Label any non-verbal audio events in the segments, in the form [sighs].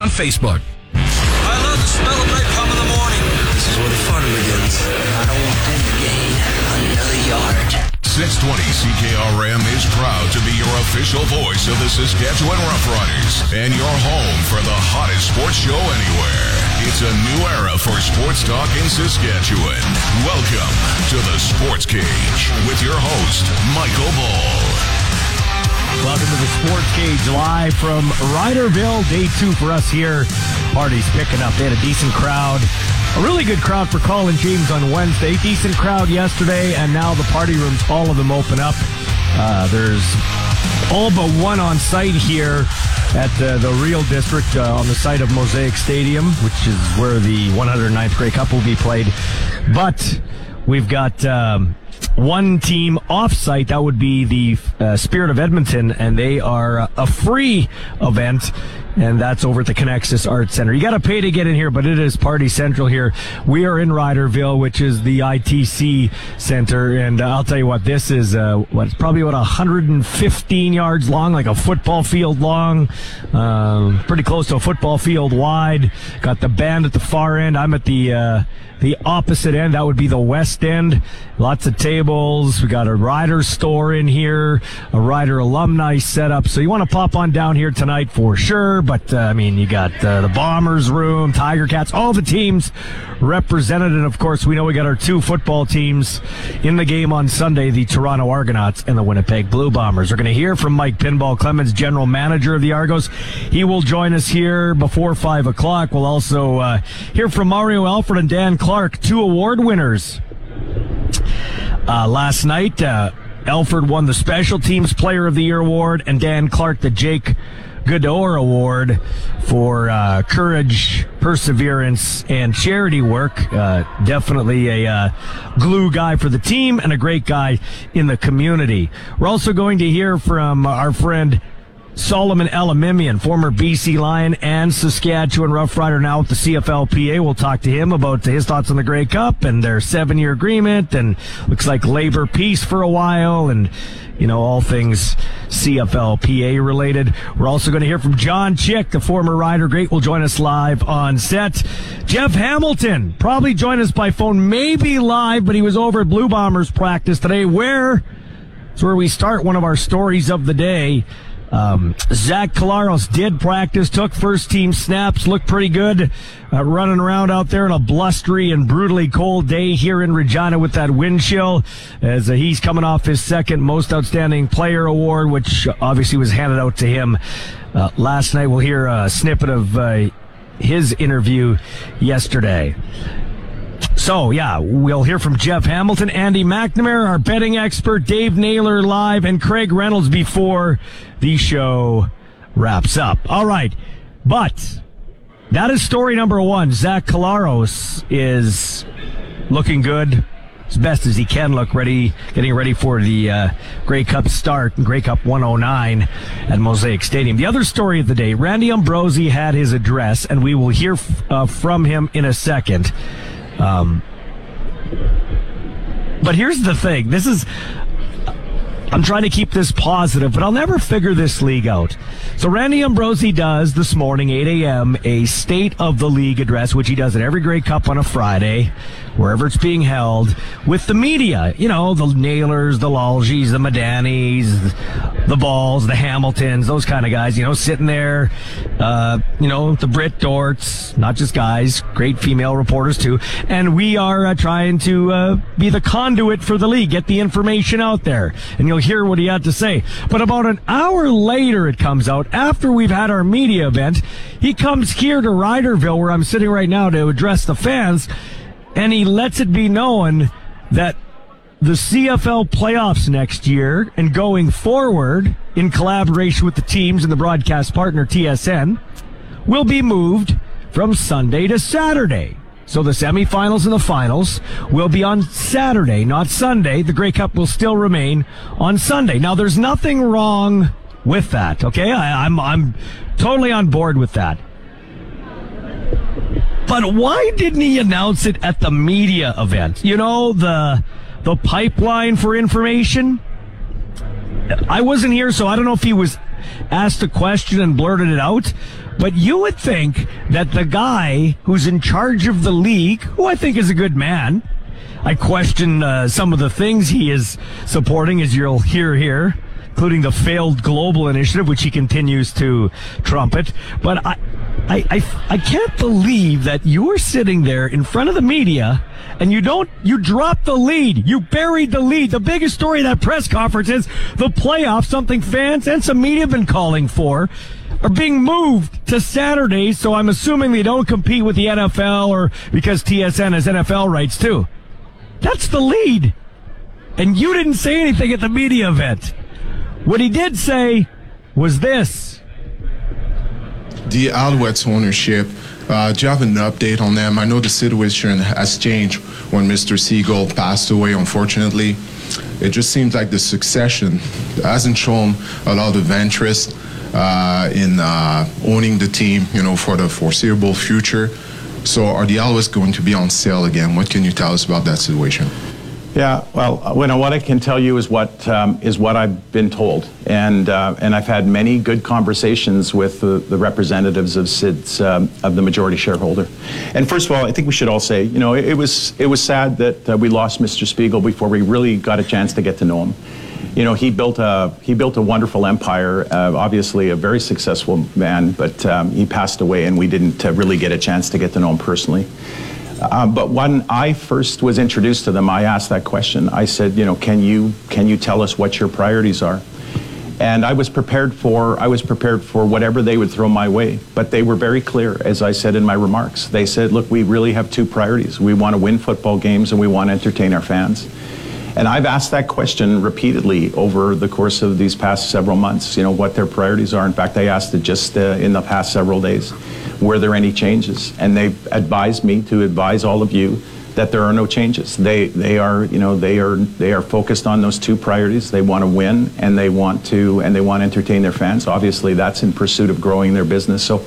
On Facebook. I love the smell of napalm in the morning. This is where the fun begins. I don't want them to gain another yard. 620 CKRM is proud to be your official voice of the Saskatchewan Roughriders and your home for the hottest sports show anywhere. It's a new era for sports talk in Saskatchewan. Welcome to the Sports Cage with your host, Michael Ball. Welcome to the Sports Cage live from Riderville. Day two for us here. Party's picking up. They had a decent crowd. A really good crowd for Colin James on Wednesday. Decent crowd yesterday, and now the party rooms, all of them open up. Uh, there's all but one on site here at uh, the Real District uh, on the site of Mosaic Stadium, which is where the 109th Grey Cup will be played. But we've got um, one team off-site. That would be the uh, Spirit of Edmonton, and they are a free event. And that's over at the Conexus Arts Center. You got to pay to get in here, but it is Party Central here. We are in Riderville, which is the ITC Center. And uh, I'll tell you what, this is, uh, what, it's probably about 115 yards long, like a football field long, um, pretty close to a football field wide. Got the band at the far end. I'm at the, uh, the opposite end. That would be the west end. Lots of tables. We got a rider store in here, a rider alumni setup. So you want to pop on down here tonight for sure. But uh, I mean, you got uh, the Bombers room, Tiger Cats, all the teams represented. And of course, we know we got our two football teams in the game on Sunday, the Toronto Argonauts and the Winnipeg Blue Bombers. We're going to hear from Mike Pinball Clemens, general manager of the Argos. He will join us here before five o'clock. We'll also uh, hear from Mario Alford and Dan Clark, two award winners. Uh, last night, uh, Alford won the Special Teams Player of the Year award, and Dan Clark the Jake Gaudaur Award for uh, courage, perseverance, and charity work. Uh, definitely a uh, glue guy for the team and a great guy in the community. We're also going to hear from our friend Solomon Elimimian, former BC Lion and Saskatchewan Rough Rider, now with the CFLPA. We'll talk to him about his thoughts on the Grey Cup and their seven-year agreement, and looks like labor peace for a while, and you know all things CFLPA related. We're also going to hear from John Chick, the former rider. Great, will join us live on set. Jeff Hamilton probably join us by phone, maybe live, but he was over at Blue Bombers practice today. Where? It's where we start one of our stories of the day. Um, Zach Collaros did practice, took first team snaps, looked pretty good, uh, running around out there in a blustery and brutally cold day here in Regina with that wind chill as uh, he's coming off his second most outstanding player award, which obviously was handed out to him uh, last night. We'll hear a snippet of uh, his interview yesterday. So, yeah, we'll hear from Jeff Hamilton, Andy McNamara, our betting expert, Dave Naylor live, and Craig Reynolds before the show wraps up. All right. But that is story number one. Zach Collaros is looking good. As best as he can look ready, getting ready for the uh, Grey Cup start, Grey Cup 109 at Mosaic Stadium. The other story of the day, Randy Ambrosie had his address, and we will hear f- uh, from him in a second. Um, but here's the thing. This is, I'm trying to keep this positive, but I'll never figure this league out. So Randy Ambrosie does this morning, 8 a.m., a state of the league address, which he does at every Grey Cup on a Friday, wherever it's being held, with the media. You know, the Naylors, the Laljis, the Madanis, the Balls, the Hamiltons, those kind of guys, you know, sitting there, uh, you know, the Brit Dorts, not just guys, great female reporters too. And we are uh, trying to uh, be the conduit for the league, get the information out there. And you'll hear what he had to say. But about an hour later, it comes out, after we've had our media event, he comes here to Riderville, where I'm sitting right now to address the fans, and he lets it be known that the CFL playoffs next year and going forward in collaboration with the teams and the broadcast partner TSN will be moved from Sunday to Saturday. So the semifinals and the finals will be on Saturday, not Sunday. The Grey Cup will still remain on Sunday. Now, there's nothing wrong with that. Okay, I, I'm I'm totally on board with that. But why didn't he announce it at the media event? You know the the pipeline for information. I wasn't here, so I don't know if he was asked a question and blurted it out. But you would think that the guy who's in charge of the league, who I think is a good man, I question uh, some of the things he is supporting, as you'll hear here, including the failed global initiative, which he continues to trumpet. But I, I, I, I can't believe that you're sitting there in front of the media and you don't, you dropped the lead. You buried the lead. The biggest story of that press conference is the playoffs, something fans and some media have been calling for are being moved to Saturdays, so I'm assuming they don't compete with the NFL or because TSN has NFL rights too. That's the lead. And you didn't say anything at the media event. What he did say was this. The Alouettes ownership, uh, do you have an update on them? I know the situation has changed when Mr. Spiegel passed away, unfortunately. It just seems like the succession hasn't shown a lot of interest in uh, owning the team, you know, for the foreseeable future. So are the Alouettes going to be on sale again? What can you tell us about that situation? Yeah, well, uh, well, what I can tell you is what um, is what I've been told, and uh, and I've had many good conversations with the, the representatives of SIDS um, of the majority shareholder. And first of all, I think we should all say, you know, it, it was it was sad that uh, we lost Mr. Spiegel before we really got a chance to get to know him you know, he built a he built a wonderful empire. Uh, obviously, a very successful man, but um, he passed away, and we didn't uh, really get a chance to get to know him personally. Uh, but when I first was introduced to them, I asked that question. I said, you know, can you can you tell us what your priorities are? And I was prepared for I was prepared for whatever they would throw my way. But they were very clear, as I said in my remarks. They said, look, we really have two priorities. We want to win football games, and we want to entertain our fans. And I've asked that question repeatedly over the course of these past several months, you know, what their priorities are. In fact, I asked it just uh, in the past several days. Were there any changes? And they've advised me to advise all of you that there are no changes. They, they are, you know, they are, they are focused on those two priorities. They want to win and they want to, and they want to entertain their fans. Obviously, that's in pursuit of growing their business. So,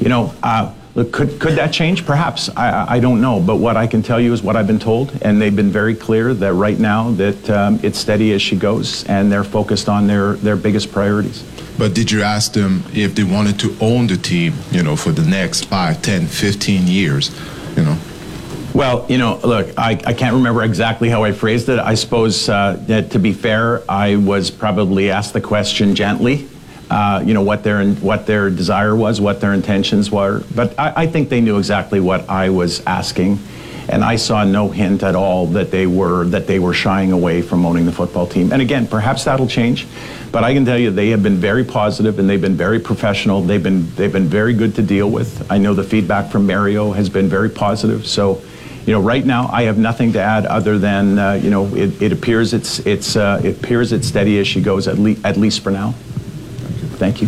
you know, uh, Look, could, could that change? Perhaps. I, I don't know. But what I can tell you is what I've been told. And they've been very clear that right now that um, it's steady as she goes and they're focused on their, their biggest priorities. But did you ask them if they wanted to own the team, you know, for the next 5, 10, 15 years, you know? Well, you know, look, I, I can't remember exactly how I phrased it. I suppose uh, that to be fair, I was probably asked the question gently uh, you know what their what their desire was, what their intentions were. But I, I, think they knew exactly what I was asking, and I saw no hint at all that they were that they were shying away from owning the football team. And again, perhaps that'll change, but I can tell you they have been very positive and they've been very professional. They've been they've been very good to deal with. I know the feedback from Mario has been very positive. So you know, right now I have nothing to add other than uh, you know it, it appears it's it's uh, it appears it's steady as she goes at, le- at least for now. Thank you.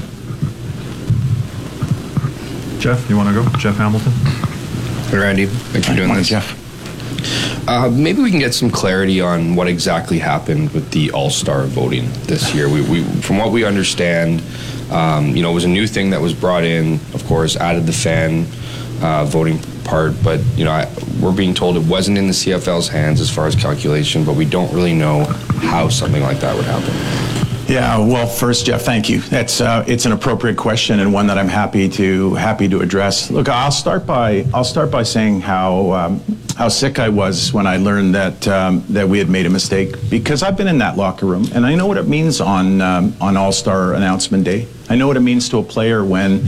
Jeff, you want to go? Jeff Hamilton. Hey, Randy. Thanks for doing Morning, this. Jeff. Uh, maybe we can get some clarity on what exactly happened with the All Star voting this year. We, we, from what we understand, um, you know, it was a new thing that was brought in. Of course, added the fan uh, voting part, but you know, I, we're being told it wasn't in the CFL's hands as far as calculation, but we don't really know how something like that would happen. Yeah, well, first, Jeff, thank you. That's uh, it's an appropriate question and one that I'm happy to happy to address. Look, I'll start by I'll start by saying how um, how sick I was when I learned that um, that we had made a mistake because I've been in that locker room and I know what it means on um, on All Star announcement day. I know what it means to a player when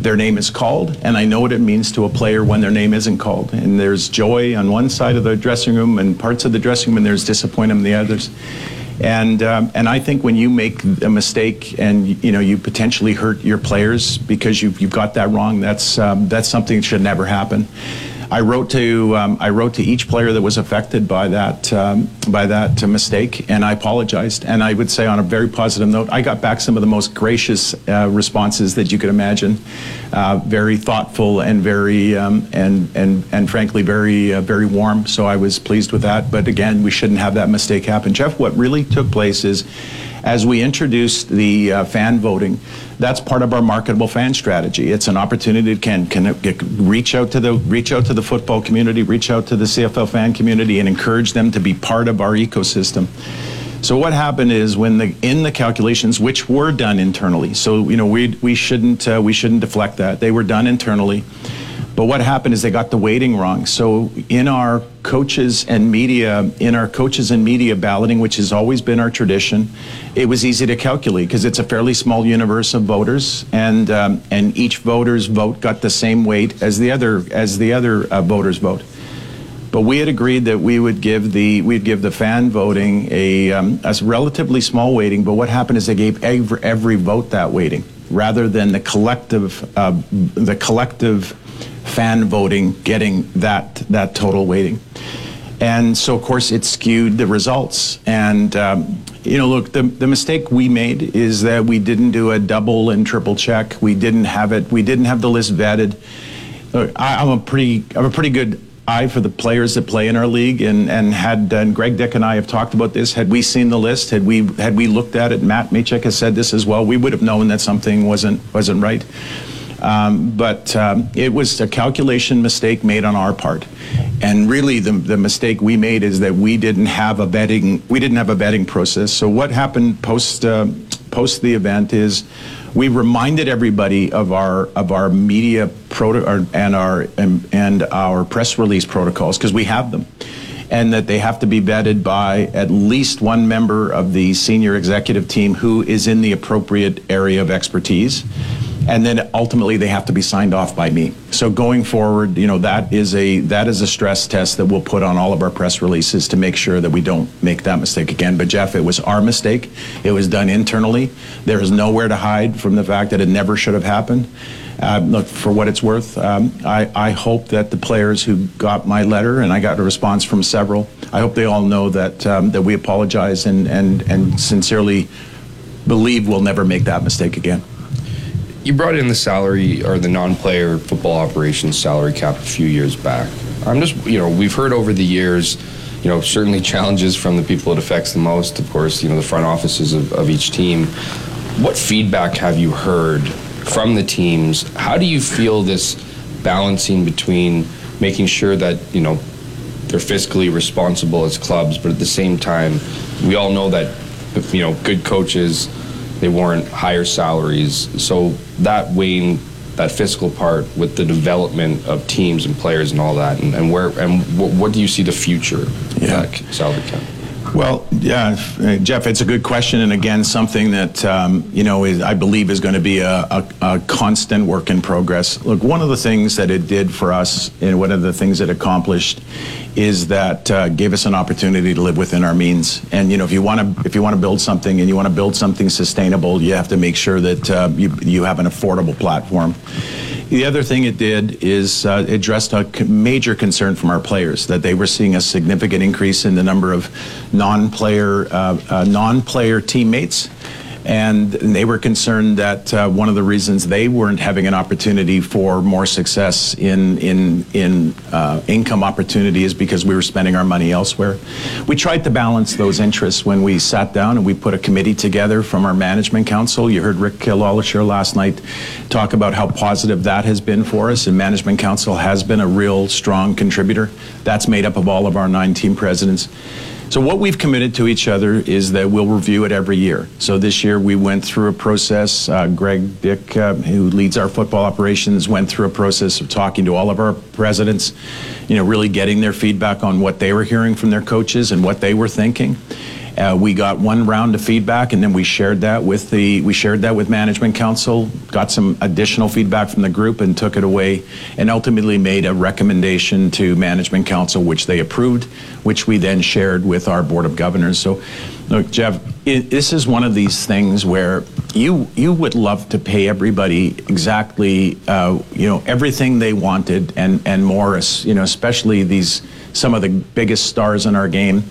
their name is called, and I know what it means to a player when their name isn't called. And there's joy on one side of the dressing room and parts of the dressing room, and there's disappointment on the others. And um, and I think when you make a mistake and you know you potentially hurt your players because you've you've got that wrong, that's um, that's something that should never happen. I wrote to um, I wrote to each player that was affected by that um, by that mistake, and I apologized. And I would say, on a very positive note, I got back some of the most gracious uh, responses that you could imagine, uh, very thoughtful and very um, and and and frankly very uh, very warm. So I was pleased with that. But again, we shouldn't have that mistake happen. Jeff, what really took place is as we introduced the uh, fan voting, that's part of our marketable fan strategy. It's an opportunity to can, can reach out to the reach out to the football community, reach out to the CFL fan community, and encourage them to be part of our ecosystem. So what happened is when the in the calculations, which were done internally, so you know we we shouldn't uh, we shouldn't deflect that. They were done internally. But what happened is they got the weighting wrong. So in our coaches and media, in our coaches and media balloting, which has always been our tradition, it was easy to calculate because it's a fairly small universe of voters, and um, and each voter's vote got the same weight as the other as the other uh, voters' vote. But we had agreed that we would give the we'd give the fan voting a, um, a relatively small weighting. But what happened is they gave every, every vote that weighting rather than the collective uh, the collective fan voting getting that that total weighting. And so, of course, it skewed the results. And, um, you know, look, the, the mistake we made is that we didn't do a double and triple check. We didn't have it, we didn't have the list vetted. Look, I, I'm a pretty, I'm a pretty good eye for the players that play in our league. And, and had, and Greg Dick and I have talked about this. Had we seen the list, had we, had we looked at it, Matt Maychak has said this as well, we would have known that something wasn't, wasn't right. Um, but um, it was a calculation mistake made on our part. And really, the, the mistake we made is that we didn't have a betting we didn't have a betting process. So what happened post uh, post the event is we reminded everybody of our of our media proto and our and, and our press release protocols because we have them and that they have to be vetted by at least one member of the senior executive team who is in the appropriate area of expertise and then ultimately they have to be signed off by me. So going forward, you know, that is a that is a stress test that we'll put on all of our press releases to make sure that we don't make that mistake again. But Jeff, it was our mistake. It was done internally. There is nowhere to hide from the fact that it never should have happened. Uh, look, for what it's worth, um, I, I hope that the players who got my letter, and I got a response from several, I hope they all know that um, that we apologize and, and, and sincerely believe we'll never make that mistake again you brought in the salary or the non-player football operations salary cap a few years back. I'm just, you know, we've heard over the years, you know, certainly challenges from the people it affects the most. Of course, you know, the front offices of, of each team. What feedback have you heard from the teams? How do you feel this balancing between making sure that you know they're fiscally responsible as clubs, but at the same time, we all know that you know good coaches they warrant higher salaries. So that weighing that fiscal part with the development of teams and players and all that, and, and where and what, what, do you see the future yeah. salary cap? Well, yeah, Jeff, it's a good question, and again, something that um, you know is, I believe is going to be a, a, a, constant work in progress. Look, one of the things that it did for us, and one of the things it accomplished, is that uh, gave us an opportunity to live within our means. And you know, if you want to if you want to build something and you want to build something sustainable, you have to make sure that uh, you you have an affordable platform. The other thing it did is uh, addressed a major concern from our players that they were seeing a significant increase in the number of non-player uh, uh, non-player teammates and they were concerned that uh, one of the reasons they weren't having an opportunity for more success in in in uh, income opportunity is because we were spending our money elsewhere. We tried to balance those interests when we sat down and we put a committee together from our management council. You heard Rick LeLacheur last night talk about how positive that has been for us, and management council has been a real strong contributor. That's made up of all of our nine team presidents. So what we've committed to each other is that we'll review it every year. So this year we went through a process. Uh, Greg Dick, uh, who leads our football operations, went through a process of talking to all of our presidents, you know, really getting their feedback on what they were hearing from their coaches and what they were thinking. Uh, we got one round of feedback, and then we shared that with the we shared that with management council. Got some additional feedback from the group, and took it away, and ultimately made a recommendation to management council, which they approved, which we then shared with our board of governors. So, look, Jeff, it, this is one of these things where you you would love to pay everybody exactly uh, you know everything they wanted and and more, you know, especially these some of the biggest stars in our game.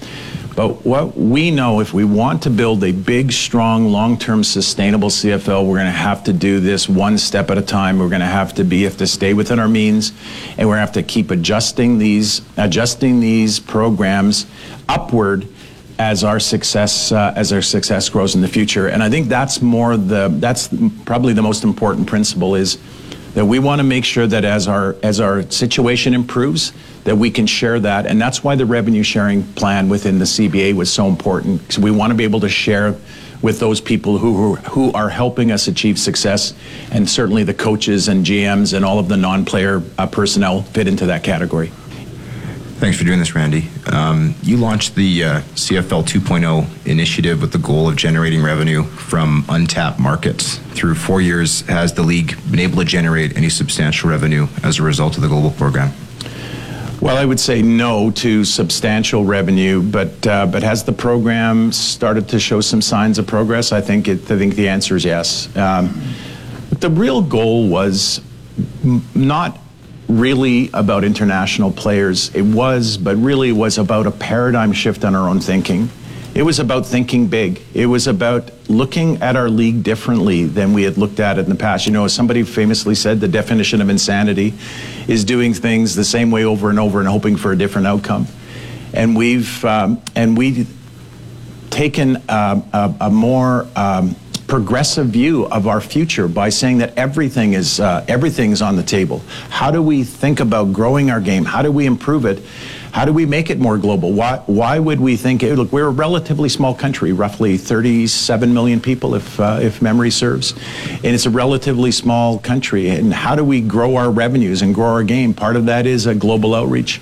But what we know, if we want to build a big, strong, long-term, sustainable CFL, we're going to have to do this one step at a time. We're going to have to be, have to stay within our means, and we're going to have to keep adjusting these, adjusting these programs upward as our success uh, as our success grows in the future. And I think that's more the that's probably the most important principle is that we want to make sure that as our as our situation improves that we can share that and that's why the revenue sharing plan within the CBA was so important because we want to be able to share with those people who, who are helping us achieve success and certainly the coaches and GMs and all of the non-player uh, personnel fit into that category. Thanks for doing this, Randy. Um, you launched the uh, CFL 2.0 initiative with the goal of generating revenue from untapped markets. Through four years, has the league been able to generate any substantial revenue as a result of the global program? Well, I would say no to substantial revenue, but uh, but has the program started to show some signs of progress? I think it, I think the answer is yes. Um, the real goal was m- not really about international players. It was, but really was about a paradigm shift on our own thinking. It was about thinking big. It was about looking at our league differently than we had looked at it in the past. You know, somebody famously said the definition of insanity is doing things the same way over and over and hoping for a different outcome. And we've um, and we've taken a, a, a more um, progressive view of our future by saying that everything is uh, everything's on the table. How do we think about growing our game? How do we improve it? How do we make it more global? Why why would we think? Look, we're a relatively small country, roughly 37 million people, if uh, if memory serves, and it's a relatively small country. And how do we grow our revenues and grow our game? Part of that is a global outreach.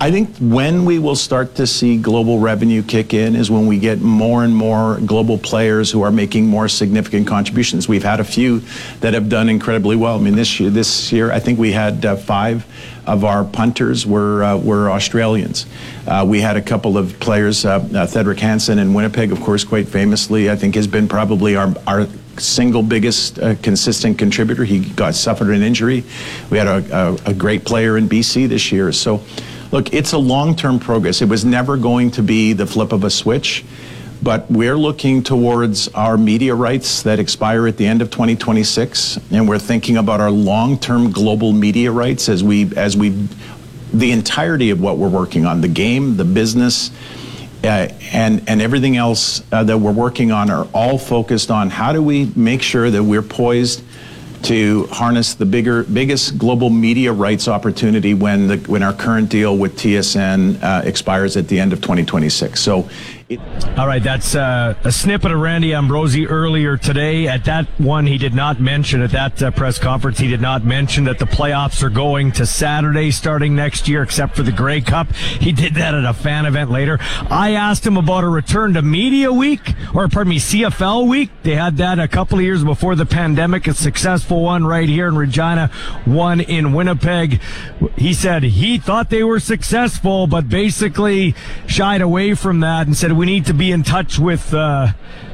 I think when we will start to see global revenue kick in is when we get more and more global players who are making more significant contributions. We've had a few that have done incredibly well. I mean, this year, this year I think we had uh, five of our punters were uh, were Australians. Uh, we had a couple of players, uh, uh Thiadric Hansen in Winnipeg, of course, quite famously, I think has been probably our, our single biggest uh, consistent contributor. He got suffered an injury. We had a, a, a great player in BC this year. So Look, it's a long term progress. It was never going to be the flip of a switch, but we're looking towards our media rights that expire at the end of 2026, and we're thinking about our long term global media rights as we, as we, the entirety of what we're working on the game, the business. Uh, and and everything else uh, that we're working on are all focused on how do we make sure that we're poised to harness the bigger, biggest global media rights opportunity when the when our current deal with TSN uh, expires at the end of 2026. So it- All right, that's uh, a snippet of Randy Ambrosie earlier today. At that one, he did not mention at that uh, press conference. He did not mention that the playoffs are going to Saturday starting next year, except for the Grey Cup. He did that at a fan event later. I asked him about a return to Media Week, or pardon me, CFL Week. They had that a couple of years before the pandemic. A successful one right here in Regina, one in Winnipeg. He said he thought they were successful, but basically shied away from that and said we need to be in touch with uh,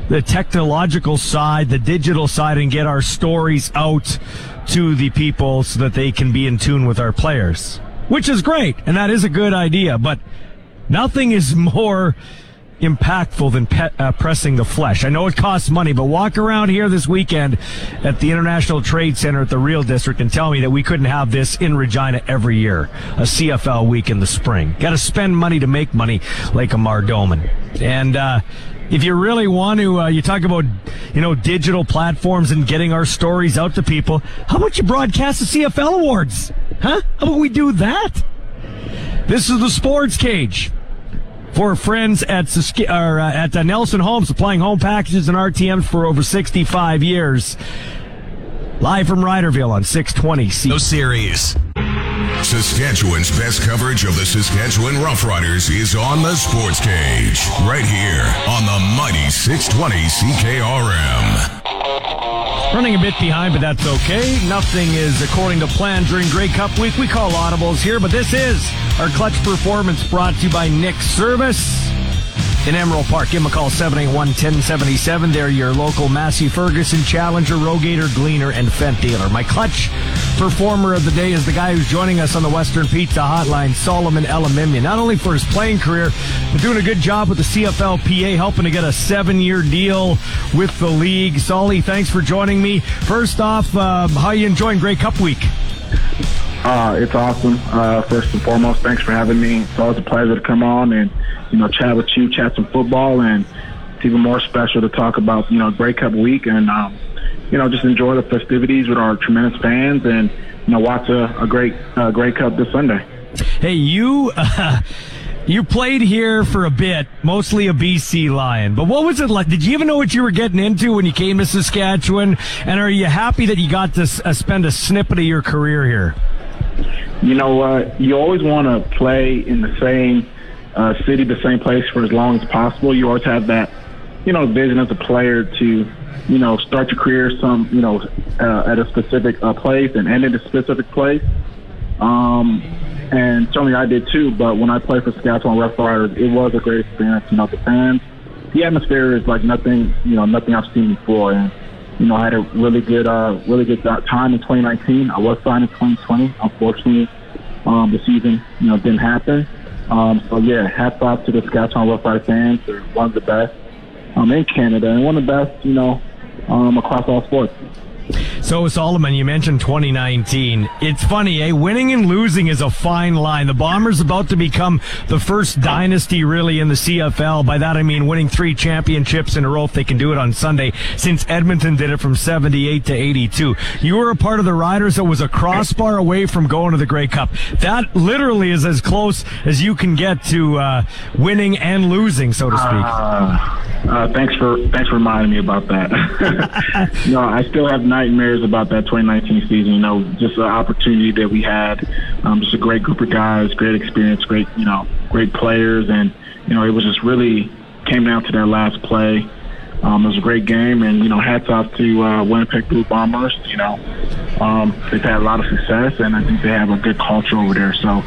the technological side, the digital side, and get our stories out to the people so that they can be in tune with our players, which is great. And that is a good idea, but nothing is [laughs] more impactful than pe- uh, pressing the flesh. I know it costs money, but walk around here this weekend at the International Trade Center at the Real District and tell me that we couldn't have this in Regina every year, a CFL week in the spring. Got to spend money to make money, like a Mardoman. And, uh, if you really want to, uh, you talk about, you know, digital platforms and getting our stories out to people. How about you broadcast the CFL awards? Huh? How about we do that? This is the Sports Cage for friends at or, uh, at uh, Nelson Home, supplying home packages and RTMs for over 65 years. Live from Riderville on 620 C. No series. Saskatchewan's best coverage of the Saskatchewan Roughriders is on the Sports Cage, right here on the mighty 620 CKRM. Running a bit behind, but that's okay. Nothing is according to plan during Grey Cup week. We call audibles here, but this is our clutch performance brought to you by Nick Service in Emerald Park. Give them a call 781-1077. They're your local Massey Ferguson Challenger, Rogator, Gleaner, and Fendt dealer. My clutch performer of the day is the guy who's joining us on the Western Pizza Hotline, Solomon Elimimian. Not only for his playing career, but doing a good job with the CFLPA, helping to get a seven-year deal with the league. Solly, thanks for joining me. First off, uh, how you enjoying Grey Cup week? Uh, it's awesome. Uh, first and foremost, thanks for having me. It's always a pleasure to come on and you know chat with you, chat some football, and it's even more special to talk about you know Grey Cup week and um, you know just enjoy the festivities with our tremendous fans and you know watch a, a great uh, Grey Cup this Sunday. Hey, you. Uh, [laughs] you played here for a bit, mostly a BC Lion. But what was it like? Did you even know what you were getting into when you came to Saskatchewan? And are you happy that you got to uh, spend a snippet of your career here? You know what? You always want to play in the same uh, city, the same place for as long as possible. You always have that, you know, vision as a player to, you know, start your career some, you know, uh, at a specific uh, place and end at a specific place. Um, and certainly I did too. But when I played for Saskatchewan Rough Riders, it was a great experience. You know, the fans, the atmosphere is like nothing, you know, nothing I've seen before. And you know, I had a really good, uh, really good time in 2019. I was signed in 2020. Unfortunately, um, the season, you know, didn't happen. Um, so yeah, hats off to the Saskatchewan Roughrider fans. They're one of the best um, in Canada and one of the best, you know, um, across all sports. So, Solomon, you mentioned 2019. It's funny, eh? Winning and losing is a fine line. The Bombers about to become the first dynasty really in the CFL. By that I mean winning three championships in a row if they can do it on Sunday, since Edmonton did it from 78 to 82. You were a part of the Riders that was a crossbar away from going to the Grey Cup. That literally is as close as you can get to uh, winning and losing, so to speak. Uh, uh, thanks for thanks for reminding me about that. [laughs] no, I still have nightmares about that 2019 season. You know, just an opportunity that we had. Um, just a great group of guys, great experience, great you know, great players, and you know, it was just really came down to that last play. Um, it was a great game, and you know, hats off to uh, Winnipeg Blue Bombers. You know, um, they've had a lot of success, and I think they have a good culture over there. So,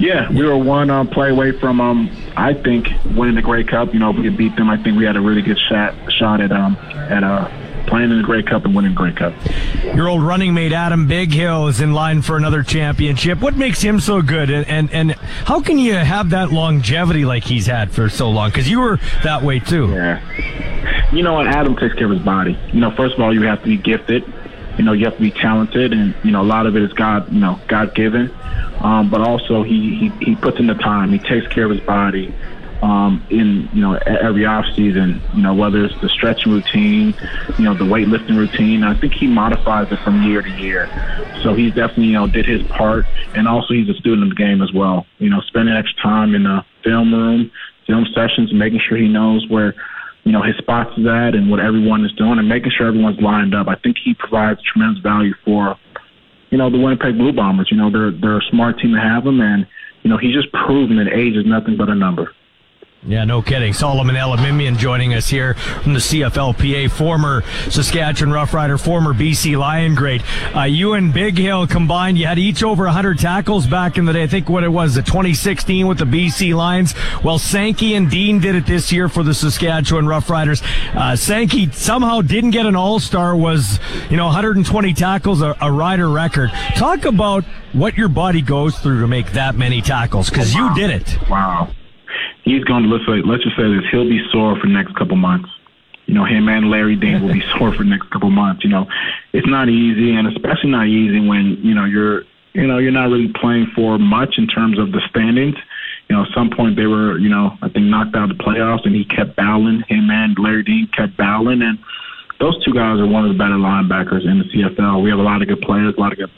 yeah, we were one um, play away from, um, I think, winning the Grey Cup. You know, if we could beat them, I think we had a really good shot shot at um, at uh, playing in the Grey Cup and winning the Grey Cup. Your old running mate Adam Bighill is in line for another championship. What makes him so good, and and, and how can you have that longevity like he's had for so long? Because you were that way too. Yeah. You know what? Adam takes care of his body. You know, first of all, you have to be gifted. You know, you have to be talented, and you know, a lot of it is God. You know, God given. Um, but also, he, he he puts in the time. He takes care of his body um, in you know every off season. You know whether it's the stretching routine, you know the weightlifting routine. I think he modifies it from year to year. So he's definitely you know did his part, and also he's a student of the game as well. You know spending extra time in the film room, film sessions, making sure he knows where you know his spots is at and what everyone is doing, and making sure everyone's lined up. I think he provides tremendous value for you know the Winnipeg Blue Bombers. You know they're they're a smart team to have him, and you know he's just proven that age is nothing but a number. Yeah, no kidding. Solomon Elimimian joining us here from the CFLPA, former Saskatchewan Roughrider, former BC Lion great. Uh, you and Bighill combined, you had each over 100 tackles back in the day. I think what it was, the 2016 with the BC Lions. Well, Sankey and Dean did it this year for the Saskatchewan Roughriders. Uh, Sankey somehow didn't get an All-Star, was, you know, 120 tackles, a, a rider record. Talk about what your body goes through to make that many tackles, because wow. you did it. Wow he's going to let's let's just say this: he'll be sore for the next couple months. You know, him and Larry Dean will be [laughs] sore for the next couple months. You know, it's not easy, and especially not easy when you know you're you know you're not really playing for much in terms of the standings. You know, at some point they were you know I think knocked out of the playoffs, and he kept battling. Him and Larry Dean kept battling, and those two guys are one of the better linebackers in the CFL. We have a lot of good players, a lot of good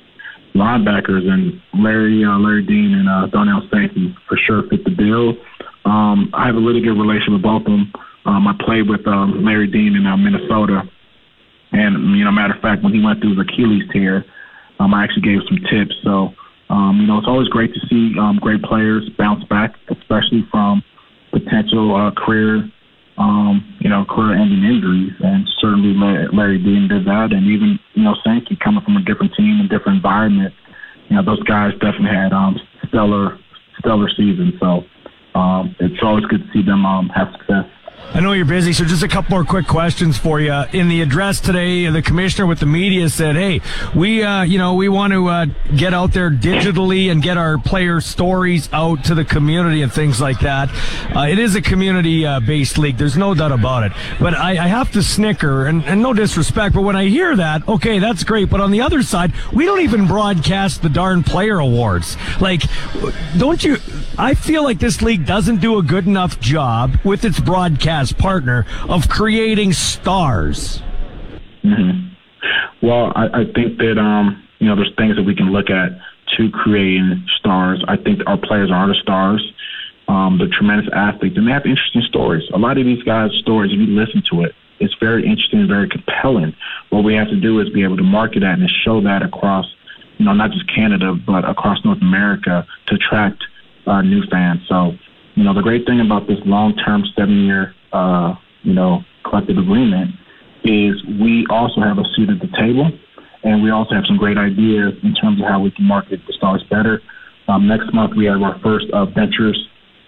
linebackers, and Larry, uh, Larry Dean, and uh, Darnell Sankey for sure fit the bill. Um, I have a really good relationship with both of them. Um, I played with um, Larry Dean in uh, Minnesota, and you know, matter of fact, when he went through his Achilles tear, um, I actually gave some tips. So Um, you know, it's always great to see um, great players bounce back, especially from potential uh, career, um, you know, career-ending injuries. And certainly Larry Dean did that, and even you know Sankey coming from a different team and different environment. You know, those guys definitely had um, stellar, stellar seasons. So um, it's always good to see them um, have success. I know you're busy, so just a couple more quick questions for you. In the address today, the commissioner with the media said, "Hey, we, uh, you know, we want to uh, get out there digitally and get our player stories out to the community and things like that. Uh, it is a community-based league. There's no doubt about it. But I, I have to snicker, and, and no disrespect, but when I hear that, okay, that's great. But on the other side, we don't even broadcast the darn player awards. Like, don't you? I feel like this league doesn't do a good enough job with its broadcast." partner of creating stars? Mm-hmm. Well, I, I think that um, you know there's things that we can look at to creating stars. I think our players are the stars. Um, the tremendous athletes, and they have interesting stories. A lot of these guys' stories, if you listen to it, it's very interesting and very compelling. What we have to do is be able to market that and show that across, you know, not just Canada, but across North America to attract uh, new fans. So, you know, the great thing about this long-term seven-year uh, you know, collective agreement is we also have a seat at the table, and we also have some great ideas in terms of how we can market the stars better. Um, next month we have our first uh, ventures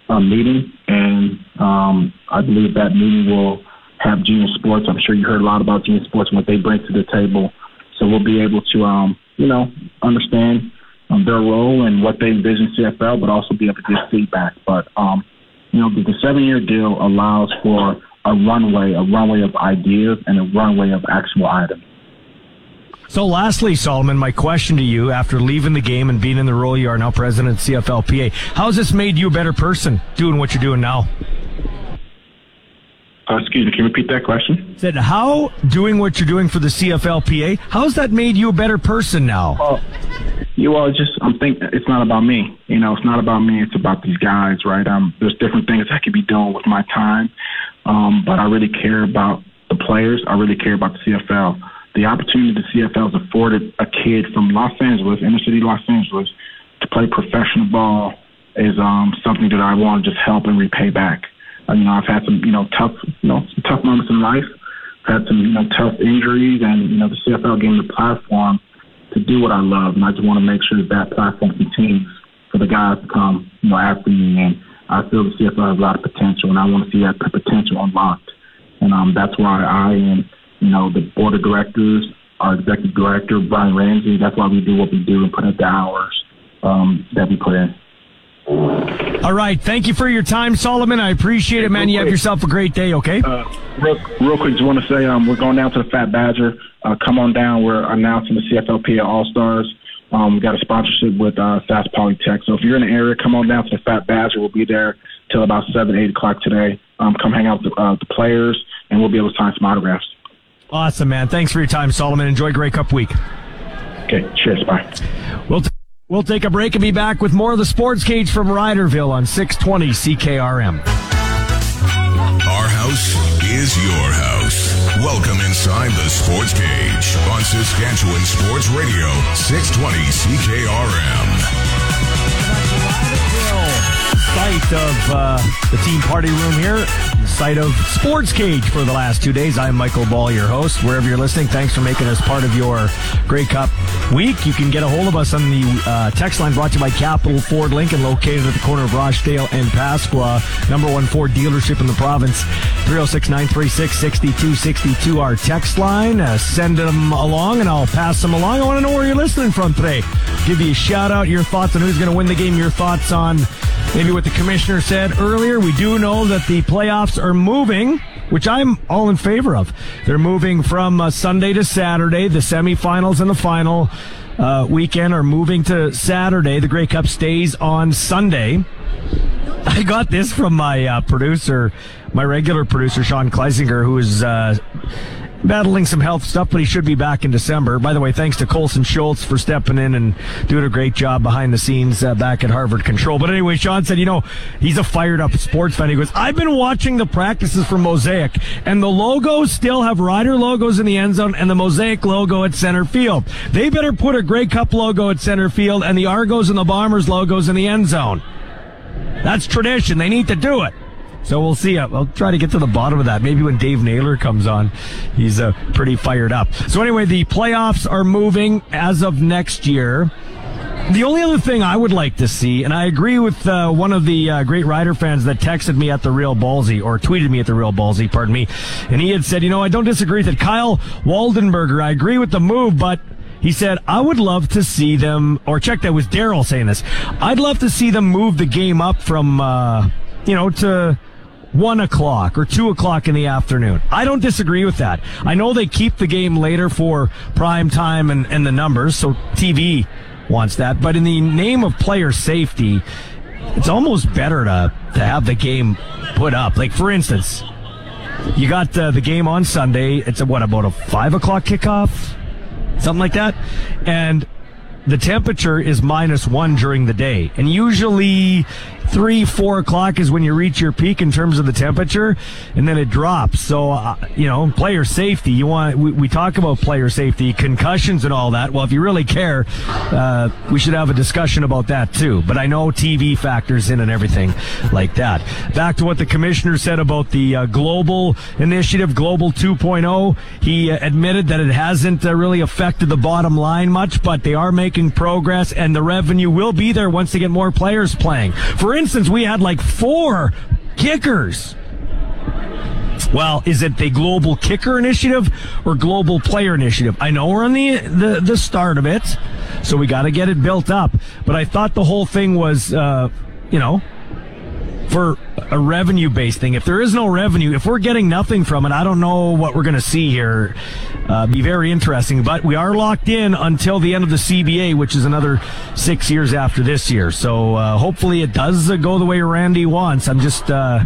uh, meeting, and um, I believe that meeting will have Genius Sports. I'm sure you heard a lot about Genius Sports and what they bring to the table. So we'll be able to, um, you know, understand um, their role and what they envision CFL, but also be able to give feedback. But um, you know, the, the seven year deal allows for a runway, a runway of ideas and a runway of actual items. So, lastly, Solomon, my question to you after leaving the game and being in the role you are now president of CFLPA, how has this made you a better person doing what you're doing now? Uh, excuse me, can you repeat that question? Said, how doing what you're doing for the CFLPA, how's that made you a better person now? Well, you all just, I'm thinking it's not about me. You know, it's not about me. It's about these guys, right? Um, there's different things I could be doing with my time, um, but I really care about the players. I really care about the CFL. The opportunity the CFL has afforded a kid from Los Angeles, inner city Los Angeles, to play professional ball is um, something that I want to just help and repay back. You know, I've had some, you know, tough, you know, tough moments in life. I've had some, you know, tough injuries, and you know, the CFL gave me the platform to do what I love, and I just want to make sure that that platform continues for the guys to come, you know, after me. And I feel the CFL has a lot of potential, and I want to see that potential unlocked. And um, that's why I and you know the board of directors, our executive director Brian Ramsay, that's why we do what we do and put in the hours um, that we put in. All right. Thank you for your time, Solomon. I appreciate it, man. you have yourself a great day, okay? Uh, real, real quick, just want to say um, we're going down to the Fat Badger. Uh, come on down. We're announcing the CFLP All Stars. Um, we got a sponsorship with uh, Sask Polytech. So if you're in the area, come on down to the Fat Badger. We'll be there till about 7, 8 o'clock today. Um, come hang out with the, uh, the players, and we'll be able to sign some autographs. Awesome, man. Thanks for your time, Solomon. Enjoy Grey Cup week. Okay, cheers. Bye. We'll t- We'll take a break and be back with more of the Sports Cage from Riderville on 620 CKRM. Our house is your house. Welcome inside the Sports Cage on Saskatchewan Sports Radio, 620 CKRM site of uh, the team party room here, site of Sports Cage for the last two days. I'm Michael Ball, your host. Wherever you're listening, thanks for making us part of your Grey Cup week. You can get a hold of us on the uh, text line brought to you by Capital Ford Lincoln, located at the corner of Rochdale and Pasqua. Number one Ford dealership in the province. 306 936 6262, our text line. Uh, send them along and I'll pass them along. I want to know where you're listening from today. Give you a shout out, your thoughts on who's going to win the game, your thoughts on maybe what the commissioner said earlier. We do know that the playoffs are moving, which I'm all in favor of. They're moving from uh, Sunday to Saturday. The semifinals and the final uh, weekend are moving to Saturday. The Grey Cup stays on Sunday. I got this from my uh, producer, my regular producer, Sean Kleisinger, who is uh, battling some health stuff, but he should be back in December. By the way, thanks to Colson Schultz for stepping in and doing a great job behind the scenes uh, back at Harvard Control. But anyway, Sean said, you know, he's a fired up sports fan. He goes, I've been watching the practices for Mosaic, and the logos still have Rider logos in the end zone and the Mosaic logo at center field. They better put a Grey Cup logo at center field and the Argos and the Bombers logos in the end zone. That's tradition. They need to do it. So we'll see. I'll try to get to the bottom of that. Maybe when Dave Naylor comes on, he's uh, pretty fired up. So anyway, the playoffs are moving as of next year. The only other thing I would like to see, and I agree with uh, one of the uh, great Rider fans that texted me at the Real Ballsy, or tweeted me at the Real Ballsy, pardon me, and he had said, you know, I don't disagree that Kyle Waldenberger, I agree with the move, but he said, I would love to see them, or check that was Daryl saying this, I'd love to see them move the game up from, uh, you know, to one o'clock or two o'clock in the afternoon. I don't disagree with that. I know they keep the game later for prime time and, and the numbers, so TV wants that. But in the name of player safety, it's almost better to, to have the game put up. Like, for instance, you got the game on Sunday. It's a, what, about a five o'clock kickoff? Something like that. And the temperature is minus one during the day. And usually three, four o'clock is when you reach your peak in terms of the temperature, and then it drops. So, uh, you know, player safety, you want, we, we, talk about player safety, concussions and all that. Well, if you really care, uh, we should have a discussion about that too. But I know TV factors in and everything like that. Back to what the commissioner said about the uh, global initiative, Global 2.0. He uh, admitted that it hasn't uh, really affected the bottom line much, but they are making progress and the revenue will be there once they get more players playing. For instance, we had like four kickers. Well, is it the global kicker initiative or global player initiative? I know we're on the the, the start of it, so we got to get it built up. But I thought the whole thing was, uh, you know, for a revenue based thing. If there is no revenue, if we're getting nothing from it, I don't know what we're going to see here. Uh, be very interesting. But we are locked in until the end of the CBA, which is another six years after this year. So uh, hopefully it does go the way Randy wants. I'm just. Uh,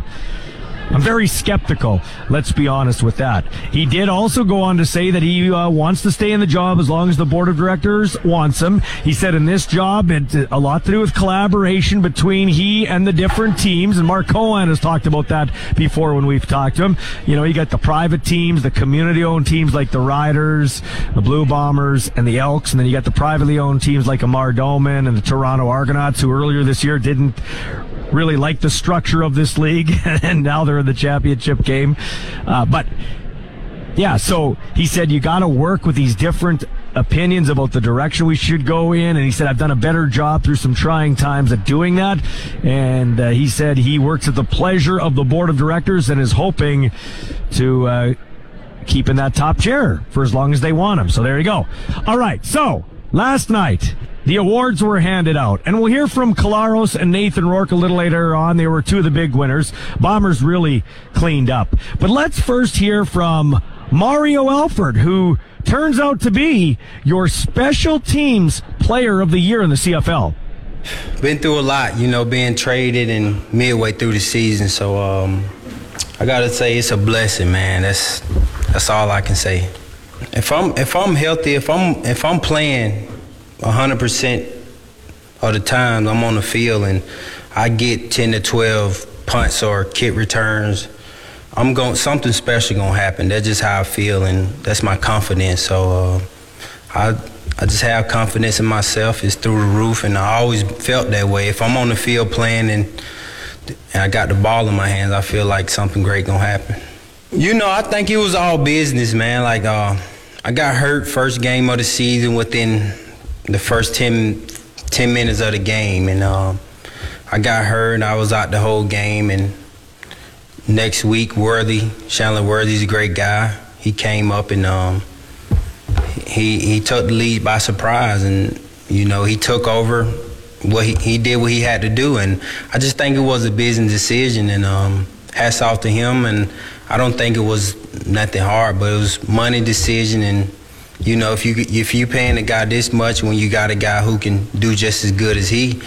I'm very skeptical. Let's be honest with that. He did also go on to say that he uh, wants to stay in the job as long as the board of directors wants him. He said in this job, it's a lot to do with collaboration between he and the different teams. And Mark Cohen has talked about that before when we've talked to him. You know, you got the private teams, the community owned teams like the Riders, the Blue Bombers, and the Elks. And then you got the privately owned teams like Amar Doman and the Toronto Argonauts, who earlier this year didn't really like the structure of this league, [laughs] and now they're in the championship game. Uh, but yeah, so he said you got to work with these different opinions about the direction we should go in. And he said, I've done a better job through some trying times at doing that. And uh, he said he works at the pleasure of the board of directors and is hoping to uh, keep in that top chair for as long as they want him. So there you go. All right. So last night, the awards were handed out, and we'll hear from Collaros and Nathan Rourke a little later on. They were two of the big winners. Bombers really cleaned up. But let's first hear from Mario Alford, who turns out to be your special teams player of the year in the CFL. Been through a lot, you know, being traded and midway through the season. So um, I gotta say, it's a blessing, man. That's that's all I can say. If I'm if I'm healthy, if I'm if I'm playing 100% of the time I'm on the field and I get 10 to 12 punts or kick returns, I'm going something special gonna happen. That's just how I feel, and that's my confidence. So uh, I I just have confidence in myself. It's through the roof, and I always felt that way. If I'm on the field playing and and I got the ball in my hands, I feel like something great gonna happen. You know, I think it was all business, man. Like uh, I got hurt first game of the season within the first 10, 10 minutes of the game, and um, I got hurt. And I was out the whole game, and next week, Worthy, Chandler Worthy's a great guy. He came up and um, he he took the lead by surprise, and you know he took over. What he, he did what he had to do, and I just think it was a business decision, and um, hats off to him. And I don't think it was nothing hard, but it was money decision and you know, if you if you paying a guy this much when you got a guy who can do just as good as he,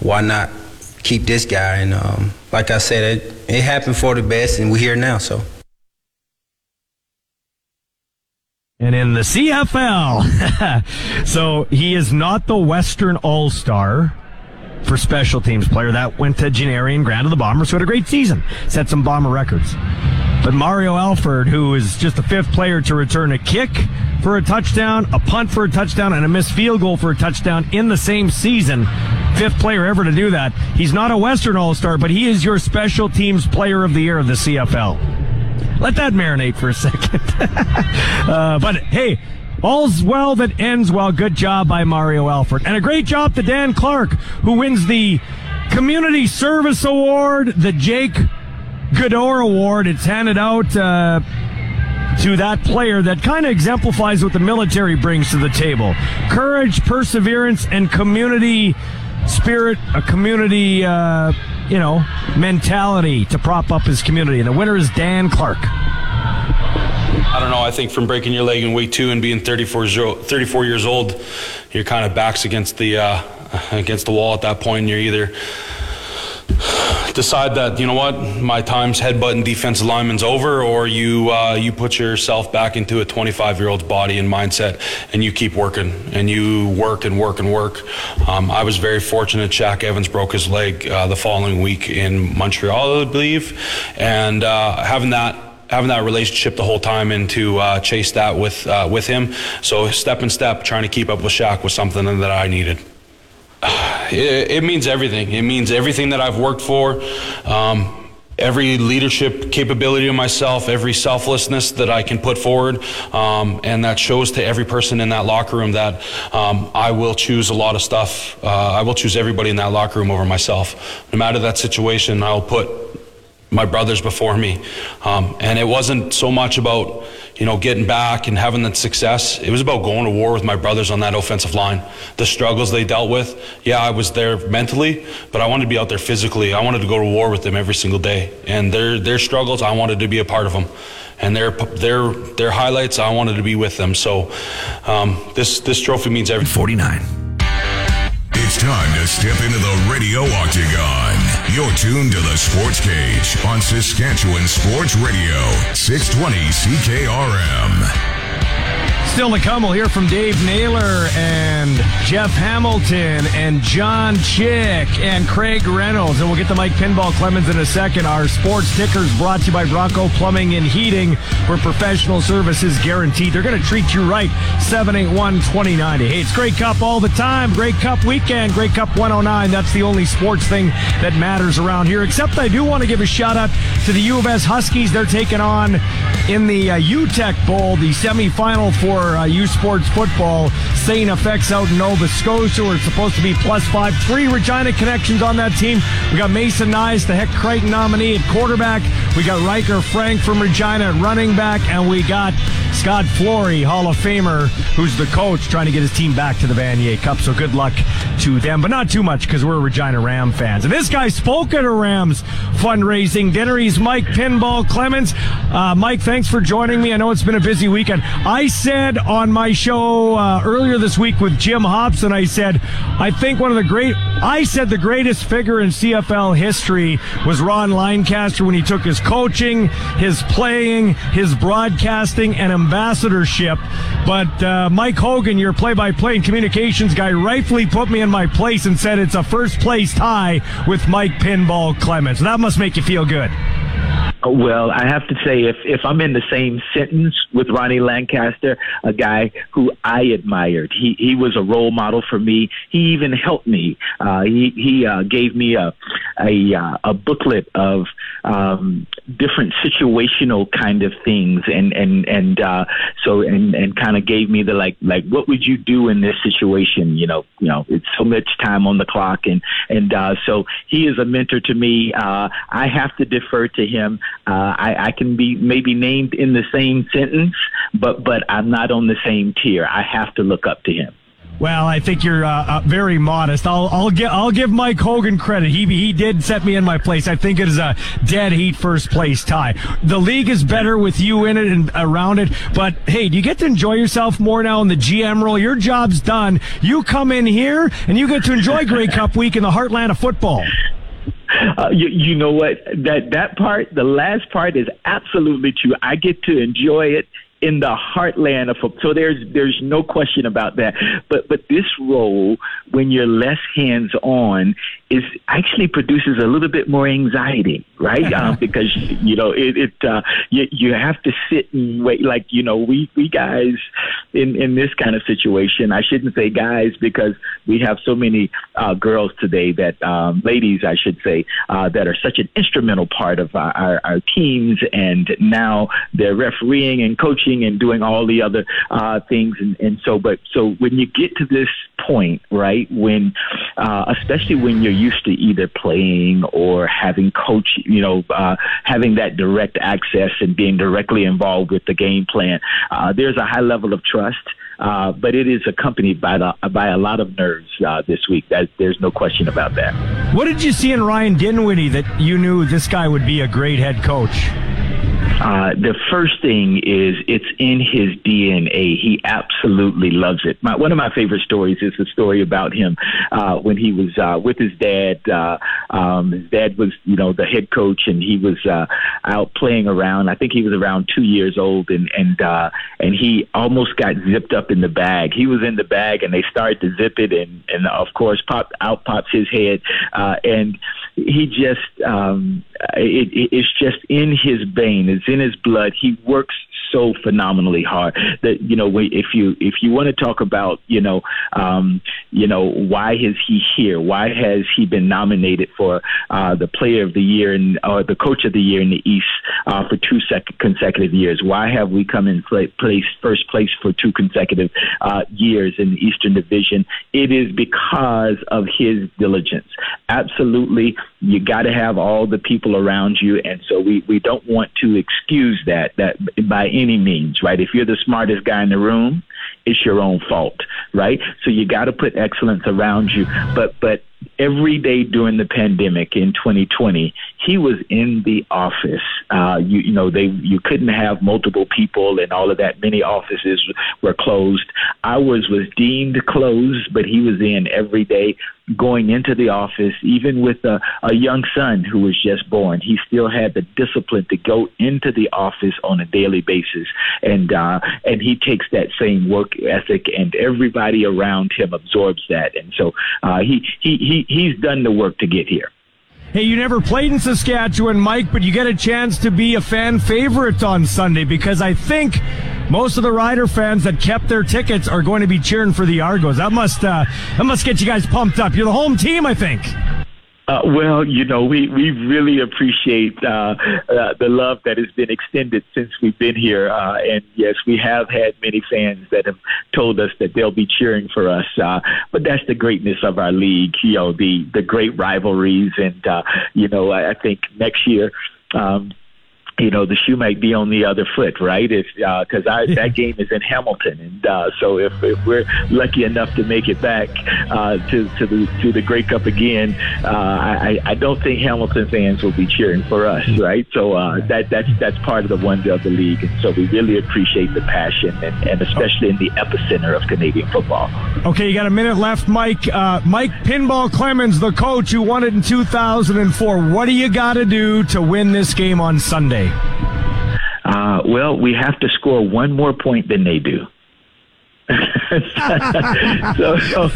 why not keep this guy? And um, like I said, it, it happened for the best, and we're here now. So. And in the CFL, [laughs] so he is not the Western All Star for special teams player. That went to Janarion Grant of the Bombers, who had a great season, set some Bomber records. But Mario Alford, who is just the fifth player to return a kick for a touchdown, a punt for a touchdown, and a missed field goal for a touchdown in the same season, fifth player ever to do that. He's not a Western All Star, but he is your special teams player of the year of the CFL. Let that marinate for a second. [laughs] uh, but hey, all's well that ends well. Good job by Mario Alford. And a great job to Dan Clark, who wins the Community Service Award, the Jake Gaudaur Award. It's handed out. Uh, to that player that kind of exemplifies what the military brings to the table courage, perseverance, and community spirit, a community, uh, you know, mentality to prop up his community. And the winner is Dan Clark. I don't know. I think from breaking your leg in week two and being 34, 34 years old, your kind of backs against the uh, [laughs] against the wall at that point. You're either decide that you know what my time's headbutting defensive lineman's over, or you uh, you put yourself back into a 25 year old's body and mindset, and you keep working and you work and work and work. Um, I was very fortunate. Shaq Evans broke his leg uh, the following week in Montreal, I believe, and uh, having that having that relationship the whole time and to uh, chase that with uh, with him. So step and step, trying to keep up with Shaq was something that I needed. [sighs] It, it means everything. It means everything that I've worked for. Um, every leadership capability of myself, every selflessness that I can put forward, um, and that shows to every person in that locker room that um, I will choose a lot of stuff. Uh, I will choose everybody in that locker room over myself. No matter that situation, I'll put my brothers before me. Um, and it wasn't so much about, you know, getting back and having that success. It was about going to war with my brothers on that offensive line. The struggles they dealt with. Yeah, I was there mentally, but I wanted to be out there physically. I wanted to go to war with them every single day. And their their struggles, I wanted to be a part of them. And their their their highlights, I wanted to be with them. So um, this this trophy means everything. 49. It's time to step into the radio octagon. You're tuned to the Sports Cage on Saskatchewan Sports Radio, 620 CKRM. Still to come, we'll hear from Dave Naylor and Jeff Hamilton and John Chick and Craig Reynolds. And we'll get to Mike Pinball Clemens in a second. Our sports tickers brought to you by Bronco Plumbing and Heating, where professional services guaranteed. They're going to treat you right. 781 2090. Hey, it's Grey Cup all the time. Grey Cup weekend. Grey Cup 109. That's the only sports thing that matters around here. Except I do want to give a shout out to the U of S Huskies. They're taking on in the uh, Uteck Bowl, the semifinal for uh, U Sports football. St. FX out in Nova Scotia. We're supposed to be plus five. Three Regina connections on that team. We got Mason Nyhus, the Hec Crighton nominee at quarterback. We got Riker Frank from Regina at running back. And we got Scott Flory, Hall of Famer, who's the coach, trying to get his team back to the Vanier Cup. So good luck to them, but not too much because we're Regina Ram fans. And this guy spoke at a Rams fundraising dinner. He's Mike Pinball Clemens. Uh, Mike, thanks for joining me. I know it's been a busy weekend. I said on my show uh, earlier this week with Jim Hobson, I said, I think one of the great, I said the greatest figure in CFL history was Ron Lancaster when he took his coaching, his playing, his broadcasting, and ambassadorship. But uh, Mike Hogan, your play-by-play and communications guy, rightfully put me in my place and said it's a first place tie with Mike Pinball Clemens. That must make you feel good. Well, I have to say, if if I'm in the same sentence with Ronnie Lancaster, a guy who I admired, he he was a role model for me. He even helped me. Uh, he he uh, gave me a a uh, a booklet of um, different situational kind of things, and and and uh, so and and kind of gave me the like like what would you do in this situation? You know, you know, it's so much time on the clock, and and uh, so he is a mentor to me. Uh, I have to defer to him. Uh, I, I can be maybe named in the same sentence, but but I'm not on the same tier. I have to look up to him. Well, I think you're uh, uh, very modest. I'll I'll give I'll give Mike Hogan credit. He he did set me in my place. I think it is a dead heat first place tie. The league is better with you in it and around it. But hey, do you get to enjoy yourself more now in the GM role? Your job's done. You come in here and you get to enjoy Grey Cup week in the heartland of football. Uh, you, you know what? That that part, the last part, is absolutely true. I get to enjoy it in the heartland of. So there's there's no question about that. But but this role, when you're less hands on, is actually produces a little bit more anxiety, right? um, [laughs] because you know it, it uh, you you have to sit and wait. Like you know we we guys in in this kind of situation. I shouldn't say guys because we have so many uh, girls today that um, ladies, I should say, uh, that are such an instrumental part of our, our, our teams, and now they're refereeing and coaching and doing all the other uh, things. And, and so, but so when you get to this point, right, when uh, especially when you're used to either playing or having coach, you know, uh, having that direct access and being directly involved with the game plan, uh, there's a high level of trust. Uh, but it is accompanied by the, by a lot of nerves uh, this week. That, there's no question about that. What did you see in Ryan Dinwiddie that you knew this guy would be a great head coach? Uh, the first thing is it's in his DNA. He absolutely loves it. My, one of my favorite stories is the story about him uh, when he was uh, with his dad. Uh, um, his dad was, you know, the head coach, and he was uh, out playing around. I think he was around two years old, and and uh, and he almost got zipped up in the bag. He was in the bag, and they started to zip it, and and of course, pop out pops his head, uh, and he just um, it, it, it's just in his vein. It's in his blood. He works so phenomenally hard that you know if you if you want to talk about you know um, you know why is he here? Why has he been nominated for uh, the Player of the Year and or the Coach of the Year in the East uh, for two sec- consecutive years? Why have we come in place first place for two consecutive uh, years in the Eastern Division? It is because of his diligence. Absolutely, you got to have all the people around you, and so we we don't want to excuse that that by any means, right? If you're the smartest guy in the room, it's your own fault, right? So you got to put excellence around you. But but every day during the pandemic in 2020, he was in the office. Uh, you, you know, they you couldn't have multiple people and all of that. Many offices were closed. Ours was deemed closed, but he was in every day, going into the office, even with a, a young son who was just born. He still had the discipline to go into the office on a daily basis, and uh, and he takes that same work ethic, and everybody around him absorbs that, and so uh, he he he he's done the work to get here. Hey, you never played in Saskatchewan, Mike, but you get a chance to be a fan favorite on Sunday because I think most of the Rider fans that kept their tickets are going to be cheering for the Argos. That must uh, that must get you guys pumped up. You're the home team, I think. Uh, well, you know, we, we really appreciate uh, uh, the love that has been extended since we've been here. Uh, and yes, we have had many fans that have told us that they'll be cheering for us. Uh, but that's the greatness of our league, you know, the, the great rivalries. And, uh, you know, I, I think next year, um, you know the shoe might be on the other foot, right? If because uh, that game is in Hamilton, and uh, so if, if we're lucky enough to make it back uh, to to the to the Grey Cup again, uh, I I don't think Hamilton fans will be cheering for us, right? So uh, that that's that's part of the wonder of the league, and so we really appreciate the passion, and, and especially in the epicenter of Canadian football. Okay, you got a minute left, Mike. Uh, Mike Pinball Clemens, the coach who won it in 2004. What do you got to do to win this game on Sunday? Uh, well, we have to score one more point than they do. [laughs] so, so,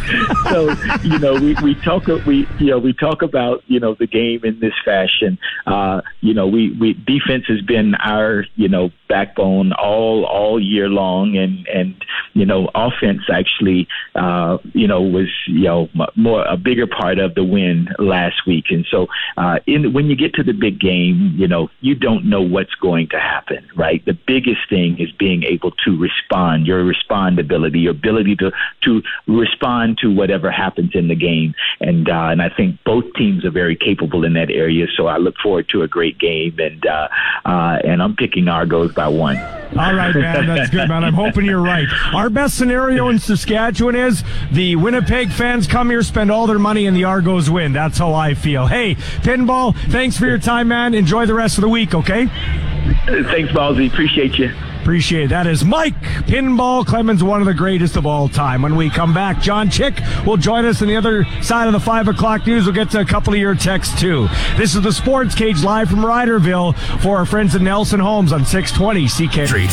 so, you know, we, we talk, we, you know, we talk about, you know, the game in this fashion. Uh, you know, we, we, defense has been our, you know, backbone all, all year long. And, and, you know, offense actually, uh, you know, was, you know, more, a bigger part of the win last week. And so, uh, in, when you get to the big game, you know, you don't know what's going to happen, right? The biggest thing is being able to respond, your respondability your ability to to respond to whatever happens in the game. And uh, and I think both teams are very capable in that area. So I look forward to a great game. And uh, uh, and I'm picking Argos by one. All right, man. That's good, man. I'm hoping you're right. Our best scenario in Saskatchewan is the Winnipeg fans come here, spend all their money, and the Argos win. That's how I feel. Hey, Pinball, thanks for your time, man. Enjoy the rest of the week, okay? Thanks, Ballsy. Appreciate you. Appreciate it. That is Mike Pinball Clemens, one of the greatest of all time. When we come back, John Chick will join us on the other side of the five o'clock news. We'll get to a couple of your texts too. This is the Sports Cage live from Riderville for our friends at Nelson Homes on 620 CK. Street.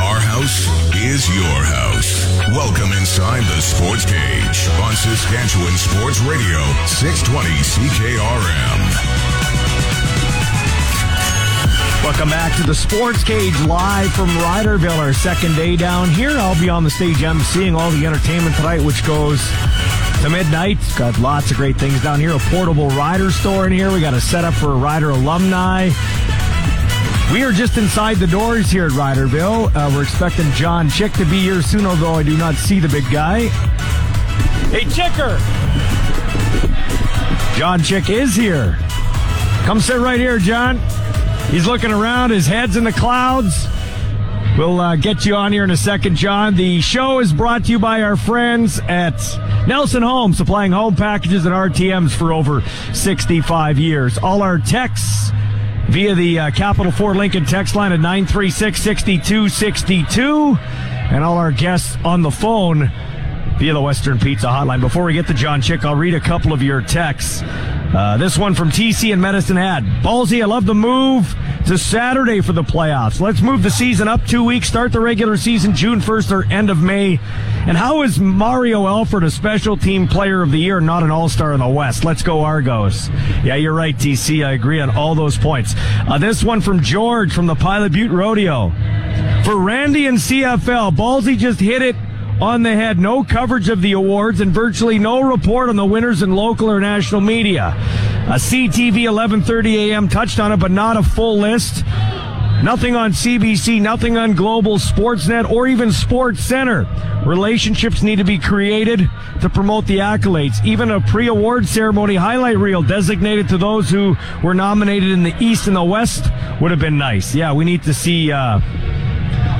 Our house is your house. Welcome inside the Sports Cage on Saskatchewan Sports Radio, 620 CKRM. Welcome back to the Sports Cage live from Riderville, our second day down here. I'll be on the stage emceeing all the entertainment tonight, which goes to midnight. Got lots of great things down here. A portable rider store in here. We got a setup for a rider alumni. We are just inside the doors here at Riderville. Uh, we're expecting John Chick to be here soon, although I do not see the big guy. Hey, Chicker! John Chick is here. Come sit right here, John. He's looking around. His head's in the clouds. We'll uh, get you on here in a second, John. The show is brought to you by our friends at Nelson Home, supplying home packages and RTMs for over 65 years. All our texts via the uh, Capital Ford Lincoln text line at 936 6262. And all our guests on the phone via the Western Pizza Hotline. Before we get to John Chick, I'll read a couple of your texts. Uh, this one from TC and Medicine Hat. Ballsy, I love the move to Saturday for the playoffs. Let's move the season up two weeks, start the regular season June 1st or end of May. And how is Mario Alford a special team player of the year, not an all star in the West? Let's go, Argos. Yeah, you're right, TC. I agree on all those points. Uh, this one from George from the Pilot Butte Rodeo. For Randy and CFL, Ballsy just hit it on the head. No coverage of the awards and virtually no report on the winners in local or national media. A CTV 11:30 a.m. touched on it, but not a full list. Nothing on CBC, nothing on Global Sportsnet or even Sports Center. Relationships need to be created to promote the accolades. Even a pre-award ceremony highlight reel designated to those who were nominated in the East and the West would have been nice. Yeah, we need to see uh,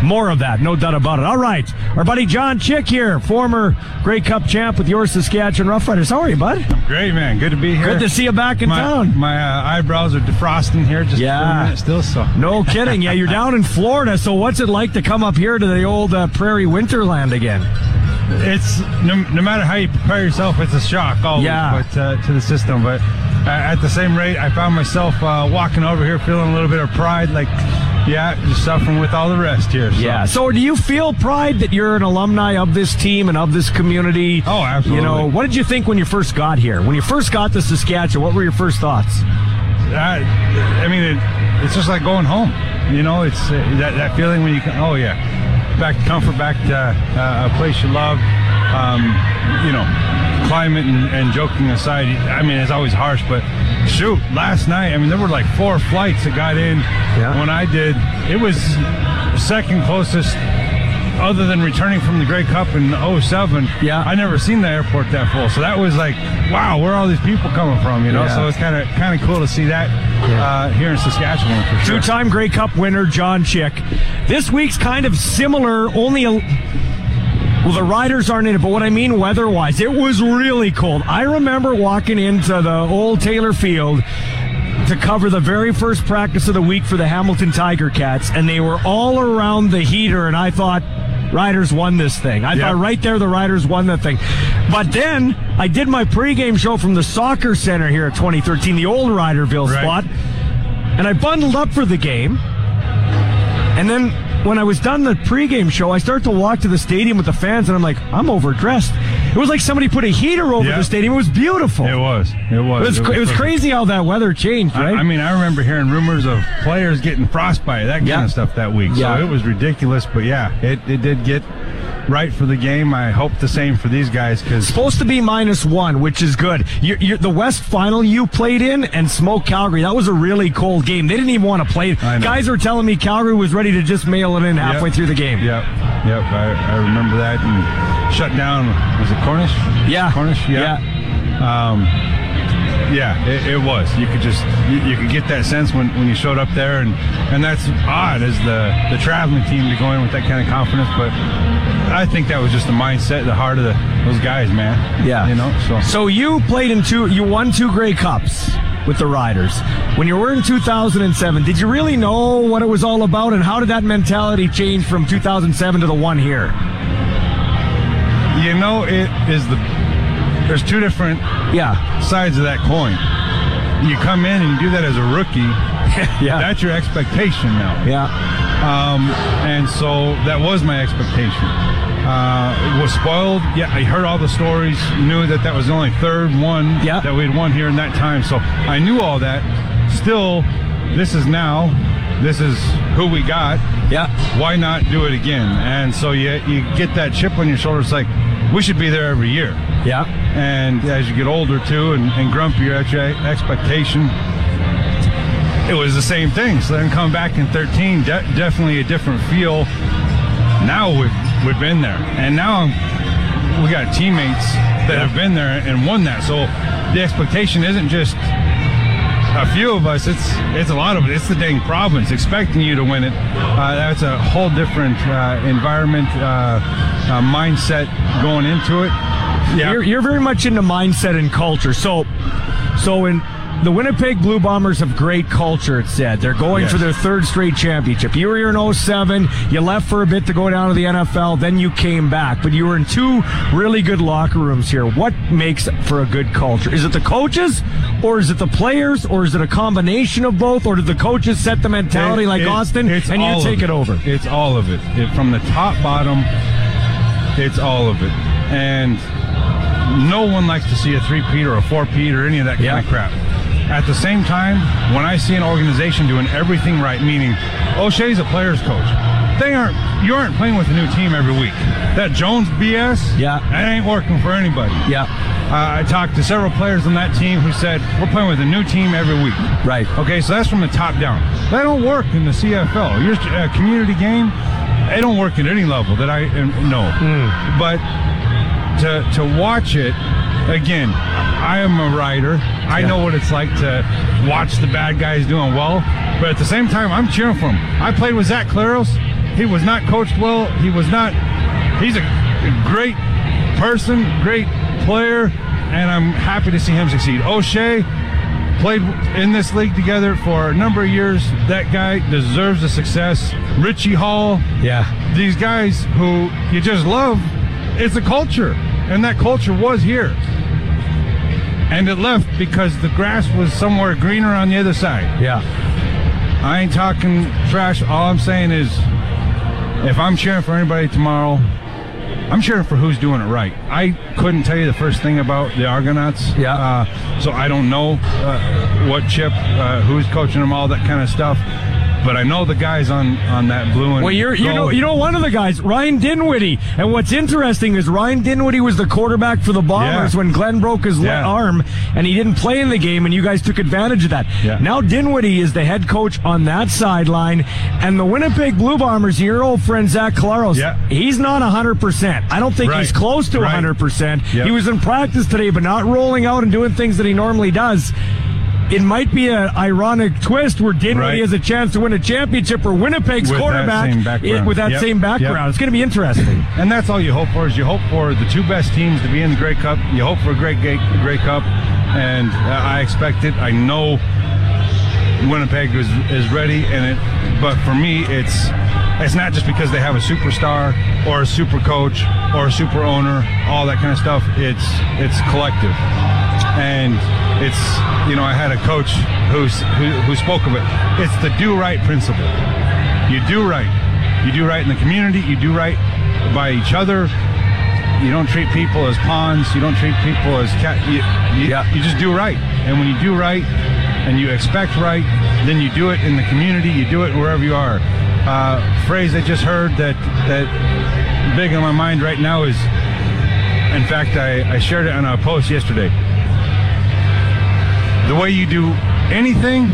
more of that, no doubt about it. All right, our buddy John Chick here, former Grey Cup champ with your Saskatchewan Roughriders. How are you, bud? Great, man. Good to be here. Good to see you back in my, town. My uh, eyebrows are defrosting here just Yeah. for a minute still, so. No [laughs] kidding. Yeah, you're down in Florida. So what's it like to come up here to the old uh, Prairie Winterland again? It's no, no matter how you prepare yourself, it's a shock always, Yeah. but uh, to the system. But uh, at the same rate, I found myself uh, walking over here feeling a little bit of pride, like, yeah, just suffering with all the rest here. So. Yeah. So do you feel pride that you're an alumni of this team and of this community? Oh, absolutely. You know, what did you think when you first got here? When you first got to Saskatchewan, what were your first thoughts? I, I mean, it, it's just like going home. You know, it's uh, that, that feeling when you can, oh, yeah, back to comfort, back to uh, a place you love. Um, you know, climate and, and joking aside, I mean, it's always harsh, but shoot, last night, I mean, there were like four flights that got in when I did. It was second closest. Other than returning from the Grey Cup in 07, yeah, I never seen the airport that full. So that was like, wow, where are all these people coming from? You know, Yeah. so it's kind of kind of cool to see that uh, here in Saskatchewan for sure. Two-time Grey Cup winner John Chick. This week's kind of similar, only a. Well, the riders aren't in it, but what I mean weather-wise, it was really cold. I remember walking into the old Taylor Field to cover the very first practice of the week for the Hamilton Tiger Cats, and they were all around the heater, and I thought, Riders won this thing. I thought right there the Riders won the thing. But then I did my pregame show from the soccer center here at 2013, the old Riderville spot, and I bundled up for the game. And then when I was done the pregame show, I start to walk to the stadium with the fans, and I'm like, I'm overdressed. It was like somebody put a heater over Yeah. the stadium. It was beautiful. It was. It was. It was, cra- it was crazy how that weather changed, I, right? I mean, I remember hearing rumors of players getting frostbite, that kind Yeah. of stuff that week. Yeah. So it was ridiculous. But yeah, it, it did get right for the game. I hope the same for these guys because supposed to be minus one, which is good. you you the West final you played in and Smoke Calgary, that was a really cold game. They didn't even want to play. Guys were telling me Calgary was ready to just mail it in halfway Yep. through the game. Yep, yep. I, I remember that and shut down. Was it Cornish? Yeah, Cornish. Yeah. Um, yeah, it, it was. You could just you, you could get that sense when, when you showed up there, and and that's odd as the the traveling team to go in with that kind of confidence. But I think that was just the mindset, the heart of the, those guys, man. Yeah. you know. So So you played in two, you won two Grey Cups with the Riders. When you were in 2007, did you really know what it was all about, and how did that mentality change from 2007 to the one here? You know, it is the. There's two different yeah sides of that coin. You come in and you do that as a rookie. [laughs] yeah. That's your expectation now. Yeah. Um, and so that was my expectation. Uh, was spoiled. Yeah, I heard all the stories. Knew that that was the only third one that we'd won here in that time. So I knew all that. Still, this is now. This is who we got. Yeah. Why not do it again? And so you you get that chip on your shoulder. It's like we should be there every year. Yeah. And as you get older too, and, and grumpier at your expectation, it was the same thing. So then come back in 13, de- definitely a different feel. Now we've we've been there, and now we got teammates that have been there and won that. So the expectation isn't just a few of us; it's it's a lot of it. It's the dang province expecting you to win it. Uh, that's a whole different uh, environment, uh, uh, mindset going into it. Yeah. You're, you're very much into mindset and culture. So, so in the Winnipeg Blue Bombers have great culture, it said. They're going Yes. for their third straight championship. You were here in 07. You left for a bit to go down to the NFL. Then you came back. But you were in two really good locker rooms here. What makes for a good culture? Is it the coaches? Or is it the players? Or is it a combination of both? Or did the coaches set the mentality It- like it- Austin it's and you take of it over? It's all of it. it. From the top, bottom, it's all of it. And no one likes to see a three-peat or a four-peat or any of that kind of crap. At the same time, when I see an organization doing everything right, meaning O'Shea's a player's coach, they aren't. You aren't playing with a new team every week. That Jones BS, yeah, that ain't working for anybody. Yeah. Uh, I talked to several players on that team who said we're playing with a new team every week. Right. Okay, so that's from the top down. That don't work in the CFL. Your uh, community game, it don't work at any level that I uh, know. But to to watch it again, I am a writer. I know what it's like to watch the bad guys doing well, but at the same time, I'm cheering for him. I played with Zach Collaros. He was not coached well. He was not. He's a great person, great player, and I'm happy to see him succeed. O'Shea played in this league together for a number of years. That guy deserves the success. Richie Hall. Yeah. These guys who you just love. It's a culture, and that culture was here. And it left because the grass was somewhere greener on the other side. Yeah. I ain't talking trash. All I'm saying is if I'm cheering for anybody tomorrow, I'm cheering for who's doing it right. I couldn't tell you the first thing about the Argonauts. Yeah. Uh, so I don't know uh, what chip, uh, who's coaching them, all that kind of stuff. But I know the guys on, on that blue and Well, you're you know you know one of the guys, Ryan Dinwiddie, and what's interesting is Ryan Dinwiddie was the quarterback for the Bombers Yeah. when Glenn broke his Yeah. arm, and he didn't play in the game, and you guys took advantage of that. Yeah. Now Dinwiddie is the head coach on that sideline, and the Winnipeg Blue Bombers, your old friend Zach Yeah. he's not hundred percent. I don't think Right. he's close to Right. hundred percent. Yep. He was in practice today, but not rolling out and doing things that he normally does. It might be an ironic twist where Dinwiddie Right. has a chance to win a championship or Winnipeg's With quarterback same background. i- with that Yep. same background. Yep. It's going to be interesting. And that's all you hope for is you hope for the two best teams to be in the Grey Cup. You hope for a great Grey, Grey Cup, and uh, I expect it. I know Winnipeg is, is ready, and it. But for me, it's it's not just because they have a superstar or a super coach or a super owner, all that kind of stuff. It's it's collective, and it's you know I had a coach who's, who who spoke of it. It's the do right principle. You do right. You do right in the community. You do right by each other. You don't treat people as pawns. You don't treat people as cat. You, you, you just do right. And when you do right and you expect right, then you do it in the community. You do it wherever you are. Uh, phrase I just heard that that big on my mind right now is. In fact, I, I shared it on a post yesterday. The way you do anything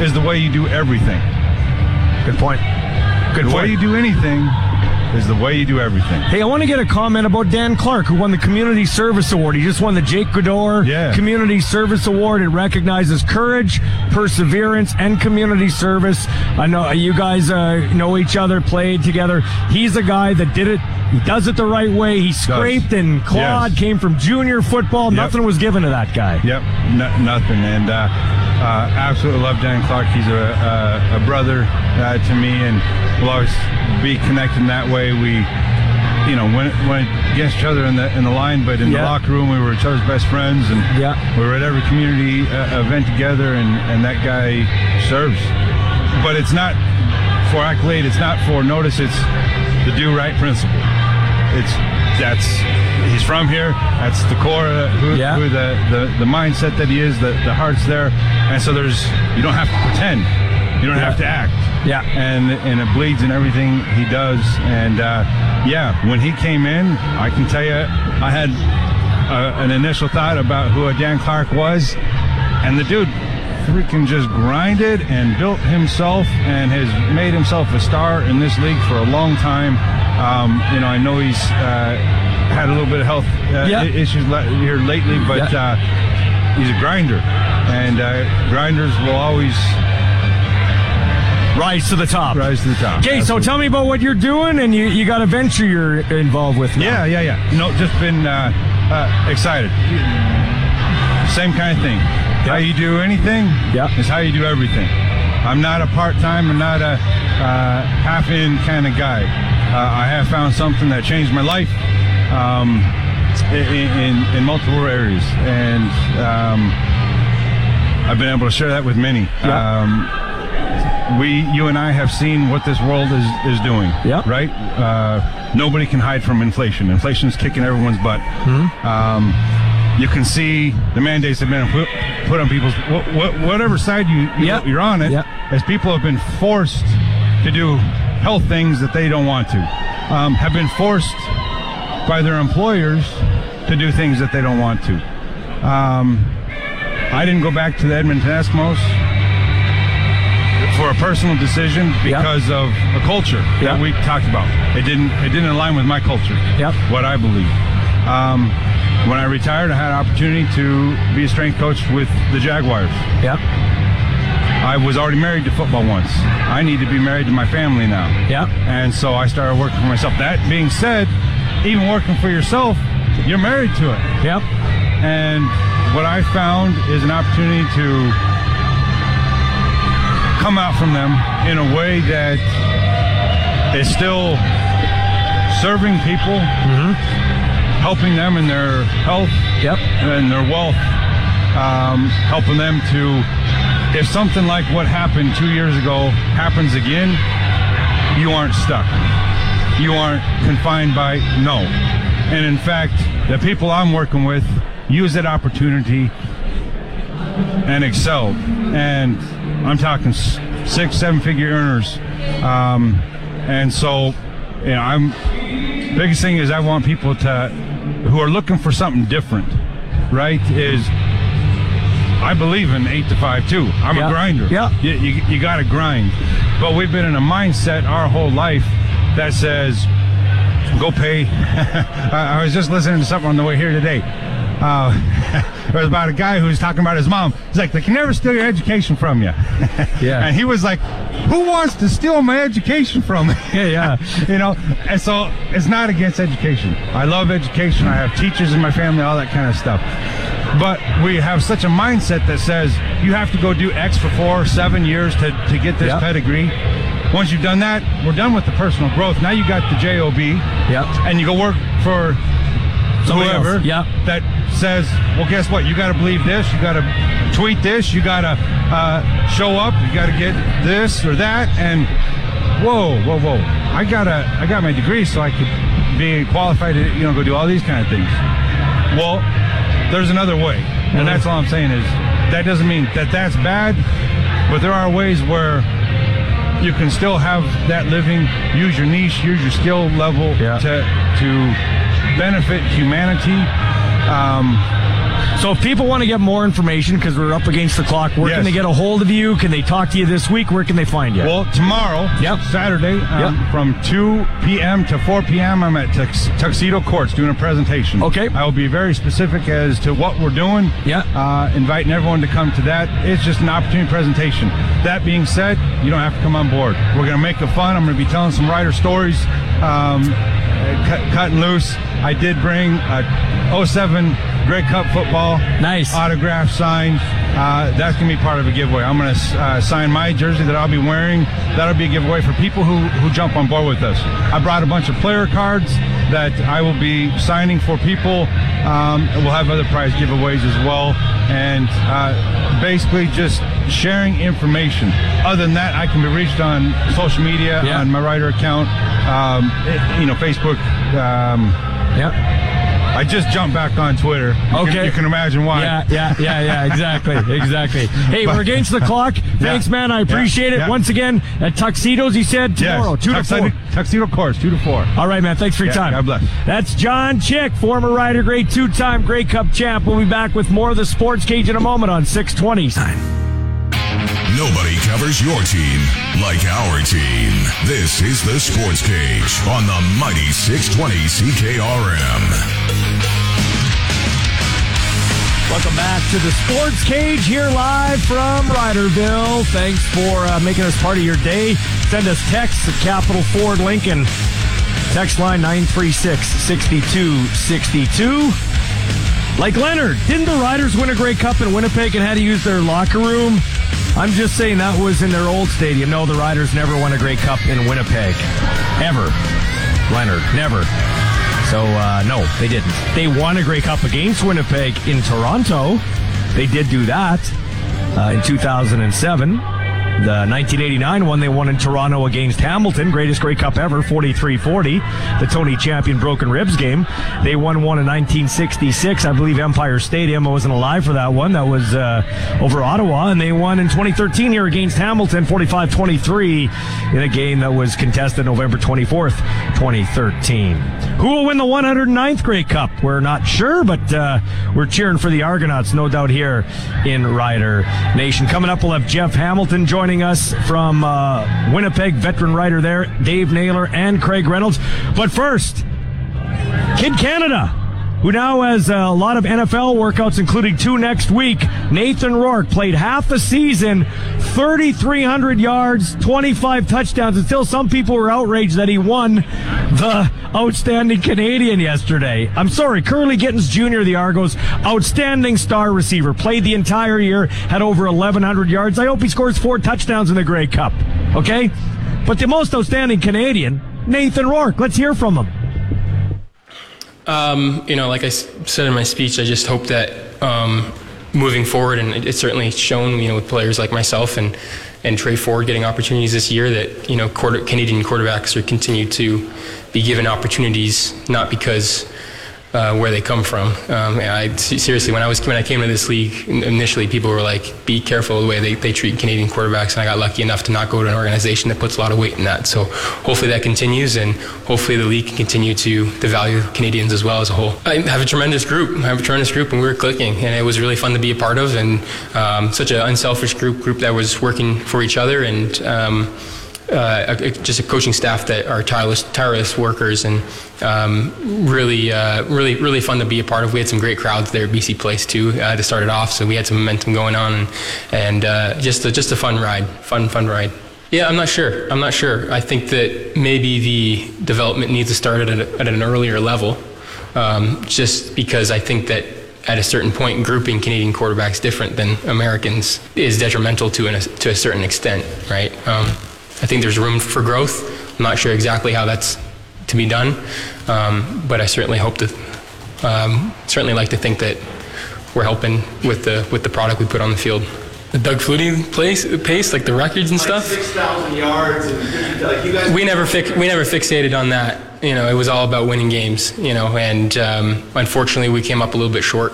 is the way you do everything. Good point. Good the way point. you do anything is the way you do everything. Hey, I want to get a comment about Dan Clark, who won the Community Service Award. He just won the Jake Gaudaur Community Service Award. It recognizes courage, perseverance, and community service. I know you guys uh, know each other, played together. He's a guy that did it. He does it the right way. He scraped and clawed, Yes. came from junior football. Yep. Nothing was given to that guy. Yep, no, nothing. And uh, uh, absolutely love Dan Clark. He's a, a, a brother uh, to me, and we'll always be connected in that way. We, you know, went, went against each other in the in the line, but in the locker room, we were each other's best friends, and we were at every community uh, event together. And, and that guy serves, but it's not for accolade. It's not for notice. It's the do right principle. It's that's he's from here. That's the core, uh, who, Yeah. who the, the the mindset that he is. The the heart's there, and so there's you don't have to pretend. You don't have to act. Yeah. And and it bleeds in everything he does. And uh, yeah, when he came in, I can tell you, I had uh, an initial thought about who a Dan Clark was, and the dude freaking just grinded and built himself and has made himself a star in this league for a long time. Um, you know, I know he's uh, had a little bit of health uh, Yeah. issues here lately, but uh, he's a grinder, and uh, grinders will always rise to the top. Rise to the top. Okay, so tell me about what you're doing, and you, you got a venture you're involved with now. Yeah, yeah, yeah. No, just been uh, uh, excited. Same kind of thing. How you do anything yeah. is how you do everything. I'm not a part-time, I'm not a uh, half-in kind of guy. Uh, I have found something that changed my life um, in, in, in multiple areas, and um, I've been able to share that with many. Um, we, you and I, have seen what this world is is doing. Yeah. Right. Uh, nobody can hide from inflation. Inflation is kicking everyone's butt. Um, you can see the mandates have been put, put on people's wh- wh- whatever side you, you you're on it. As people have been forced to do health things that they don't want to, um, have been forced by their employers to do things that they don't want to. Um, I didn't go back to the Edmonton Eskimos for a personal decision because of a culture that we talked about. It didn't it didn't align with my culture. Yep. What I believe. Um, when I retired, I had an opportunity to be a strength coach with the Jaguars. Yep. I was already married to football once. I need to be married to my family now. Yep. And so I started working for myself. That being said, even working for yourself, you're married to it. Yep. And what I found is an opportunity to come out from them in a way that is still serving people, helping them in their health yep. and their wealth, um, helping them to, if something like what happened two years ago happens again, you aren't stuck. You aren't confined by no. And in fact, the people I'm working with use that opportunity and excel. And I'm talking six, seven figure earners. Um, and so, you know, I'm biggest thing is I want people to who are looking for something different, right? Is I believe in eight to five too. I'm Yeah. a grinder. Yeah. You, you, you got to grind. But we've been in a mindset our whole life that says, go pay. [laughs] I, I was just listening to something on the way here today. Uh, [laughs] it was about a guy who was talking about his mom. He's like, they can never steal your education from you. [laughs] Yeah. and he was like, who wants to steal my education from me? Yeah, yeah. [laughs] you know, and so it's not against education. I love education. I have teachers in my family, all that kind of stuff. But we have such a mindset that says you have to go do X for four, seven years to, to get this Yep. pedigree. Once you've done that, we're done with the personal growth. Now you got the JOB. Yep. And you go work for Somebody whoever else. Yep. that says, well, guess what? You got to believe this. You got to tweet this. You got to uh, show up. You got to get this or that. And whoa, whoa, whoa! I got a, I got my degree, so I could be qualified to, you know, go do all these kind of things. Well, there's another way, and that's all I'm saying is that doesn't mean that that's bad, but there are ways where you can still have that living, use your niche, use your skill level to to benefit humanity. Um, So if people want to get more information, because we're up against the clock, where Yes. can they get a hold of you? Can they talk to you this week? Where can they find you? Well, tomorrow, Yep. Saturday, um, from 2 p.m. to 4 p.m., I'm at Tux- Tuxedo Courts doing a presentation. Okay. I will be very specific as to what we're doing. Yeah. Uh, inviting everyone to come to that. It's just an opportunity presentation. That being said, you don't have to come on board. We're going to make it fun. I'm going to be telling some writer stories, um, uh, cut, cutting loose. I did bring a 07 Grey Cup football. Nice. Autograph signed. Uh, that's going to be part of a giveaway. I'm going to uh, sign my jersey that I'll be wearing. That'll be a giveaway for people who, who jump on board with us. I brought a bunch of player cards that I will be signing for people. Um, we'll have other prize giveaways as well, and uh, basically just sharing information. Other than that, I can be reached on social media on my writer account, um, you know, Facebook. Um, yeah. I just jumped back on Twitter. You can- Okay. you can imagine why. Yeah, yeah, yeah, yeah, exactly, [laughs] exactly. Hey, But- we're against the clock. [laughs] Thanks, man. I appreciate it. yeah. Once again, at Tuxedos, you said tomorrow, Yes, two tuxedo, to four. Tuxedo course, two to four. All right, man. Thanks for your Yeah, time. God bless. That's John Chick, former rider, great two-time Grey Cup champ. We'll be back with more of the Sports Cage in a moment on 620. Nobody covers your team like our team. This is the Sports Cage on the mighty 620 CKRM. Welcome back to the Sports Cage here live from Riderville. Thanks for uh, making us part of your day. Send us texts at Capital Ford Lincoln. Text line 936 6262. Like Leonard, didn't the Riders win a Grey Cup in Winnipeg and had to use their locker room? I'm just saying that was in their old stadium. No, the Riders never won a Grey Cup in Winnipeg. Ever. Leonard, never. So, uh, no, they didn't. They won a Grey Cup against Winnipeg in Toronto. They did do that uh, in 2007. The 1989 one they won in Toronto against Hamilton, greatest Grey Cup ever, 43-40. The Tony Champion Broken Ribs game. They won one in 1966, I believe Empire Stadium. I wasn't alive for that one. That was uh, over Ottawa, and they won in 2013 here against Hamilton, 45-23, in a game that was contested November 24th, 2013. Who will win the 109th Grey Cup? We're not sure, but uh, we're cheering for the Argonauts, no doubt, here in Rider Nation. Coming up, we'll have Jeff Hamilton joining us from uh, Winnipeg, veteran writer there, Dave Naylor and Craig Reynolds. But first, Kid Canada, who now has a lot of NFL workouts, including two next week. Nathan Rourke played half the season, 3,300 yards, 25 touchdowns, and still some people were outraged that he won the Outstanding Canadian yesterday. I'm sorry, Kurleigh Gittens Jr., the Argos, outstanding star receiver, played the entire year, had over 1,100 yards. I hope he scores four touchdowns in the Grey Cup, okay? But the most outstanding Canadian, Nathan Rourke. Let's hear from him. Um, you know, like I said in my speech, I just hope that um, moving forward, and it- it's certainly shown, you know, with players like myself and and Tre Ford getting opportunities this year, that you know, quarter, Canadian quarterbacks are continue to be given opportunities, not because. Uh, where they come from. Um, I seriously, when I was when I came to this league initially, people were like, "Be careful the way they, they treat Canadian quarterbacks." And I got lucky enough to not go to an organization that puts a lot of weight in that. So hopefully that continues, and hopefully the league can continue to, to value Canadians as well as a whole. I have a tremendous group. I have a tremendous group, and we were clicking, and it was really fun to be a part of, and um, such an unselfish group group that was working for each other, and. Um, uh, a- just a coaching staff that are tireless, tireless workers, and um, really, uh, really, really fun to be a part of. We had some great crowds there at BC Place too uh, to start it off, so we had some momentum going on, and, and uh, just a, just a fun ride, fun, fun ride. Yeah, I'm not sure. I'm not sure. I think that maybe the development needs to start at, a, at an earlier level, um, just because I think that at a certain point, grouping Canadian quarterbacks different than Americans is detrimental to an, to a certain extent, right? Um, I think there's room for growth. I'm not sure exactly how that's to be done, um, but I certainly hope to, um, certainly like to think that we're helping with the with the product we put on the field. The Doug Flutie place, pace, like the records and stuff. Six thousand yards, and like you guys. We never fix, we never fixated on that. You know, it was all about winning games. You know, and um, unfortunately, we came up a little bit short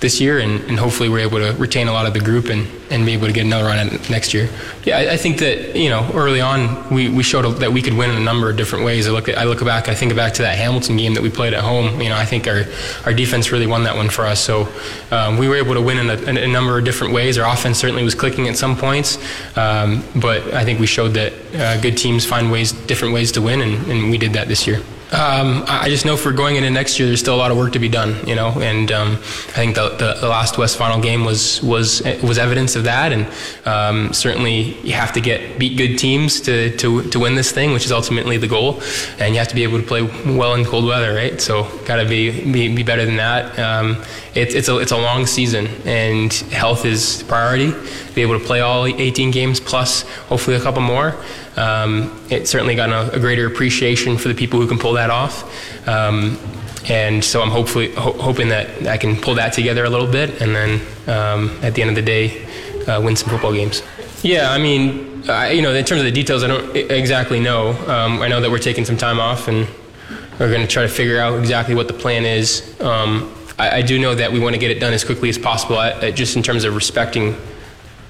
this year, and, and hopefully, we're able to retain a lot of the group and, and be able to get another run at it next year. Yeah, I, I think that you know, early on, we, we showed that we could win in a number of different ways. I look at, I look back, I think back to that Hamilton game that we played at home. You know, I think our our defense really won that one for us. So um, we were able to win in a, in a number of different ways. Our offense certainly was clicking at some points, um, but I think we showed that uh, good teams find ways, different ways to win, and, and we did that this year. Um, I just know for going into next year, there's still a lot of work to be done, you know, and um, I think the, the, the last West Final game was was was evidence of that, and um, certainly you have to get beat good teams to, to to win this thing, which is ultimately the goal, and you have to be able to play well in cold weather, right? So got to be, be be better than that. Um, it's it's a it's a long season, and health is priority. Be able to play all 18 games plus hopefully a couple more. Um, it's certainly gotten a, a, greater appreciation for the people who can pull that off. Um, and so I'm hopefully ho- hoping that I can pull that together a little bit, and then um, at the end of the day, uh, win some football games. Yeah, I mean, I, you know, in terms of the details, I don't exactly know. Um, I know that we're taking some time off, and we're going to try to figure out exactly what the plan is. Um, I, I, do know that we want to get it done as quickly as possible, I, just in terms of respecting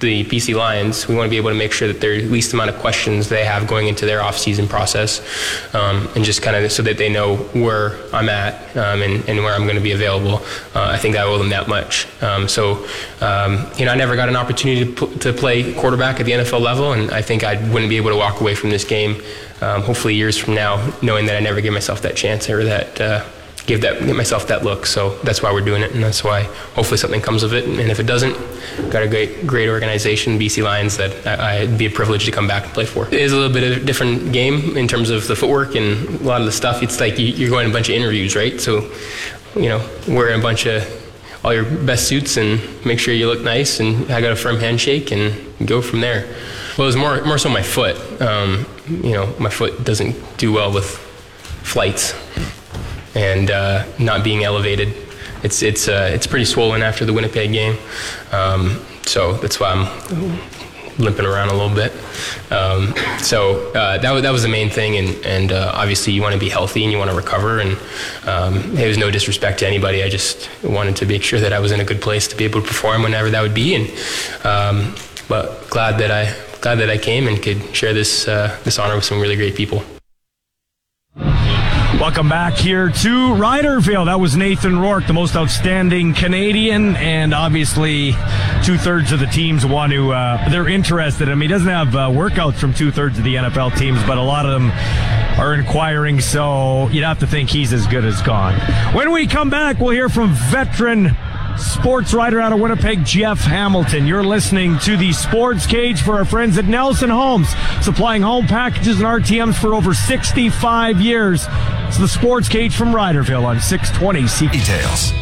the BC Lions, we want to be able to make sure that there's least amount of questions they have going into their off-season process, um, and just kind of so that they know where I'm at um, and, and, where I'm going to be available. Uh, I think I owe them that much. Um, so, um, you know, I never got an opportunity to, p- to play quarterback at the NFL level, and I think I wouldn't be able to walk away from this game, um, hopefully years from now, knowing that I never gave myself that chance or that. Uh, give that give myself that look. So that's why we're doing it, and that's why hopefully something comes of it. And if it doesn't, got a great great organization, BC Lions, that I, would be a privilege to come back and play for. It is a little bit of a different game in terms of the footwork and a lot of the stuff. It's like you're going to a bunch of interviews, right? So you know, wearing a bunch of all your best suits and make sure you look nice and I got a firm handshake and go from there. Well, it was more more so my foot. Um, you know, my foot doesn't do well with flights and uh, not being elevated. It's it's uh, it's pretty swollen after the Winnipeg game, um, so that's why I'm limping around a little bit. Um, so uh, that was that was the main thing, and and uh, obviously you want to be healthy and you want to recover. And um, it was no disrespect to anybody. I just wanted to make sure that I was in a good place to be able to perform whenever that would be. And um, but glad that I glad that I came and could share this uh, this honor with some really great people. Welcome back here to Riderville. That was Nathan Rourke, the most outstanding Canadian, and obviously two thirds of the teams want to. Uh, they're interested. I mean, he doesn't have uh, workouts from two thirds of the NFL teams, but a lot of them are inquiring. So you'd have to think he's as good as gone. When we come back, we'll hear from veteran sports writer out of Winnipeg, Jeff Hamilton. You're listening to the Sports Cage for our friends at Nelson Homes, supplying home packages and RTMs for over 65 years. It's the Sports Cage from Riderville on 620 C. Details.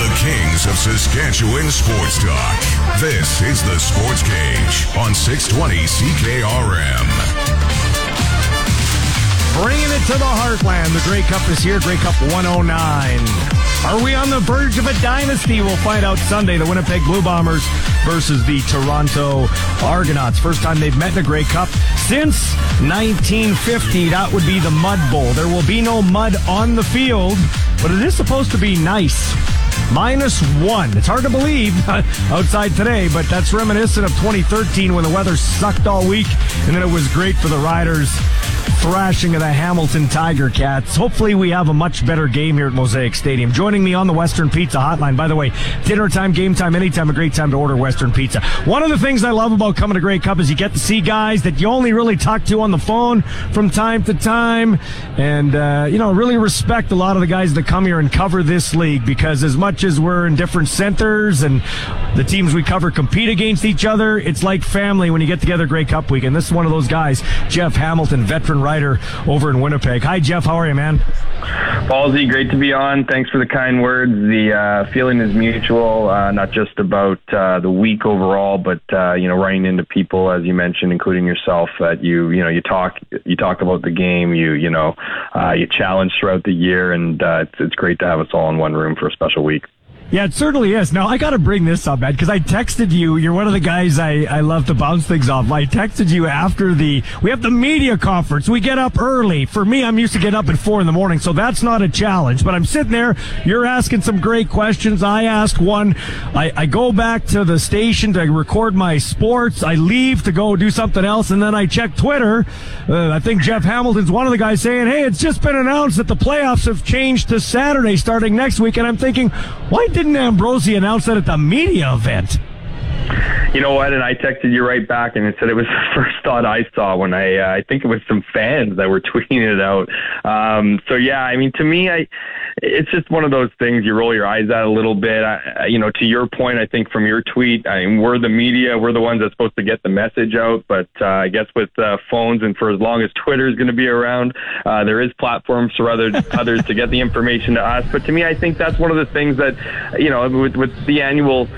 The Kings of Saskatchewan Sports Talk. This is the Sports Cage on 620 CKRM. Bringing it to the heartland. The Grey Cup is here. Grey Cup 109. Are we on the verge of a dynasty? We'll find out Sunday. The Winnipeg Blue Bombers versus the Toronto Argonauts. First time they've met in a Grey Cup since 1950. That would be the Mud Bowl. There will be no mud on the field, but it is supposed to be nice minus one. It's hard to believe [laughs] outside today, but that's reminiscent of 2013 when the weather sucked all week, and then it was great for the Riders thrashing of the Hamilton Tiger Cats. Hopefully, we have a much better game here at Mosaic Stadium. Joining me on the Western Pizza Hotline, by the way, dinner time, game time, anytime, a great time to order Western Pizza. One of the things I love about coming to Grey Cup is you get to see guys that you only really talk to on the phone from time to time, and uh, you know, really respect a lot of the guys that come here and cover this league because as much as we're in different centers and the teams we cover compete against each other, it's like family when you get together Grey Cup week. And this is one of those guys, Jeff Hamilton, veteran writer over in Winnipeg. Hi, Jeff. How are you, man? Ballsy, great to be on. Thanks for the kind words. The uh, feeling is mutual, uh, not just about uh, the week overall, but uh, you know, running into people as you mentioned, including yourself, that you you know you talk you talk about the game, you you know uh, you challenge throughout the year, and uh, it's it's great to have us all in one room for a special week. Yeah, it certainly is. Now, I got to bring this up, man, because I texted you. You're one of the guys I, I love to bounce things off. I texted you after the, we have the media conference. We get up early. For me, I'm used to getting up at four in the morning, so that's not a challenge. But I'm sitting there. You're asking some great questions. I asked one. I, I go back to the station to record my sports. I leave to go do something else, and then I check Twitter. Uh, I think Jeff Hamilton's one of the guys saying, hey, it's just been announced that the playoffs have changed to Saturday starting next week. And I'm thinking, why didn't Ambrosie announce that at the media event? You know what? And I texted you right back, and it said it was [laughs] the first thought I saw when I uh, I think it was some fans that were [laughs] tweeting it out. Um, so yeah, I mean, to me, I it's just one of those things you roll your eyes at a little bit. I, you know, to your point, I think from your tweet, I mean, we're the media, we're the ones that's supposed to get the message out. But uh, I guess with uh, phones and for as long as Twitter is going to be around, uh, there is platforms for other [laughs] others to get the information to us. But to me, I think that's one of the things that you know, with, with the annual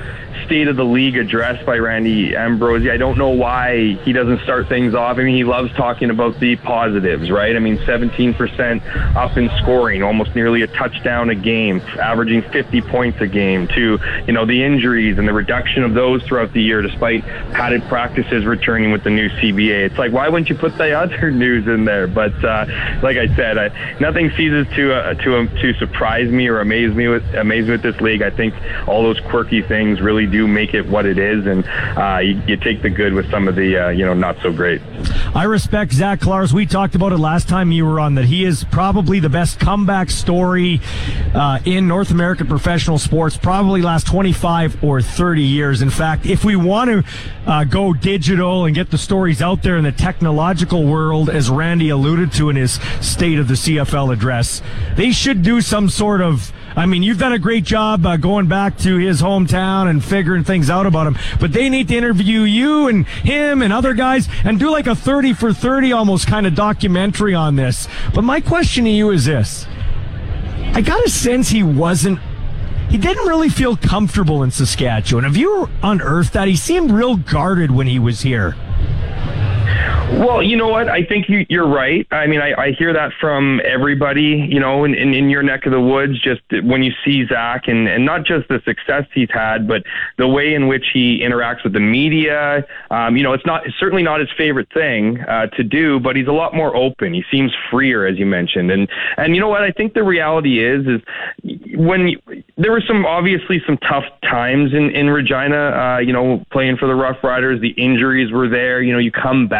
state of the league address by Randy Ambrosie. I don't know why he doesn't start things off. I mean, he loves talking about the positives, right? I mean, 17% up in scoring, almost nearly a touchdown a game, averaging 50 points a game. To you know the injuries and the reduction of those throughout the year, despite padded practices returning with the new CBA. It's like why wouldn't you put the other [laughs] news in there? But uh, like I said, I, nothing ceases to uh, to um, to surprise me or amaze me with amaze me with this league. I think all those quirky things really do make it what it is, and uh, you, you, take the good with some of the uh, you know not so great. I respect Zach Collaros. We talked about it last time you were on that he is probably the best comeback story uh, in North American professional sports, probably last 25 or 30 years. In fact, if we want to uh, go digital and get the stories out there in the technological world, as Randy alluded to in his State of the CFL address, they should do some sort of I mean, you've done a great job uh, going back to his hometown and figuring things out about him, but they need to interview you and him and other guys and do like a 30 for 30 almost kind of documentary on this. But my question to you is this I got a sense he wasn't he didn't really feel comfortable in Saskatchewan. Have you unearthed that? He seemed real guarded when he was here. Well, you know what? I think you, you're right. I mean, I, I hear that from everybody, you know, in, in, in your neck of the woods, just when you see Zach and, and not just the success he's had, but the way in which he interacts with the media. Um, you know, it's not, it's certainly not his favorite thing uh, to do, but he's a lot more open. He seems freer, as you mentioned. And, and you know what? I think the reality is, is when you, there were some, obviously some tough times in, in Regina, uh, you know, playing for the Rough Riders, the injuries were there, you know, you come back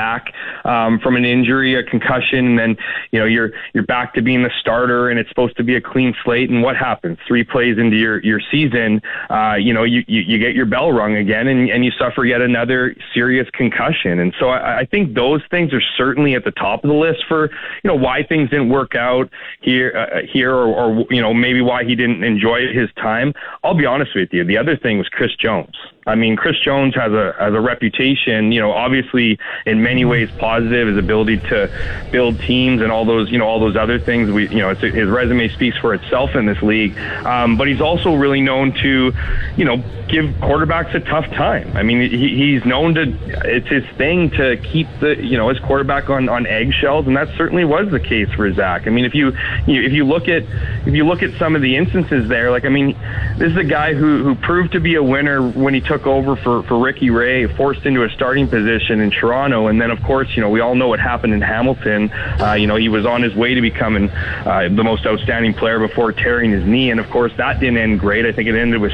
um, from an injury, a concussion, and then you know you're you're back to being the starter, and it's supposed to be a clean slate. And what happens? Three plays into your your season, uh, you know you, you you get your bell rung again, and and you suffer yet another serious concussion. And so I, I think those things are certainly at the top of the list for you know why things didn't work out here uh, here, or, or you know maybe why he didn't enjoy his time. I'll be honest with you. The other thing was Chris Jones. I mean, Chris Jones has a has a reputation, you know, obviously in many ways positive, his ability to build teams and all those, you know, all those other things. We, you know, his resume speaks for itself in this league. Um, but he's also really known to, you know, give quarterbacks a tough time. I mean, he, he's known to, it's his thing to keep the, you know, his quarterback on on eggshells, and that certainly was the case for Zach. I mean, if you, you if you look at if you look at some of the instances there, like I mean, this is a guy who who proved to be a winner when he took took over for, for Ricky Ray, forced into a starting position in Toronto. And then, of course, you know, we all know what happened in Hamilton. Uh, you know, he was on his way to becoming uh, the most outstanding player before tearing his knee. And, of course, that didn't end great. I think it ended with,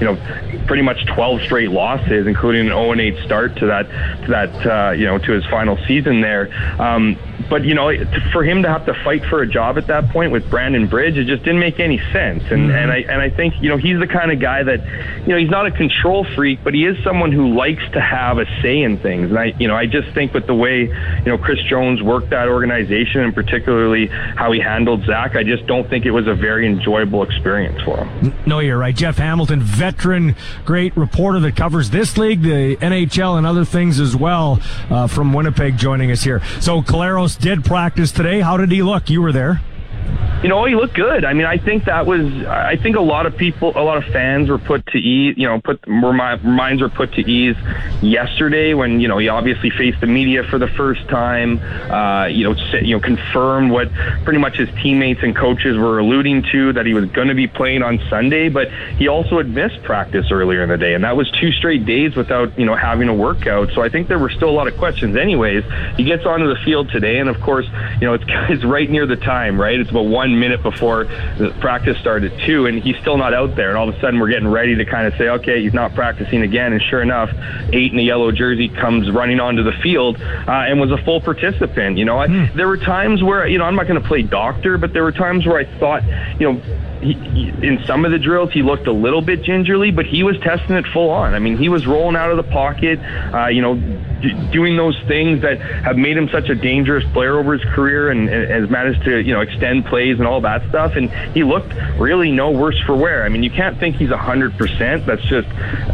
you know, pretty much 12 straight losses, including an 0-8 start to that, to that uh, you know, to his final season there. Um, but you know, for him to have to fight for a job at that point with Brandon Bridge, it just didn't make any sense. And mm-hmm. and I and I think you know he's the kind of guy that you know he's not a control freak, but he is someone who likes to have a say in things. And I you know I just think with the way you know Chris Jones worked that organization and particularly how he handled Zach, I just don't think it was a very enjoyable experience for him. No, you're right. Jeff Hamilton, veteran, great reporter that covers this league, the NHL, and other things as well uh, from Winnipeg, joining us here. So Collaros did practice today. How did he look? You were there. You know, he looked good. I mean, I think that was. I think a lot of people, a lot of fans were put to ease. You know, put minds were put to ease yesterday when you know he obviously faced the media for the first time. Uh, you know, you know, confirmed what pretty much his teammates and coaches were alluding to that he was going to be playing on Sunday. But he also had missed practice earlier in the day, and that was two straight days without you know having a workout. So I think there were still a lot of questions. Anyways, he gets onto the field today, and of course, you know, it's [laughs] it's right near the time, right? It's about one minute before the practice started too, and he's still not out there. And all of a sudden, we're getting ready to kind of say, okay, he's not practicing again. And sure enough, eight in a yellow jersey comes running onto the field uh, and was a full participant. You know, I, mm. there were times where you know I'm not going to play doctor, but there were times where I thought, you know he, in some of the drills, he looked a little bit gingerly, but he was testing it full on. I mean, he was rolling out of the pocket, uh, you know, d- doing those things that have made him such a dangerous player over his career and, and, has managed to, you know, extend plays and all that stuff. And he looked really no worse for wear. I mean, you can't think he's 100%. That's just,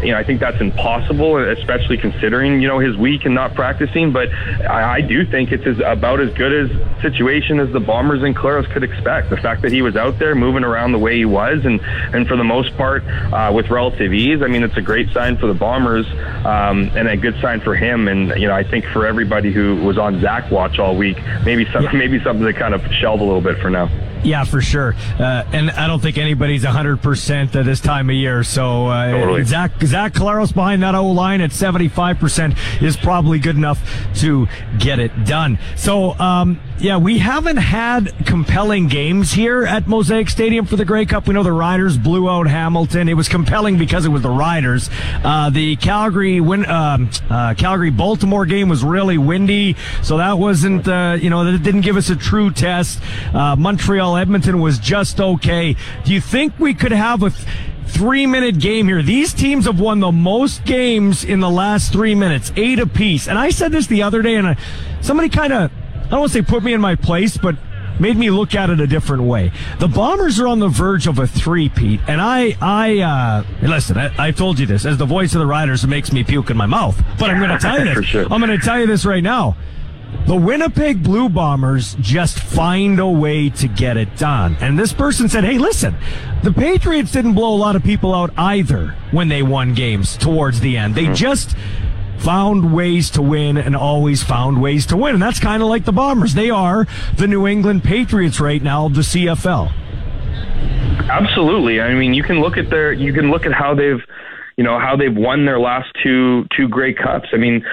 you know, I think that's impossible, especially considering, you know, his week and not practicing. But I, I do think it's as, about as good a situation as the Bombers and Collaros could expect. The fact that he was out there moving around down the way he was, and and for the most part uh, with relative ease. I mean, it's a great sign for the Bombers um, and a good sign for him. And you know, I think for everybody who was on Zach watch all week, maybe some, yeah. maybe something to kind of shelve a little bit for now. Yeah, for sure. Uh, and I don't think anybody's 100% at this time of year. So uh, totally. Zach, Zach Collaros behind that O line at 75% is probably good enough to get it done. So, um, yeah, we haven't had compelling games here at Mosaic Stadium for the Grey Cup. We know the Riders blew out Hamilton. It was compelling because it was the Riders. Uh, the Calgary win, um, uh, Calgary Baltimore game was really windy, so that wasn't, uh, you know, that didn't give us a true test. Uh, Montreal Edmonton was just okay. Do you think we could have a th- three minute game here? These teams have won the most games in the last three minutes, eight apiece. And I said this the other day, and I, somebody kind of, don't want to say put me in my place, but made me look at it a different way. The Bombers are on the verge of a three-peat, and I, I, uh, listen, I, I told you this as the voice of the Riders, it makes me puke in my mouth. But I'm going to tell you [laughs] this. sure. I'm going to tell you this right now. The Winnipeg Blue Bombers just find a way to get it done. And this person said, hey, listen, the Patriots didn't blow a lot of people out either when they won games towards the end. They mm-hmm. just found ways to win and always found ways to win. And that's kind of like the Bombers. They are the New England Patriots right now, the CFL. Absolutely. I mean, you can look at their, you can look at how they've you know how they've won their last two two Grey Cups. [laughs] I mean,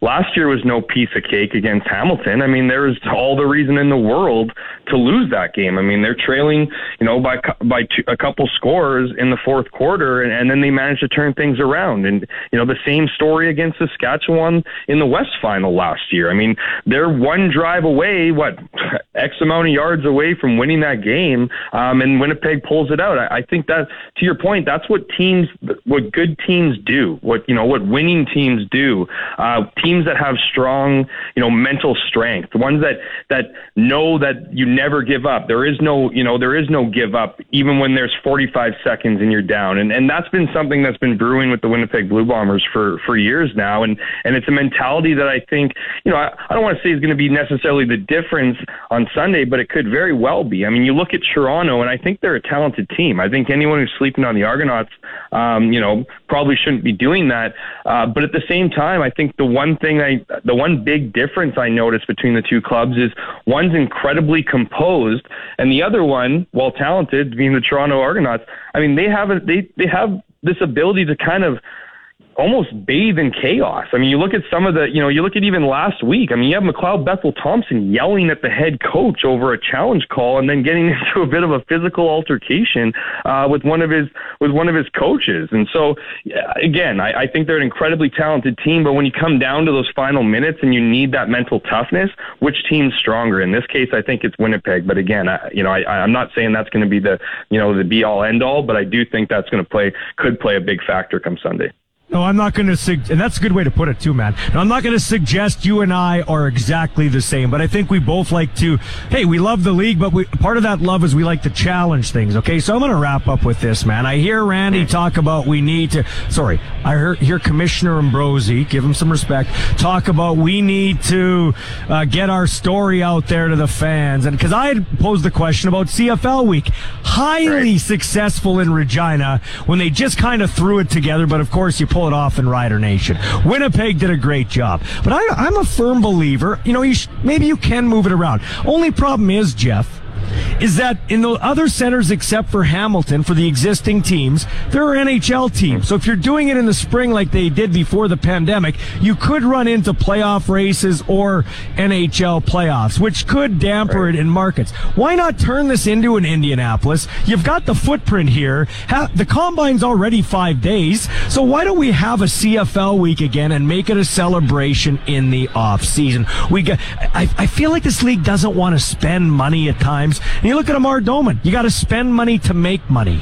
last year was no piece of cake against Hamilton. I mean, there's all the reason in the world to lose that game. I mean, they're trailing, you know, by by two, a couple scores in the fourth quarter, and, and then they managed to turn things around. And you know, the same story against Saskatchewan in the West Final last year. I mean, they're one drive away, what [laughs] X amount of yards away from winning that game, um, and Winnipeg pulls it out. I, I think that, to your point, that's what teams what good teams do, what you know, what winning teams do. Uh, teams that have strong, you know, mental strength, ones that that know that you never give up. There is no, you know, there is no give up, even when there's 45 seconds and you're down. And and that's been something that's been brewing with the Winnipeg Blue Bombers for for years now. And and it's a mentality that I think, you know, I, I don't want to say is going to be necessarily the difference on Sunday, but it could very well be. I mean, you look at Toronto, and I think they're a talented team. I think anyone who's sleeping on the Argonauts, um, you know know, probably shouldn't be doing that. Uh, but at the same time, I think the one thing I, the one big difference I noticed between the two clubs is one's incredibly composed, and the other one, while talented, being the Toronto Argonauts, I mean, they have a, they they have this ability to kind of almost bathe in chaos. I mean, you look at some of the, you know, you look at even last week. I mean, you have McLeod Bethel Thompson yelling at the head coach over a challenge call, and then getting [laughs] into a bit of a physical altercation uh, with one of his with one of his coaches. And so, again, I, I think they're an incredibly talented team. But when you come down to those final minutes and you need that mental toughness, which team's stronger? In this case, I think it's Winnipeg. But again, I, you know, I, I'm not saying that's going to be the, you know, the be all end all, but I do think that's going to play could play a big factor come Sunday. No, I'm not going to, sug- and that's a good way to put it too, man. No, I'm not going to suggest you and I are exactly the same, but I think we both like to, hey, we love the league, but we, part of that love is we like to challenge things, okay? So I'm going to wrap up with this, man. I hear Randy talk about we need to, sorry, I hear, hear Commissioner Ambrosie, give him some respect, talk about we need to uh, get our story out there to the fans. And because I had posed the question about CFL week, highly right. successful in Regina when they just kind of threw it together, but of course you pull it off in Rider Nation. Winnipeg did a great job. But I, am a firm believer, you know, you sh- maybe you can move it around. Only problem is, Jeff, is that in the other centers except for Hamilton, for the existing teams, there are NHL teams. So if you're doing it in the spring like they did before the pandemic, you could run into playoff races or NHL playoffs, which could damper right. it in markets. Why not turn this into an Indianapolis? You've got the footprint here. the combine's already five days. So why don't we have a CFL week again and make it a celebration in the off season? We got, I, I feel like this league doesn't want to spend money at times you look at Amar Doman. You got to spend money to make money.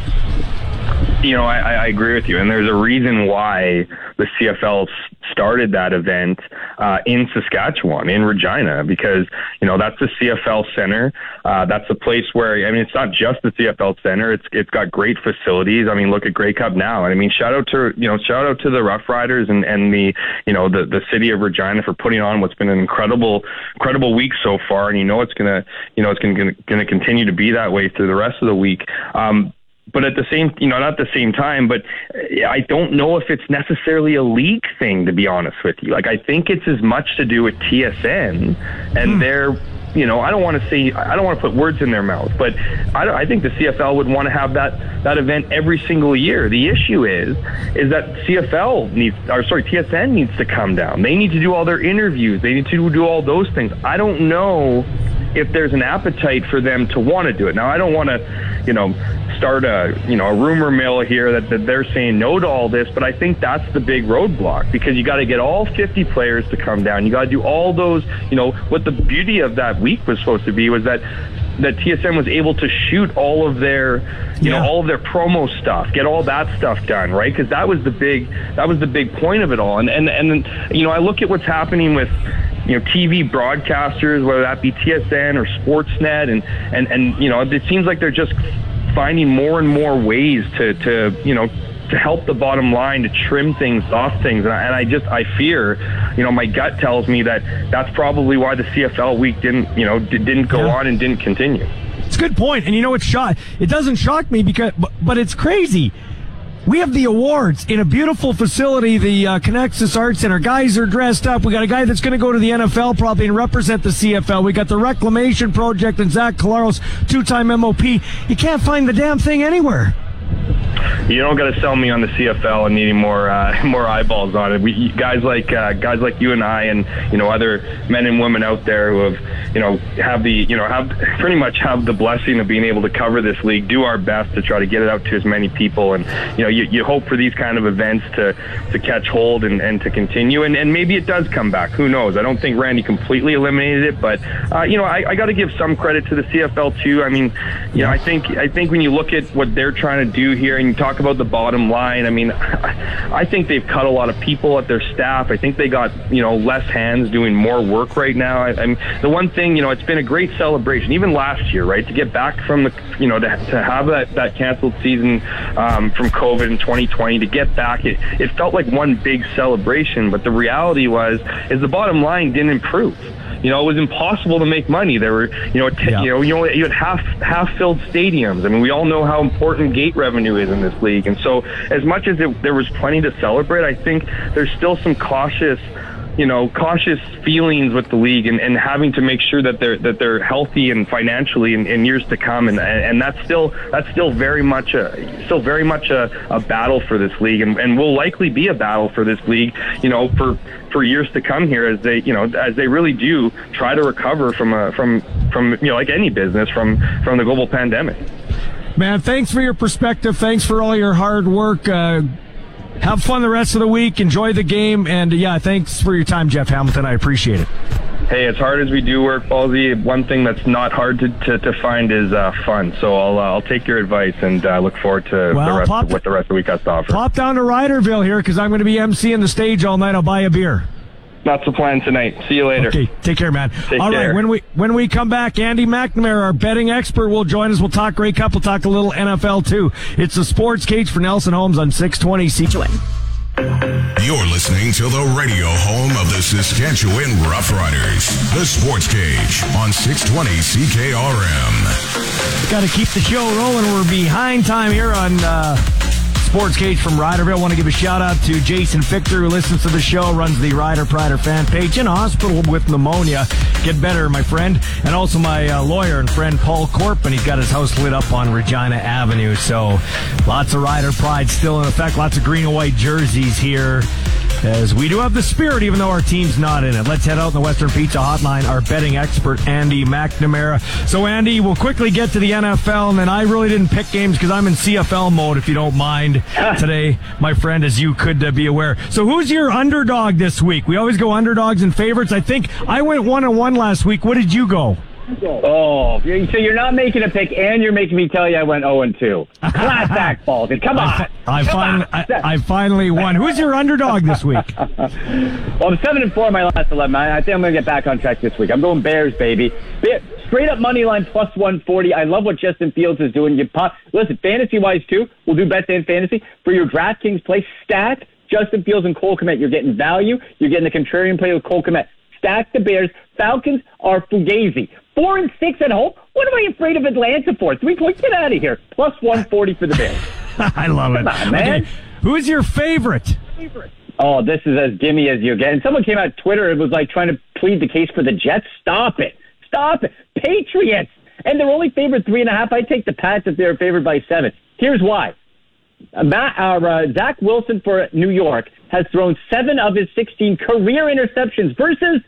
You know, I, I agree with you, and there's a reason why the CFL started that event uh, in Saskatchewan, in Regina, because you know that's the CFL Center. Uh, that's a place where I mean, it's not just the CFL Center. It's it's got great facilities. I mean, look at Grey Cup now. And I mean, shout out to you know, shout out to the Rough Riders and and the you know the the city of Regina for putting on what's been an incredible incredible week so far, and you know it's gonna you know it's gonna gonna continue to be that way through the rest of the week. Um, but at the same, you know, not at the same time, but I don't know if it's necessarily a league thing, to be honest with you. Like, I think it's as much to do with TSN and hmm. their you know, I don't want to say, I don't want to put words in their mouth, but I, I think the CFL would want to have that that event every single year. The issue is, is that CFL needs, or sorry, TSN needs to come down. They need to do all their interviews. They need to do all those things. I don't know if there's an appetite for them to want to do it. Now, I don't want to, you know, start a you know a rumor mill here that, that they're saying no to all this, but I think that's the big roadblock because you got to get all 50 players to come down. You got to do all those. You know what the beauty of that week was supposed to be was that that TSN was able to shoot all of their, you yeah. know, all of their promo stuff, get all that stuff done, right? Because that was the big, that was the big point of it all. And and and you know, I look at what's happening with, you know, TV broadcasters, whether that be TSN or Sportsnet, and and and you know, it seems like they're just finding more and more ways to to you know to help the bottom line to trim things off things and I, and I just I fear you know my gut tells me that that's probably why the CFL week didn't you know didn't go yeah. on and didn't continue it's a good point and you know it's shock it doesn't shock me because but, but it's crazy we have the awards in a beautiful facility, the uh, Conexus Arts Center. Guys are dressed up. We got a guy that's going to go to the NFL probably and represent the CFL. We got the Reclamation Project and Zach Collaros, two-time MOP. You can't find the damn thing anywhere you don't got to sell me on the CFL and needing more uh, [laughs] more eyeballs on it. We guys like uh, guys like you and I, and you know other men and women out there who have you know have the you know have pretty much have the blessing of being able to cover this league. Do our best to try to get it out to as many people, and you know you, you hope for these kind of events to to catch hold and, and to continue, and, and maybe it does come back. Who knows? I don't think Randy completely eliminated it, but uh, you know I, I got to give some credit to the CFL too. I mean, you know I think I think when you look at what they're trying to do here, and you talk about the bottom line. I mean, [laughs] I think they've cut a lot of people at their staff. I think they got you know less hands doing more work right now. I, I mean, the one thing you know, it's been a great celebration, even last year, right? To get back from the you know to, to have that that canceled season um, from COVID in 2020, to get back, it it felt like one big celebration. But the reality was, is the bottom line didn't improve. You know, it was impossible to make money. There were, you know, t- yeah. you know, you know, you had half half filled stadiums. I mean, we all know how important gate revenue is in this league, and so as much as it, there was plenty to celebrate, I think there's still some cautious you know, cautious feelings with the league and, and having to make sure that they're that they're healthy and financially in, in years to come, and and that's still that's still very much a still very much a, a battle for this league, and, and will likely be a battle for this league, you know, for for years to come here as they you know as they really do try to recover from a from from you know like any business from from the global pandemic. Man, thanks for your perspective. Thanks for all your hard work. Uh, have fun the rest of the week. Enjoy the game. And yeah, thanks for your time, Jeff Hamilton. I appreciate it. Hey, as hard as we do work, Ballsy, one thing that's not hard to, to, to find is uh, fun. So I'll uh, I'll take your advice and uh, look forward to well, the rest of, what the rest of the week has to offer. Pop down to Riderville here because I'm going to be emceeing the stage all night. I'll buy a beer. That's the plan tonight. See you later. Okay, take care, man. Take All care. right, when we when we come back, Andy McNamara, our betting expert, will join us. We'll talk Grey Cup. We'll talk a little NFL too. It's the Sports Cage for Nelson Homes on 620 CJON. You're listening to the radio home of the Saskatchewan Roughriders, the Sports Cage on 620 CKRM. Got to keep the show rolling. We're behind time here on uh, Sports Cage from Riderville. Want to give a shout out to Jason Fichter, who listens to the show, runs the Ryder Prider fan page in hospital with pneumonia. Get better, my friend. And also my uh, lawyer and friend Paul Corp, and he's got his house lit up on Regina Avenue. So lots of Rider Pride still in effect. Lots of green and white jerseys here as we do have the spirit, even though our team's not in it. Let's head out in the Western Pizza Hotline. Our betting expert, Andy McNamara. So, Andy, we'll quickly get to the NFL, and then I really didn't pick games because I'm in CFL mode, if you don't mind, [laughs] today, my friend, as you could uh, be aware. So, who's your underdog this week? We always go underdogs and favorites. I think I went one and one last week. What did you go? Oh, you- so you're not making a pick, and you're making me tell you I went 0 and 2. Class [laughs] act, Baldy. Come on. I Come finally, on. I, I finally won. Who's your underdog this week? [laughs] Well, I'm seven and four in my last eleven. I, I think I'm going to get back on track this week. I'm going Bears, baby. Be- Straight up money line plus 140. I love what Justin Fields is doing. You pop, listen, fantasy wise too. We'll do bets and fantasy for your DraftKings play. Stack Justin Fields and Cole Kmet. You're getting value. You're getting the contrarian play with Cole Kmet. Stack the Bears. Falcons are fugazi. Four and six at home. What am I afraid of Atlanta for? Three points. Get out of here. Plus 140 for the Bears. [laughs] I love it. On, man. Okay, Who's your favorite? Oh, this is as gimme as you get. And someone came out Twitter. It was like trying to plead the case for the Jets. Stop it. Stop it. Patriots. And they're only favored three and a half. I take the Pats if they're favored by seven. Here's why. Uh, Matt, uh, uh, Zach Wilson for New York has thrown seven of his 16 career interceptions versus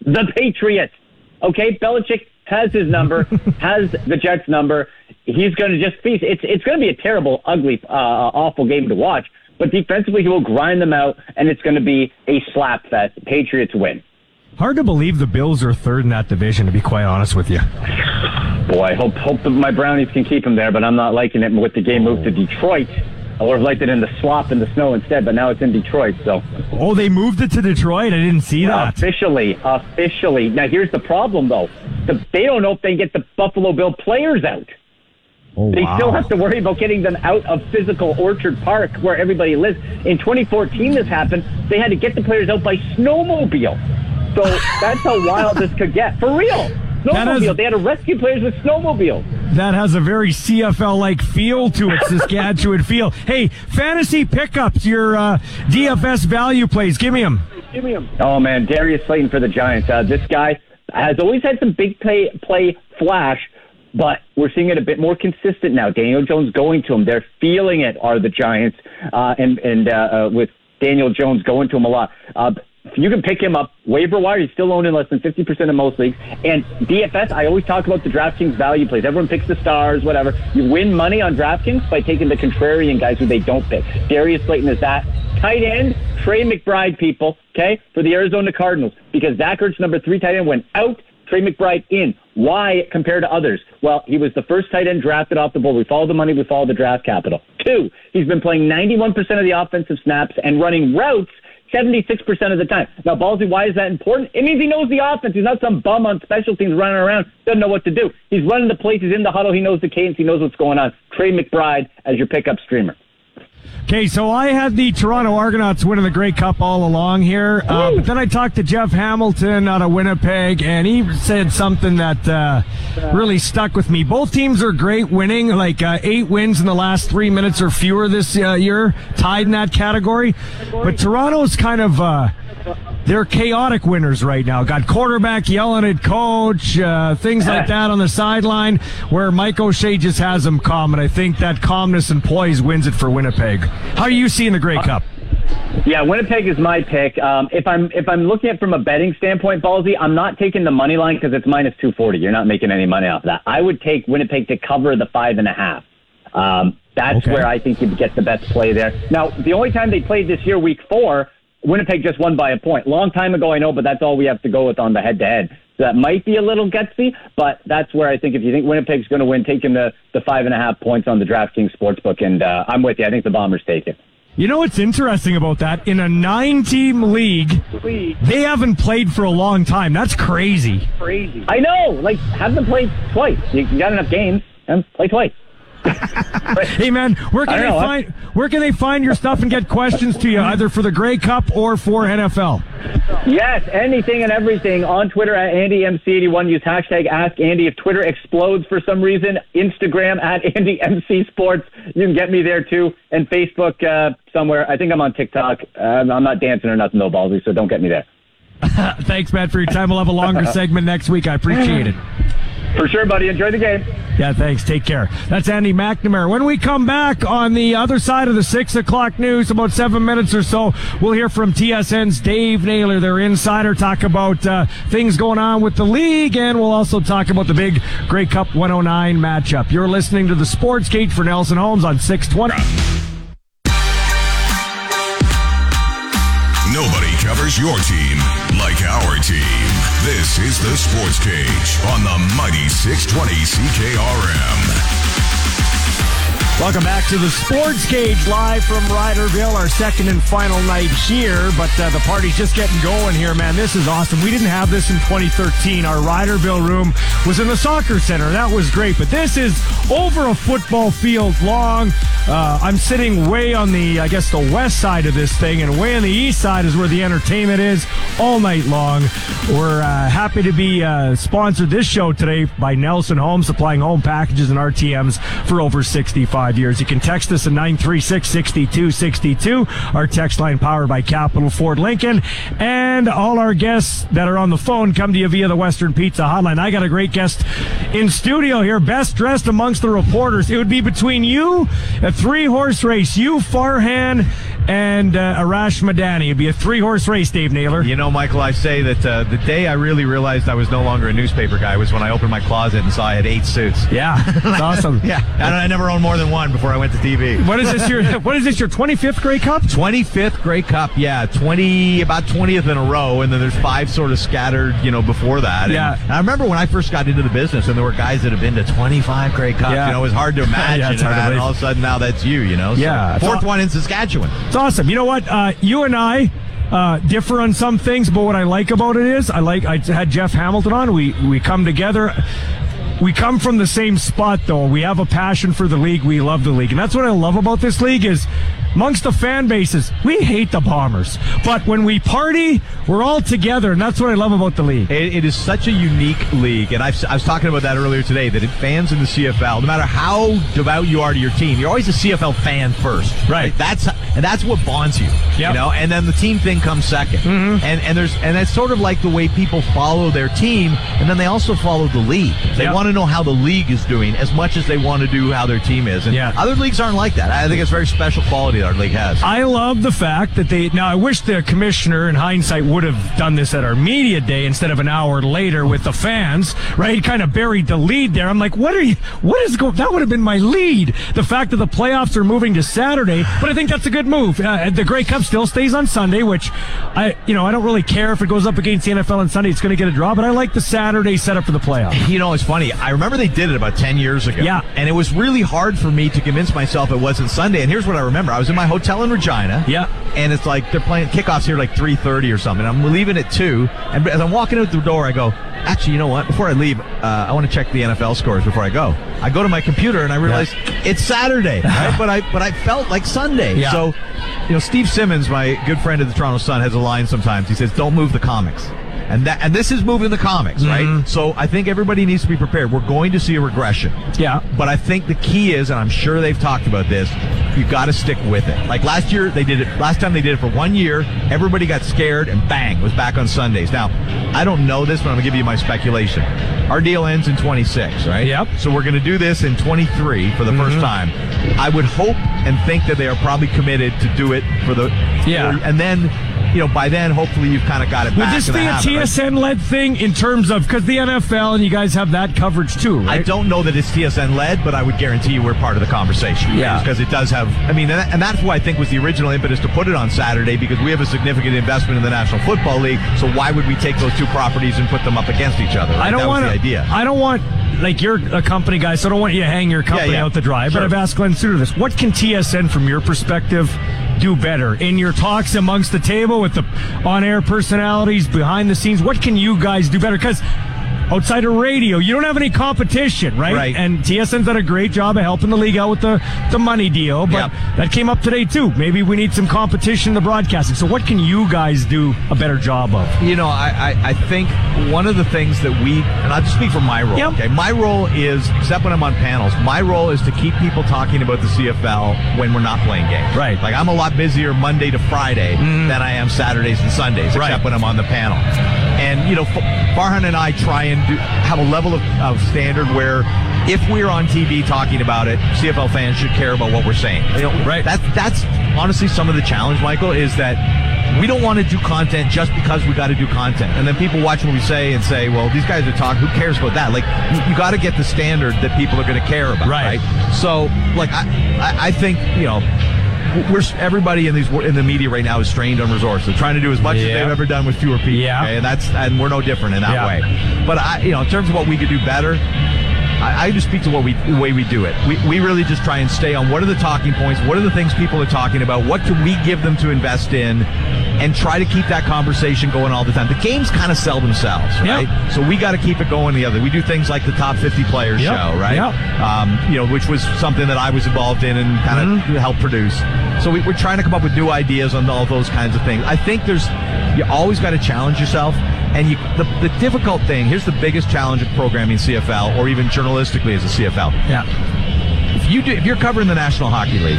the Patriots. Okay, Belichick has his number, [laughs] has the Jets' number. He's going to just feast. It's it's going to be a terrible, ugly, uh, awful game to watch. But defensively, he will grind them out, and it's going to be a slap fest. Patriots win. Hard to believe the Bills are third in that division, to be quite honest with you. Boy, I hope hope that my Brownies can keep him there, but I'm not liking it with the game moved to Detroit. I would have liked it in the slop in the snow instead, but now it's in Detroit. So Oh, they moved it to Detroit? I didn't see that. officially, officially. Now here's the problem, though: the, they don't know if they can get the Buffalo Bill players out. Oh, They wow. still have to worry about getting them out of physical Orchard Park where everybody lives. In 2014, this happened. They had to get the players out by snowmobile. So [laughs] that's how wild this could get. For real. That is- Snowmobile. They had to rescue players with snowmobiles. That has a very CFL like feel to it, Saskatchewan feel. Hey, fantasy pickups, your uh, DFS value plays. Give me them. Give me him. Oh man, Darius Slayton for the Giants. Uh, this guy has always had some big play play flash, but we're seeing it a bit more consistent now. Daniel Jones going to him. They're feeling it. Are the Giants uh, and and uh, uh, with Daniel Jones going to him a lot. Uh, you can pick him up waiver wire. He's still owned in less than fifty percent of most leagues. And DFS, I always talk about the DraftKings value plays. Everyone picks the stars, whatever. You win money on DraftKings by taking the contrarian guys who they don't pick. Darius Slayton is that tight end. Trey McBride, people, okay, for the Arizona Cardinals because Zach Ertz, number three tight end, went out. Trey McBride in. Why compared to others? Well, he was the first tight end drafted off the board. We follow the money, we follow the draft capital. Two, he's been playing 91% of the offensive snaps and running routes 76% of the time. Now, Ballsy, why is that important? It means he knows the offense. He's not some bum on special teams running around, doesn't know what to do. He's running the plays, he's in the huddle, he knows the cadence, he knows what's going on. Trey McBride as your pickup streamer. Okay, so I had the Toronto Argonauts winning the Grey Cup all along here, uh, but then I talked to Jeff Hamilton out of Winnipeg, and he said something that uh, really stuck with me. Both teams are great winning, like uh, eight wins in the last three minutes or fewer this uh, year, tied in that category. But Toronto's kind of. Uh, they're chaotic winners right now. Got quarterback yelling at coach, uh, things like that on the sideline, where Mike O'Shea just has them calm, and I think that calmness and poise wins it for Winnipeg. How are you seeing the Grey Cup? Yeah, Winnipeg is my pick. Um, if I'm if I'm looking at it from a betting standpoint, Ballsy, I'm not taking the money line because it's minus two forty. You're not making any money off that. I would take Winnipeg to cover the five and a half. Um, that's where I think you'd get the best play there. Now, the only time they played this year, week four, Winnipeg just won by a point. Long time ago, I know, but that's all we have to go with on the head to head. So that might be a little gutsy, but that's where I think if you think Winnipeg's going to win, take him the, the five and a half points on the DraftKings Sportsbook, and uh, I'm with you. I think the Bombers take it. You know what's interesting about that? In a nine-team league, they haven't played for a long time. That's crazy. Crazy. I know. Like, have them played twice. You, you got enough games, and play twice. Hey man, where can they know. find where can they find your stuff and get questions to you either for the Grey Cup or for NFL? Yes, anything and everything on Twitter at AndyMC81. Use hashtag Ask Andy. If Twitter explodes for some reason, Instagram at [laughs] AndyMC Sports. You can get me there too, and Facebook uh, somewhere. I think I'm on TikTok. Um, I'm not dancing or nothing, though, Ballsy. So don't get me there. [laughs] Thanks, Matt, for your time. We'll have a longer [laughs] segment next week. I appreciate it. For sure, buddy. Enjoy the game. Yeah, thanks. Take care. That's Andy McNamara. When we come back on the other side of the six o'clock news, about seven minutes or so, we'll hear from TSN's Dave Naylor, their insider, talk about uh, things going on with the league, and we'll also talk about the big Grey Cup 109 matchup. You're listening to the Sports Cage for Nelson Homes on 620. Nobody covers your team like our team. This is the Sports Cage on the mighty 620 CKRM. Welcome back to the Sports Cage live from Riderville, our second and final night here. But uh, the party's just getting going here, man. This is awesome. We didn't have this in 2013. Our Riderville room was in the soccer center. That was great. But this is over a football field long. Uh, I'm sitting way on the, I guess, the west side of this thing, and way on the east side is where the entertainment is all night long. We're uh, happy to be uh, sponsored this show today by Nelson Home, supplying home packages and RTMs for over 65 years. You can text us at 936 6262. Our text line powered by Capital Ford Lincoln. And all our guests that are on the phone come to you via the Western Pizza Hotline. I got a great guest in studio here, best dressed amongst the reporters. It would be between you, three horse race, you, Farhan, and uh, Arash Madani. It'd be a three horse race, Dave Naylor. You know, Michael, I say that uh, the day I really realized I was no longer a newspaper guy was when I opened my closet and saw I had eight suits. Yeah, [laughs] that's awesome. yeah, and I never owned more than one before I went to TV. What is this your What is this your 25th Grey Cup? 25th Grey Cup, yeah, 20 about 20th in a row, and then there's five sort of scattered, you know, before that. And- Yeah. I remember when I first got into the business, and there were guys that have been to 25 Grey Cups. Yeah. You know, it was hard to imagine [laughs] Yeah, it's hard to and all of a sudden now that's you. You know, So, Yeah. fourth one in Saskatchewan. It's awesome. You know what? Uh, you and I uh, differ on some things, but what I like about it is I like I had Jeff Hamilton on. We we come together. We come from the same spot though. We have a passion for the league. We love the league, and that's what I love about this league is amongst the fan bases, we hate the Bombers, but when we party, we're all together, and that's what I love about the league. It, it is such a unique league, and I've, I was talking about that earlier today. That it, fans in the CFL, no matter how devout you are to your team, you're always a CFL fan first, right? That's and that's what bonds you, you know. And then the team thing comes 2nd Mm-hmm. and and there's and that's sort of like the way people follow their team, and then they also follow the league. They Yep. want to know how the league is doing as much as they want to do how their team is. And Yeah. other leagues aren't like that. I think it's very special quality that our league has. I love the fact that they. Now, I wish the commissioner, in hindsight, would have done this at our media day instead of an hour later with the fans. Right? He kind of buried the lead there. I'm like, what are you? What is going? That would have been my lead. The fact that the playoffs are moving to Saturday, but I think that's a good move. Uh, the Grey Cup still stays on Sunday, which I, you know, I don't really care if it goes up against the NFL on Sunday. It's going to get a draw, but I like the Saturday setup for the playoffs. You know, it's funny. I remember they did it about 10 years ago. Yeah. And it was really hard for me to convince myself it wasn't Sunday. And here's what I remember. I was in my hotel in Regina. Yeah. And it's like they're playing kickoffs here like 3.30 or something. I'm leaving at 2. And as I'm walking out the door, I go, actually, you know what? Before I leave, uh, I want to check the NFL scores before I go. I go to my computer and I realize it's Saturday. [laughs] Right? but I but I felt like Sunday. Yeah. So, you know, Steve Simmons, my good friend at the Toronto Sun, has a line sometimes. He says, don't move the comics. And that and this is moving the comics, right? Mm-hmm. So I think everybody needs to be prepared. We're going to see a regression. Yeah. But I think the key is, and I'm sure they've talked about this, you've got to stick with it. Like last year, they did it. Last time they did it for one year, everybody got scared, and bang, was back on Sundays. Now, I don't know this, but I'm gonna give you my speculation. Our deal ends in 26, right? Yep. So we're gonna do this in 23 for the first mm-hmm. time. I would hope and think that they are probably committed to do it for the Yeah. and then. You know, by then, hopefully, you've kind of got it Would this be a? TSN led thing in terms of because the NFL and you guys have that coverage too, right? I don't know that it's TSN led, but I would guarantee you we're part of the conversation. Yeah. Because it does have, I mean, and that- and that's why I think was the original impetus to put it on Saturday because we have a significant investment in the National Football League. So why would we take those two properties and put them up against each other? I don't want the idea. I don't want like you're a company guy, so I don't want you to hang your company yeah. out to dry. But I've asked Glen Suitor this: What can TSN, from your perspective, do better in your talks amongst the table with the on-air personalities, behind the scenes? What can you guys do better? Because outside of radio, you don't have any competition, right? Right. And TSN's done a great job of helping the league out with the the money deal, but that came up today too. Maybe we need some competition in the broadcasting. So, what can you guys do a better job of? You know, I, I, I think one of the things that we, and I'll just speak for my role, okay? My role is, except when I'm on panels, my role is to keep people talking about the CFL when we're not playing games. Right. Like I'm a lot busier Monday to Friday mm-hmm. than I am Saturdays and Sundays, except when I'm on the panel. And, you know, Farhan and I try and do, have a level of, of standard where if we're on TV talking about it, CFL fans should care about what we're saying. You know, right. That's, that's honestly some of the challenge, Michael, is that we don't want to do content just because we got to do content. And then people watch what we say and say, well, these guys are talking. Who cares about that? Like, you, you got to get the standard that people are going to care about. Right. So, like, I, I, I think, you know, we're everybody in these in the media right now is strained on resources. They're trying to do as much as they've ever done with fewer people. Yeah. okay? and that's and we're no different in that Yeah. way. But I, you know, in terms of what we could do better. I, I just speak to what we, the way we do it. We, we really just try and stay on what are the talking points, what are the things people are talking about, what can we give them to invest in, and try to keep that conversation going all the time. The games kind of sell themselves, right? So we got to keep it going the other. We do things like the top 50 players Yep. show, right? Yep. Um, you know, which was something that I was involved in and kind of Mm-hmm. helped produce. So we, we're trying to come up with new ideas on all those kinds of things. I think there's, you always got to challenge yourself. And you, the, the difficult thing, here's the biggest challenge of programming CFL or even journalistically as a CFL. Yeah. If you do, if you're covering the National Hockey League,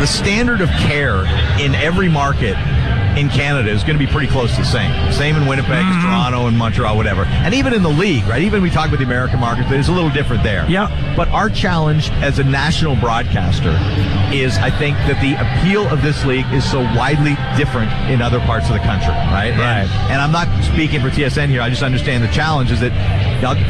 the standard of care in every market in Canada is going to be pretty close to the same. Same in Winnipeg, Mm-hmm. Toronto, and Montreal, whatever. And even in the league, right? Even we talk about the American market, but it's a little different there. Yeah. But our challenge as a national broadcaster is, I think, that the appeal of this league is so widely different in other parts of the country, right? Right. And, and I'm not speaking for TSN here. I just understand the challenge is that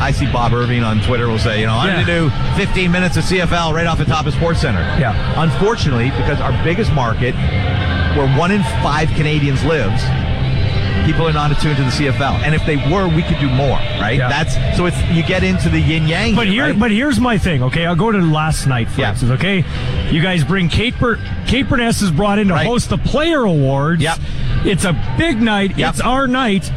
I see Bob Irving on Twitter will say, you know, I'm Yeah. going to do 15 minutes of CFL right off the top of Sports Center. Yeah. Unfortunately, because our biggest market, where one in five Canadians lives, people are not attuned to the CFL. And if they were, we could do more, right? Yeah. That's so it's you get into the yin yang. But here, right? but here's my thing. Okay, I'll go to last night, for Yeah. instance. Okay, you guys bring Kate. Bur- Kate Beirness is brought in to Right. host the Player Awards. Yep. It's a big night. Yep. It's our night.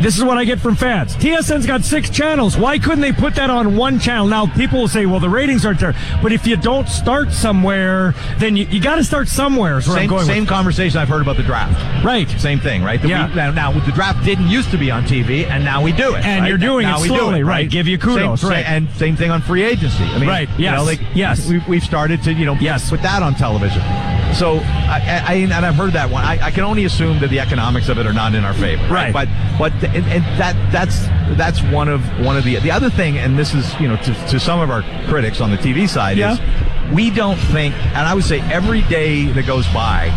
This is what I get from fans. TSN's got six channels. Why couldn't they put that on one channel? Now people will say, "Well, the ratings aren't there." But if you don't start somewhere, then you, you got to start somewhere. Is where I'm same, same conversation I've heard about the draft. Right. Same thing, right? That Yeah. We, now, now, the draft didn't used to be on TV, and now we do it. And right? you're doing now it we do slowly, right. Give you kudos, Same, right. And same thing on free agency. I mean, Right, You yes, know, like yes. we, we've started to you know Yes. put that on television. So I, I and I've heard that one. I, I can only assume that the economics of it are not in our favor, Right. But but and, and that that's that's one of one of the the other thing, and this is you know to, to some of our critics on the TV side Yeah. is we don't think, and I would say every day that goes by,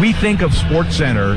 we think of Sports Center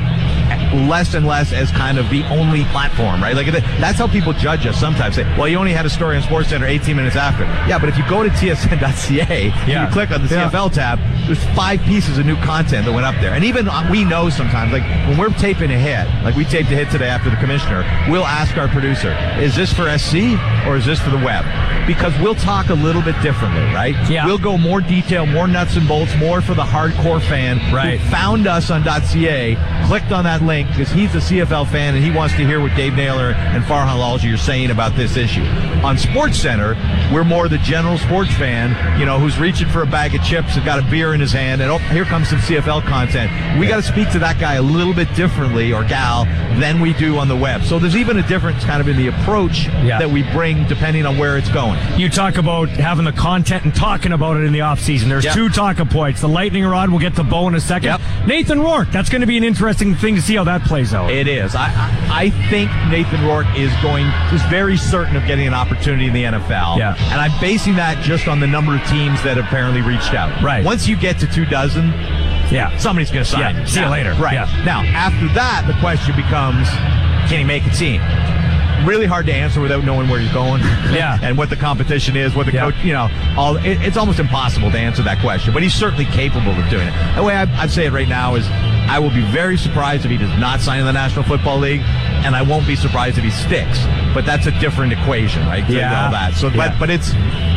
less and less as kind of the only platform, right? Like that's how people judge us sometimes. Say, well, you only had a story on SportsCenter 18 minutes after. Yeah, but if you go to tsn.ca, and Yeah. you click on the Yeah. CFL tab, there's five pieces of new content that went up there. And even uh, we know sometimes, like when we're taping a hit, like we taped a hit today after the commissioner, we'll ask our producer, is this for SC or is this for the web? Because we'll talk a little bit differently, right? Yeah. We'll go more detail, more nuts and bolts, more for the hardcore fan Right. who found us on .ca, clicked on that link because he's a CFL fan and he wants to hear what Dave Naylor and Farhan Lalji are saying about this issue. On Sports Center, we're more the general sports fan, you know, who's reaching for a bag of chips and got a beer in his hand, and oh, here comes some CFL content. We got to speak to that guy a little bit differently, or gal, than we do on the web. So there's even a difference kind of in the approach Yeah. that we bring depending on where it's going. You talk about having the content and talking about it in the offseason. There's Yeah. two talking points. The lightning rod, we'll get to Bo in a second. Yep. Nathan Rourke, that's going to be an interesting thing to see how that plays out. It is. I, I I think Nathan Rourke is going is very certain of getting an opportunity in the NFL. Yeah. And I'm basing that just on the number of teams that apparently reached out. Right. Once you get to two dozen, yeah. somebody's going to sign. Yeah, see you later. Right. Yeah. Now, after that, the question becomes, can he make a team? Really hard to answer without knowing where you're going. [laughs] Yeah. and what the competition is, what the Yeah. coach, you know, all. It, it's almost impossible to answer that question, but he's certainly capable of doing it. The way I, I'd say it right now is, I will be very surprised if he does not sign in the National Football League, and I won't be surprised if he sticks. But that's a different equation, right? Yeah. All that. So, Yeah. but but it's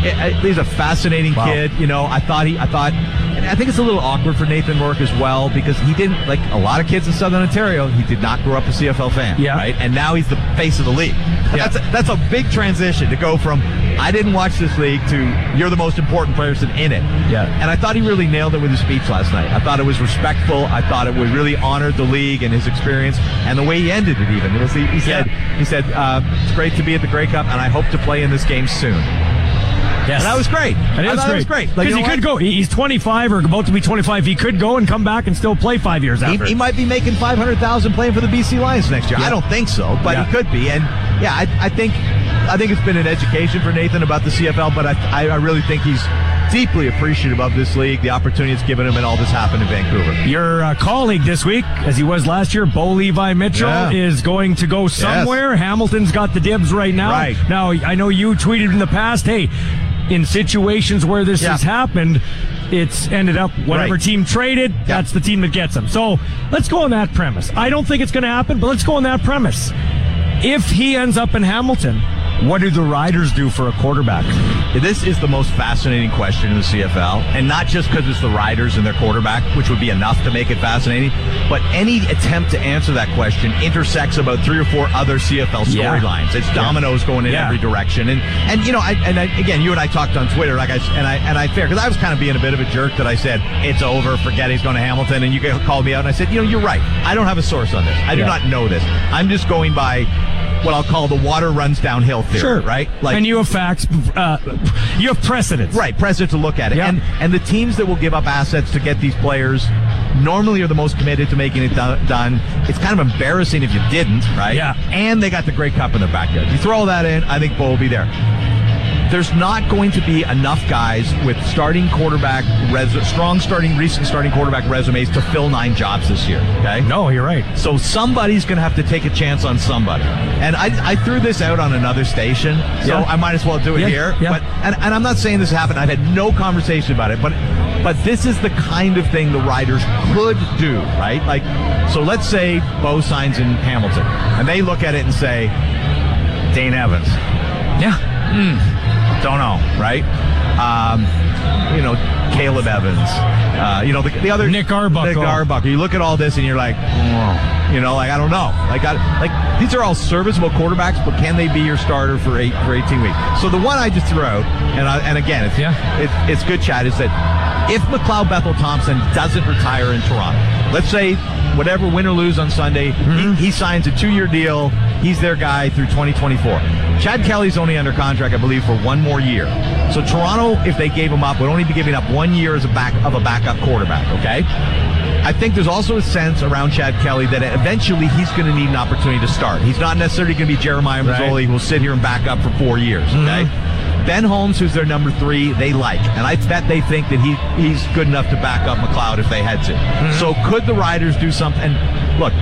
it, it- he's a fascinating Wow. kid. You know, I thought he, I thought, and I think it's a little awkward for Nathan Rourke as well because he didn't like a lot of kids in Southern Ontario. He did not grow up a CFL fan, Yeah. right? And now he's the face of the league. That's a, that's a big transition to go from I didn't watch this league to you're the most important person in it. Yeah. And I thought he really nailed it with his speech last night. I thought it was respectful. I thought it was really honored the league and his experience and the way he ended it. Even he, he said he said uh, it's great to be at the Grey Cup and I hope to play in this game soon. Yes. And that was great. That I thought great. it was great. Like, Because you he know could what? go. He- He's 25 or about to be 25. He could go and come back and still play five years He, after. he might be making five hundred thousand playing for the BC Lions next year. Yeah. I don't think so, but Yeah. he could be. And yeah, I, I think I think it's been an education for Nathan about the CFL. But I, I, really think he's deeply appreciative of this league, the opportunity it's given him, and all this happened in Vancouver. Your uh, colleague this week, as he was last year, Bo Levi Mitchell, Yeah. is going to go somewhere. Hamilton's got the dibs right now. Right. Now, I know you tweeted in the past, hey, in situations where this Yeah. has happened, it's ended up whatever Right. team traded, that's the team that gets him. So let's go on that premise. I don't think it's going to happen, but let's go on that premise. If he ends up in Hamilton, what do the Riders do for a quarterback? This is the most fascinating question in the CFL, and not just because it's the Riders and their quarterback, which would be enough to make it fascinating, but any attempt to answer that question intersects about three or four other CFL Yeah. storylines. It's Yeah. dominoes going in Yeah. every direction, and and you know, I and I, again, you and I talked on Twitter, like I and I and I fair because I was kind of being a bit of a jerk that I said it's over, forget he's going to Hamilton, and you called me out, and I said, you know, you're right. I don't have a source on this. I do Yeah. not know this. I'm just going by. What I'll call the water runs downhill theory, Sure. right? Like, and you have facts, uh, you have precedents. Right, precedent to look at it. And and the teams that will give up assets to get these players normally are the most committed to making it do- done. It's kind of embarrassing if you didn't, right? Yeah. And they got the Grey Cup in their backyard. You throw all that in, I think Bo will be there. There's not going to be enough guys with starting quarterback, res- strong starting, recent starting quarterback resumes to fill nine jobs this year. Okay. No, you're right. So somebody's going to have to take a chance on somebody. And I, I threw this out on another station, so Yeah. I might as well do it Yeah, here. yeah. But and, and I'm not saying this happened. I've had no conversation about it, but but this is the kind of thing the riders could do, right? Like, so let's say Bo signs in Hamilton, and they look at it and say, Dane Evans. Yeah. Hmm. Don't know, right? Um, you know, Caleb Evans. Uh, you know, the, the other Nick Arbuckle. Nick Arbuckle. You look at all this and you're like, oh, you know, like I don't know. Like, I, like these are all serviceable quarterbacks, but can they be your starter for eight for 18 weeks? So the one I just threw out, and I, and again, it's it's, it's good chat. Is that if McLeod Bethel Thompson doesn't retire in Toronto, let's say whatever win or lose on Sunday, Mm-hmm. he, he signs a two year deal. He's their guy through 2024. Chad Kelly's only under contract, I believe, for one more year. So Toronto, if they gave him up, would only be giving up one year as a back of a backup quarterback. Okay. I think there's also a sense around Chad Kelly that eventually he's going to need an opportunity to start. He's not necessarily going to be Jeremiah Right. Who will sit here and back up for four years. Okay. Ben Holmes, who's their number three, they like, and I bet they think that he he's good enough to back up McLeod if they had to. Mm-hmm. So could the Riders do something? Look,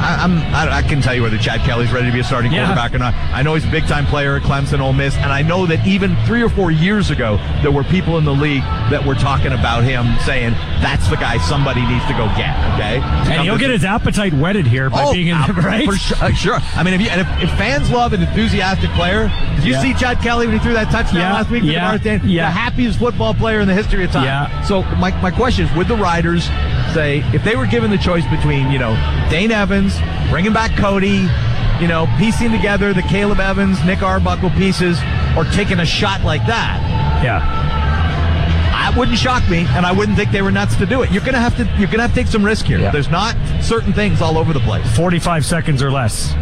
I, I'm I, I can tell you whether Chad Kelly's ready to be a starting Yeah. quarterback or not. I know he's a big time player at Clemson, Ole Miss, and I know that even three or four years ago there were people in the league that were talking about him, saying that's the guy somebody needs to go get. Okay, And he'll get his appetite whetted here by Oh, being in the right. For sure, uh, sure. I mean, if, you, and if, if fans love an enthusiastic player, did you Yeah. see Chad Kelly when he threw that touchdown Yeah, last week? with yeah, the yeah. The happiest football player in the history of time. Yeah. So my, my question is, would the Riders say if they were given the choice between you know Dane Evans, bringing back Cody, you know piecing together the Caleb Evans, Nick Arbuckle pieces, or taking a shot like that? Yeah. That wouldn't shock me, and I wouldn't think they were nuts to do it. You're gonna have to you're gonna have to take some risk here. Yeah. There's not certain things all over the place. 45 seconds or less.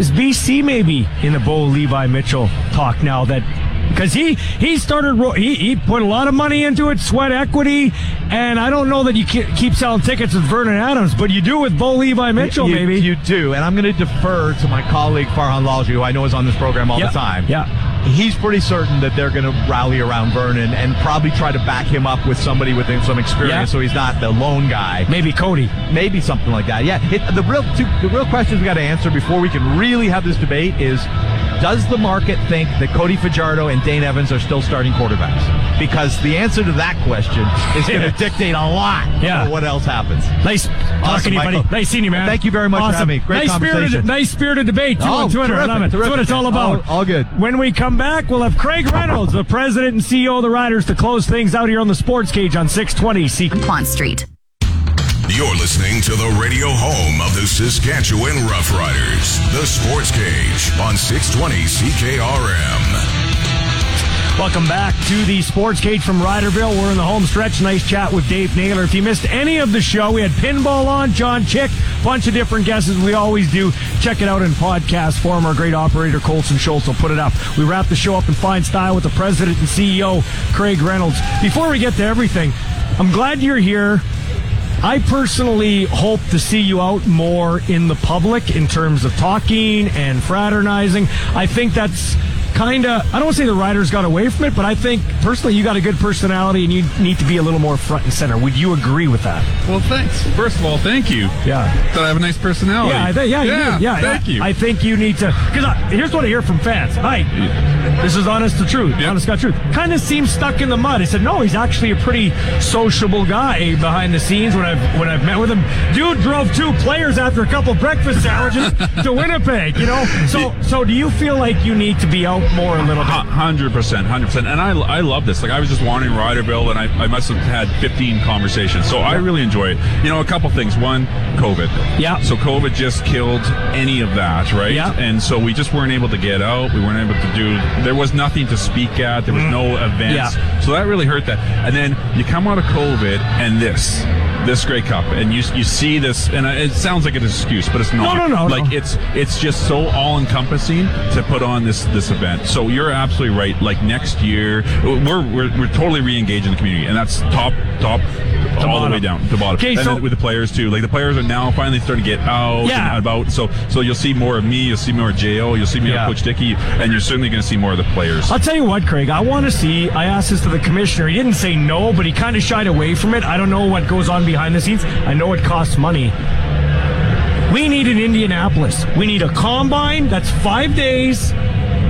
Is BC maybe in the Bo Levi Mitchell talk now that because he he started he he put a lot of money into it, sweat equity, and I don't know that you keep selling tickets with Vernon Adams, but you do with Bo Levi Mitchell, you, maybe. You do, and I'm going to defer to my colleague Farhan Lalji, who I know is on this program all Yeah, the time. yeah. He's pretty certain that they're going to rally around Vernon and probably try to back him up with somebody with some experience, Yeah. so he's not the lone guy. maybe Cody. Maybe something like that. Yeah. It, the real two, the real questions we got to answer before we can really have this debate is. Does the market think that Cody Fajardo and Dane Evans are still starting quarterbacks? Because the answer to that question is going [laughs] to dictate a lot Yeah. of what else happens. Nice Awesome, talking to you, buddy. Michael. Nice seeing you, man. Thank you very much for having me. Great nice conversation. Spirited, nice spirited debate, too, Oh, on Twitter. I terrific, love it. That's what it's all about. All- all good. When we come back, we'll have Craig Reynolds, the president and CEO of the Riders, to close things out here on the Sports Cage on 620 C. Pond Street. You're listening to the radio home of the Saskatchewan Roughriders, the Sports Cage on 620 CKRM. Welcome back to the Sports Cage from Riderville. We're in the home stretch. Nice chat with Dave Naylor. If you missed any of the show, we had pinball on, John Chick, bunch of different guesses. We always do. Check it out in podcast form. Our great operator, Colson Schultz, will put it up. We wrap the show up in fine style with the president and CEO, Craig Reynolds. Before we get to everything, I'm glad you're here. I personally hope to see you out more in the public in terms of talking and fraternizing. I think that's kind of, I don't want to say the riders got away from it, but I think personally, you got a good personality and you need to be a little more front and center. Would you agree with that? Well, thanks. First of all, thank you. Yeah. That I have a nice personality. Yeah, I think, yeah, you yeah, yeah. Thank yeah. you. I think you need to because here's what I hear from fans. Hi, this is honest to truth, honest God truth. Kind of seems stuck in the mud. I said, no, he's actually a pretty sociable guy behind the scenes. When I've when I've met with him, dude drove two players after a couple breakfast sandwiches [laughs] to Winnipeg. You know, so so do you feel like you need to be out more a little bit? Hundred percent, hundred percent, and I, I love this. Like I was just wandering Riderville, and I, I must have had fifteen conversations. So I really enjoy it. You know, a couple things. One, COVID. Yeah. So COVID just killed any of that, right? Yeah. And so we just weren't able to get out. We weren't able to do. There was nothing to speak at. There was mm. no events. Yeah. So that really hurt that. And then you come out of COVID, and this. This Grey Cup, and you you see this, and it sounds like an excuse, but it's not. No, no, no, Like no. it's it's just so all encompassing to put on this this event. So you're absolutely right. Like next year, we're we're, we're totally re-engaging the community, and that's top top all the way down to bottom. Okay, and so- with the players too. Like the players are now finally starting to get out Yeah. and about. So so you'll see more of me. You'll see more of Jo. You'll see me Yeah. Coach Dickey, and you're certainly going to see more of the players. I'll tell you what, Craig. I want to see. I asked this to the commissioner. He didn't say no, but he kind of shied away from it. I don't know what goes on behind the scenes. I know it costs money. We need an Indianapolis. We need a combine that's five days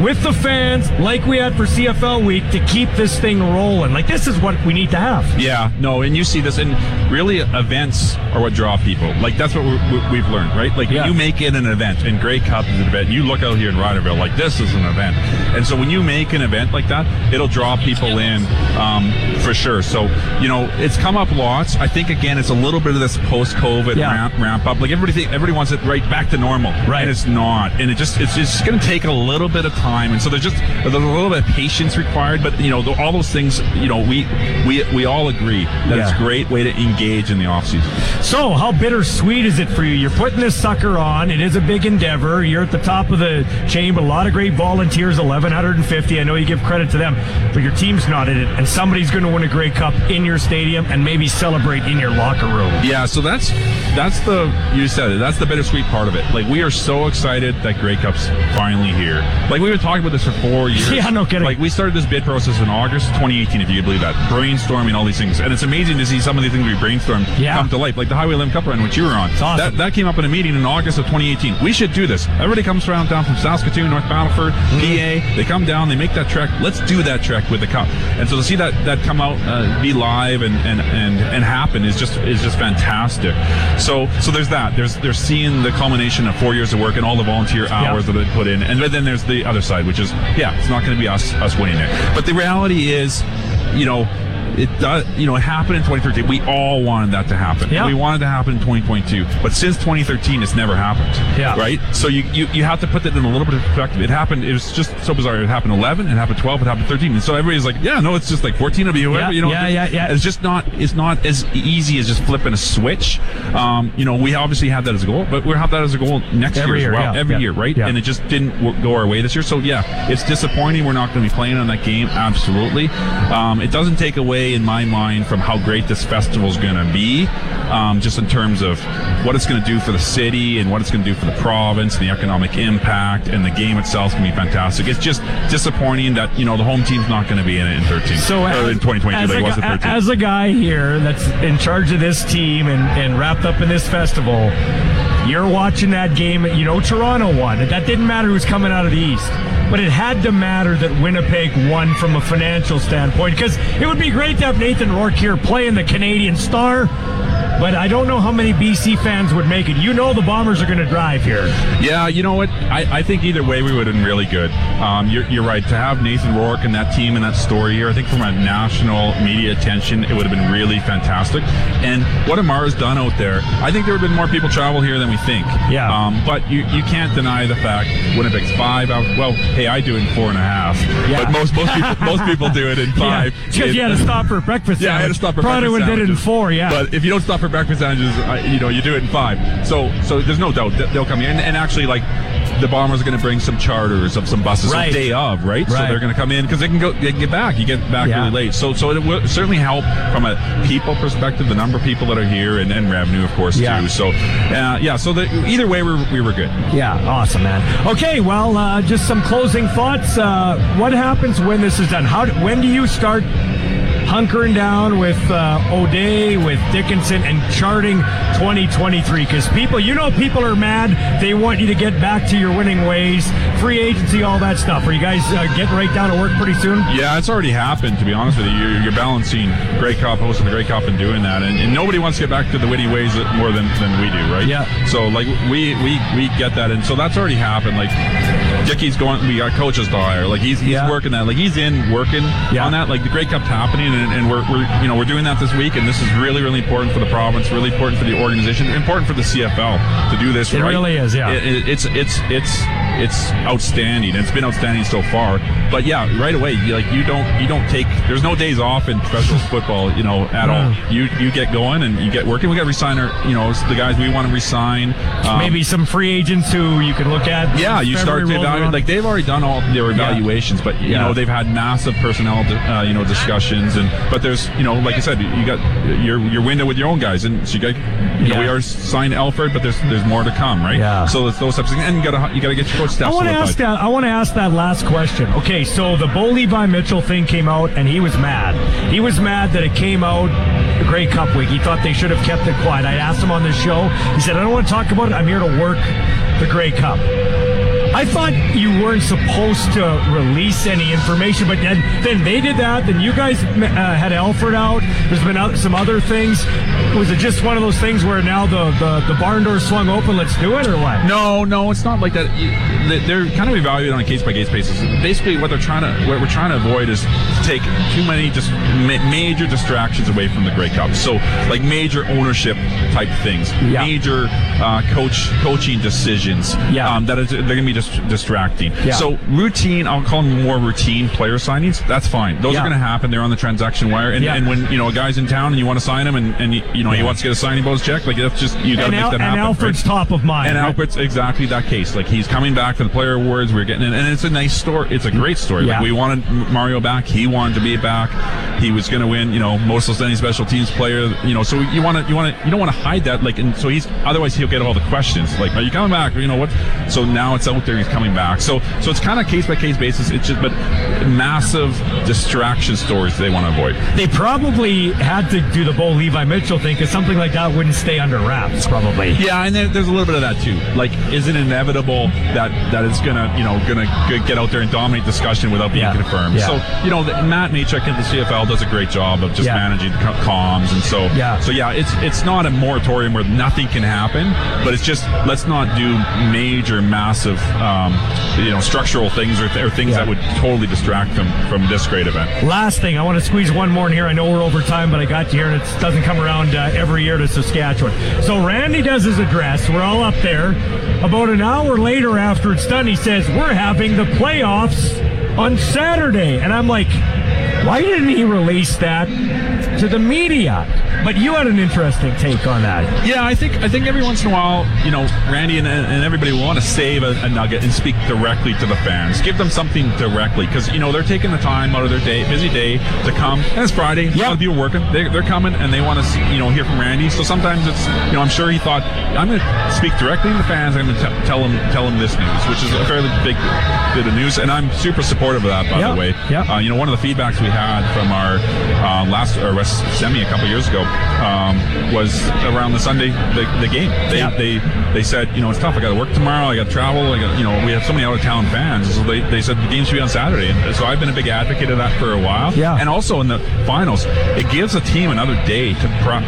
with the fans, like we had for CFL week, to keep this thing rolling. Like this is what we need to have. Yeah, no, and you see this, and really events are what draw people. Like that's what we're, we- we've learned, right? Like Yeah. you make it an event, and Grey Cup is an event. You look out here in Riderville, like this is an event, and so when you make an event like that, it'll draw people in um, for sure. So you know, it's come up lots. I think again, it's a little bit of this post-COVID Yeah. ramp ramp up. Like everybody, think, everybody wants it right back to normal, Right. And it's not, and it just it's just going to take a little bit of time, and so there's just there's a little bit of patience required. But you know, the, all those things, you know, we we we all agree that it's a great way to engage in the off season. So, how bittersweet is it for you? You're putting this sucker on. It is a big endeavor. You're at the top of the chain, but a lot of great volunteers, 1,150. I know you give credit to them, but your team's not in it, and somebody's going to win a Grey Cup in your stadium and maybe celebrate in your locker room. Yeah, so that's that's the you said it. That's the bittersweet part of it. Like we are so excited that Grey Cup's finally here. Like we've been talking about this for four years. [laughs] Yeah, no kidding. Like we started this bid process in August 2018, if you believe that. Brainstorming all these things, and it's amazing to see some of the things we brainstormed Yeah. come to life. Like the Highway 11 Cup run, which you were on. awesome. That that came up in a meeting in August of 2018. We should do this. Everybody comes around down from Saskatoon, North Battleford, Mm-hmm. PA. They come down, they make that trek. Let's do that trek with the cup. And so to see that that come out, uh, be live and, and and and happen is just is just fantastic. So so there's that. There's there's seeing the culmination of four years of work and all the volunteer hours that they put in. And then there's the other side, which is yeah, it's not going to be us us winning it. But the reality is, you know. It does, you know, it happened in 2013. We all wanted that to happen. Yeah. We wanted to happen in 2022, but since 2013, it's never happened. Yeah. Right. So you, you you have to put that in a little bit of perspective. It happened. It was just so bizarre. It happened 11. It happened 12. It happened 13. And so everybody's like, yeah, no, it's just like 14 will be whatever. Yeah, you know. yeah, yeah, yeah. It's just not. It's not as easy as just flipping a switch. Um, you know, we obviously had that as a goal, but we have that as a goal next Every year, as well. yeah, Every yeah, year, right? And it just didn't w- go our way this year. So yeah, it's disappointing. We're not going to be playing on that game. Absolutely. Um, it doesn't take away in my mind from how great this festival is going to be, um, just in terms of what it's going to do for the city and what it's going to do for the province and the economic impact and the game itself can be fantastic. It's just disappointing that you know the home team's not going to be in it in 13. So as, in 2022, as, a, it was in gu- as a guy here that's in charge of this team and, and wrapped up in this festival, you're watching that game. You know Toronto won. That didn't matter who's coming out of the East. But it had to matter that Winnipeg won from a financial standpoint because it would be great to have Nathan Rourke here playing the Canadian Star. But I don't know how many BC fans would make it. You know the Bombers are going to drive here. Yeah, you know what? I, I think either way we would have been really good. Um, you're, you're right. To have Nathan Rourke and that team and that story here, I think from a national media attention, it would have been really fantastic. And what Amara's done out there, I think there would have been more people travel here than we think. Yeah. Um, but you, you can't deny the fact Winnipeg's five hours. Well, hey, I do it in four and a half. Yeah. But most most people [laughs] most people do it in five. Because you had to stop for breakfast. Yeah, I had to stop for Probably breakfast would have did it in four. Yeah. But if you don't stop for breakfast sandwiches, I, you know, you do it in five. So, so there's no doubt that they'll come in And, and actually, like, the Bombers are going to bring some charters of some buses Right. day of, right? right. So they're going to come in because they can go, they can get back. You get back Yeah. really late. So, so it will certainly help from a people perspective, the number of people that are here, and, and revenue, of course, Yeah. too. So, uh, yeah. So the, either way, we were, we were good. Yeah, awesome, man. Okay, well, uh, just some closing thoughts. Uh, what happens when this is done? How? Do, when do you start hunkering down with uh, O'Day, with Dickenson, and charting 2023? Because people, you know, people are mad. They want you to get back to your winning ways, free agency, all that stuff. Are you guys uh, getting right down to work pretty soon? Yeah, it's already happened. To be honest with you, you're, you're balancing Grey Cup, hosting the Grey Cup, and doing that, and, and nobody wants to get back to the witty ways more than, than we do, right? Yeah. So like we we we get that, and so that's already happened. Like Dickie's going, we got coaches to hire. Like he's he's working that. Like he's in working on that. Like the Grey Cup's happening, and, and we're, we're you know we're doing that this week, and this is really really important for the province, really important for the organization, important for the CFL to do this. It right. really is, yeah. It- it- it's it's it's it's outstanding. It's been outstanding so far. But yeah, right away, you, like you don't you don't take. There's no days off in professional [laughs] football, you know, at all. You you get going and you get working. We got to resign our, you know, the guys we want to resign. Um, Maybe some free agents who you can look at. yeah, you start February to rolls evaluate. Like they've already done all their evaluations, but you Yeah. know they've had massive personnel, uh, you know, discussions, and but there's, you know, like I said, you got your your window with your own guys, and so you got, you know, we are signed Alford, but there's there's more to come, right? Yeah. So it's those types of things, and you got to you got to get your coach staff I want to ask that. I want to ask that last question. Okay, so the Bo Levi Mitchell thing came out, and he was mad. He was mad that it came out the Grey Cup week. He thought they should have kept it quiet. I asked him on the show. He said, "I don't want to talk about it. I'm here to work the Grey Cup." I thought you weren't supposed to release any information, but then, then they did that. Then you guys uh, had Alford out. There's been some other things. Was it just one of those things where now the, the, the barn door swung open? Let's do it, or what? No, no, it's not like that. They- They're kind of evaluated on a case by case basis. Basically, what they're trying to, what we're trying to avoid is take too many just ma- major distractions away from the Grey Cup. So, like major ownership type things, major uh, coach coaching decisions. Yeah, um, that is they're going to be just distracting. Yeah. So routine, I'll call them more routine player signings. That's fine. Those Yeah. are going to happen. They're on the transaction wire. And, Yeah. and when you know a guy's in town and you want to sign him, and, and you, you know he wants to get a signing bonus check, like that's just you got to make Al- that and happen. Alford's right? top of mind, And right? Alford's exactly that case. Like he's coming back for the player awards. We're getting, it, and it's a nice story. It's a great story. Yeah. Like we wanted Mario back. He wanted to be back. He was going to win. You know, most outstanding special teams player. You know, so you want to, you want to, you don't want to hide that. Like, and so he's otherwise he'll get all the questions. Like, are you coming back? Or, you know what? So now it's out there. He's coming back. So, so it's kind of case by case basis. It's just, but massive distraction stories they want to avoid. They probably had to do the Bo Levi Mitchell thing because something like that wouldn't stay under wraps, probably. Yeah, and there, there's a little bit of that too. Like, is it inevitable that that it's gonna, you know, gonna get out there and dominate discussion without being Yeah. confirmed? Yeah. So, you know, the, Matt Maychak in the CFL does a great job of just Yeah. managing co- comms, and so, Yeah. so yeah, it's it's not a moratorium where nothing can happen, but it's just let's not do major, massive, um, you know, structural things or, th- or things Yeah. that would totally distract them from this great event. Last thing, I want to squeeze one more in here. I know we're over time, but I got you here, and it doesn't come around uh, every year to Saskatchewan. So Randy does his address. We're all up there. About an hour later, after it's done, he says, "We're having the playoffs on Saturday," and I'm like, "Why didn't he release that to the media?" But you had an interesting take on that. Yeah, I think I think every once in a while, you know, Randy and, and everybody will want to save a, a nugget and speak directly to the fans. Give them something directly because you know they're taking the time out of their day, busy day, to come. And it's Friday. Yeah. A lot of people working. They, they're coming and they want to you know hear from Randy. So sometimes it's you know I'm sure he thought I'm going to speak directly to the fans. I'm going to tell them tell them this news, which is a fairly big bit of news, and I'm super supportive of that. By Yeah, the way, yeah. Uh, you know one of the feedbacks we had from our uh, last or semi a couple years ago um, was around the Sunday the, the game. They, Yeah. they they said you know it's tough. I got to work tomorrow. I got to travel. I got you know we have so many out of town fans. So they, they said the game should be on Saturday. And so I've been a big advocate of that for a while. Yeah. And also in the finals, it gives a team another day to prep.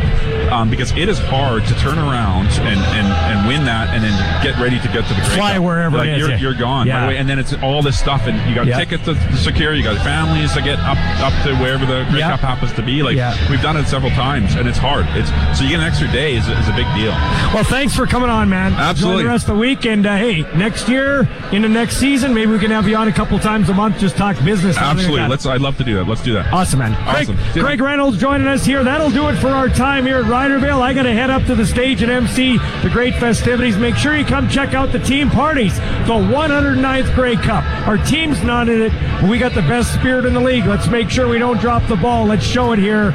Um, because it is hard to turn around and, and, and win that and then get ready to get to the Fly wherever like is, You're, yeah. you're gone. Yeah. right. And then it's all this stuff, and you got Yeah. tickets to secure, you got families to get up up to wherever the Grey Yeah. Cup happens to be. Like Yeah. we've done it several times, and it's hard. It's so you get an extra day is, is a big deal. Well, thanks for coming on, man. Absolutely. Enjoy the rest of the week, and uh, hey, next year, in the next season, maybe we can have you on a couple times a month, just talk business. Absolutely. Let's. I'd love to do that. Let's do that. Awesome, man. Awesome. Craig Reynolds joining us here. That'll do it for our time here at Riderville. I got to head up to the stage and MC the great festivities. Make sure you come check out the team parties. The 109th Grey Cup. Our team's not in it, but we got the best spirit in the league. Let's make sure we don't drop the ball. Let's show it here,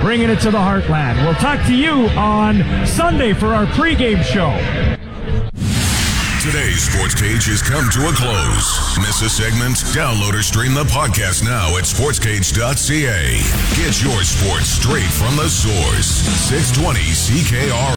bringing it to the heartland. We'll talk to you on Sunday for our pregame show. Today's Sports Cage has come to a close. Miss a segment? Download or stream the podcast now at sportscage.ca. Get your sports straight from the source. 620 CKR.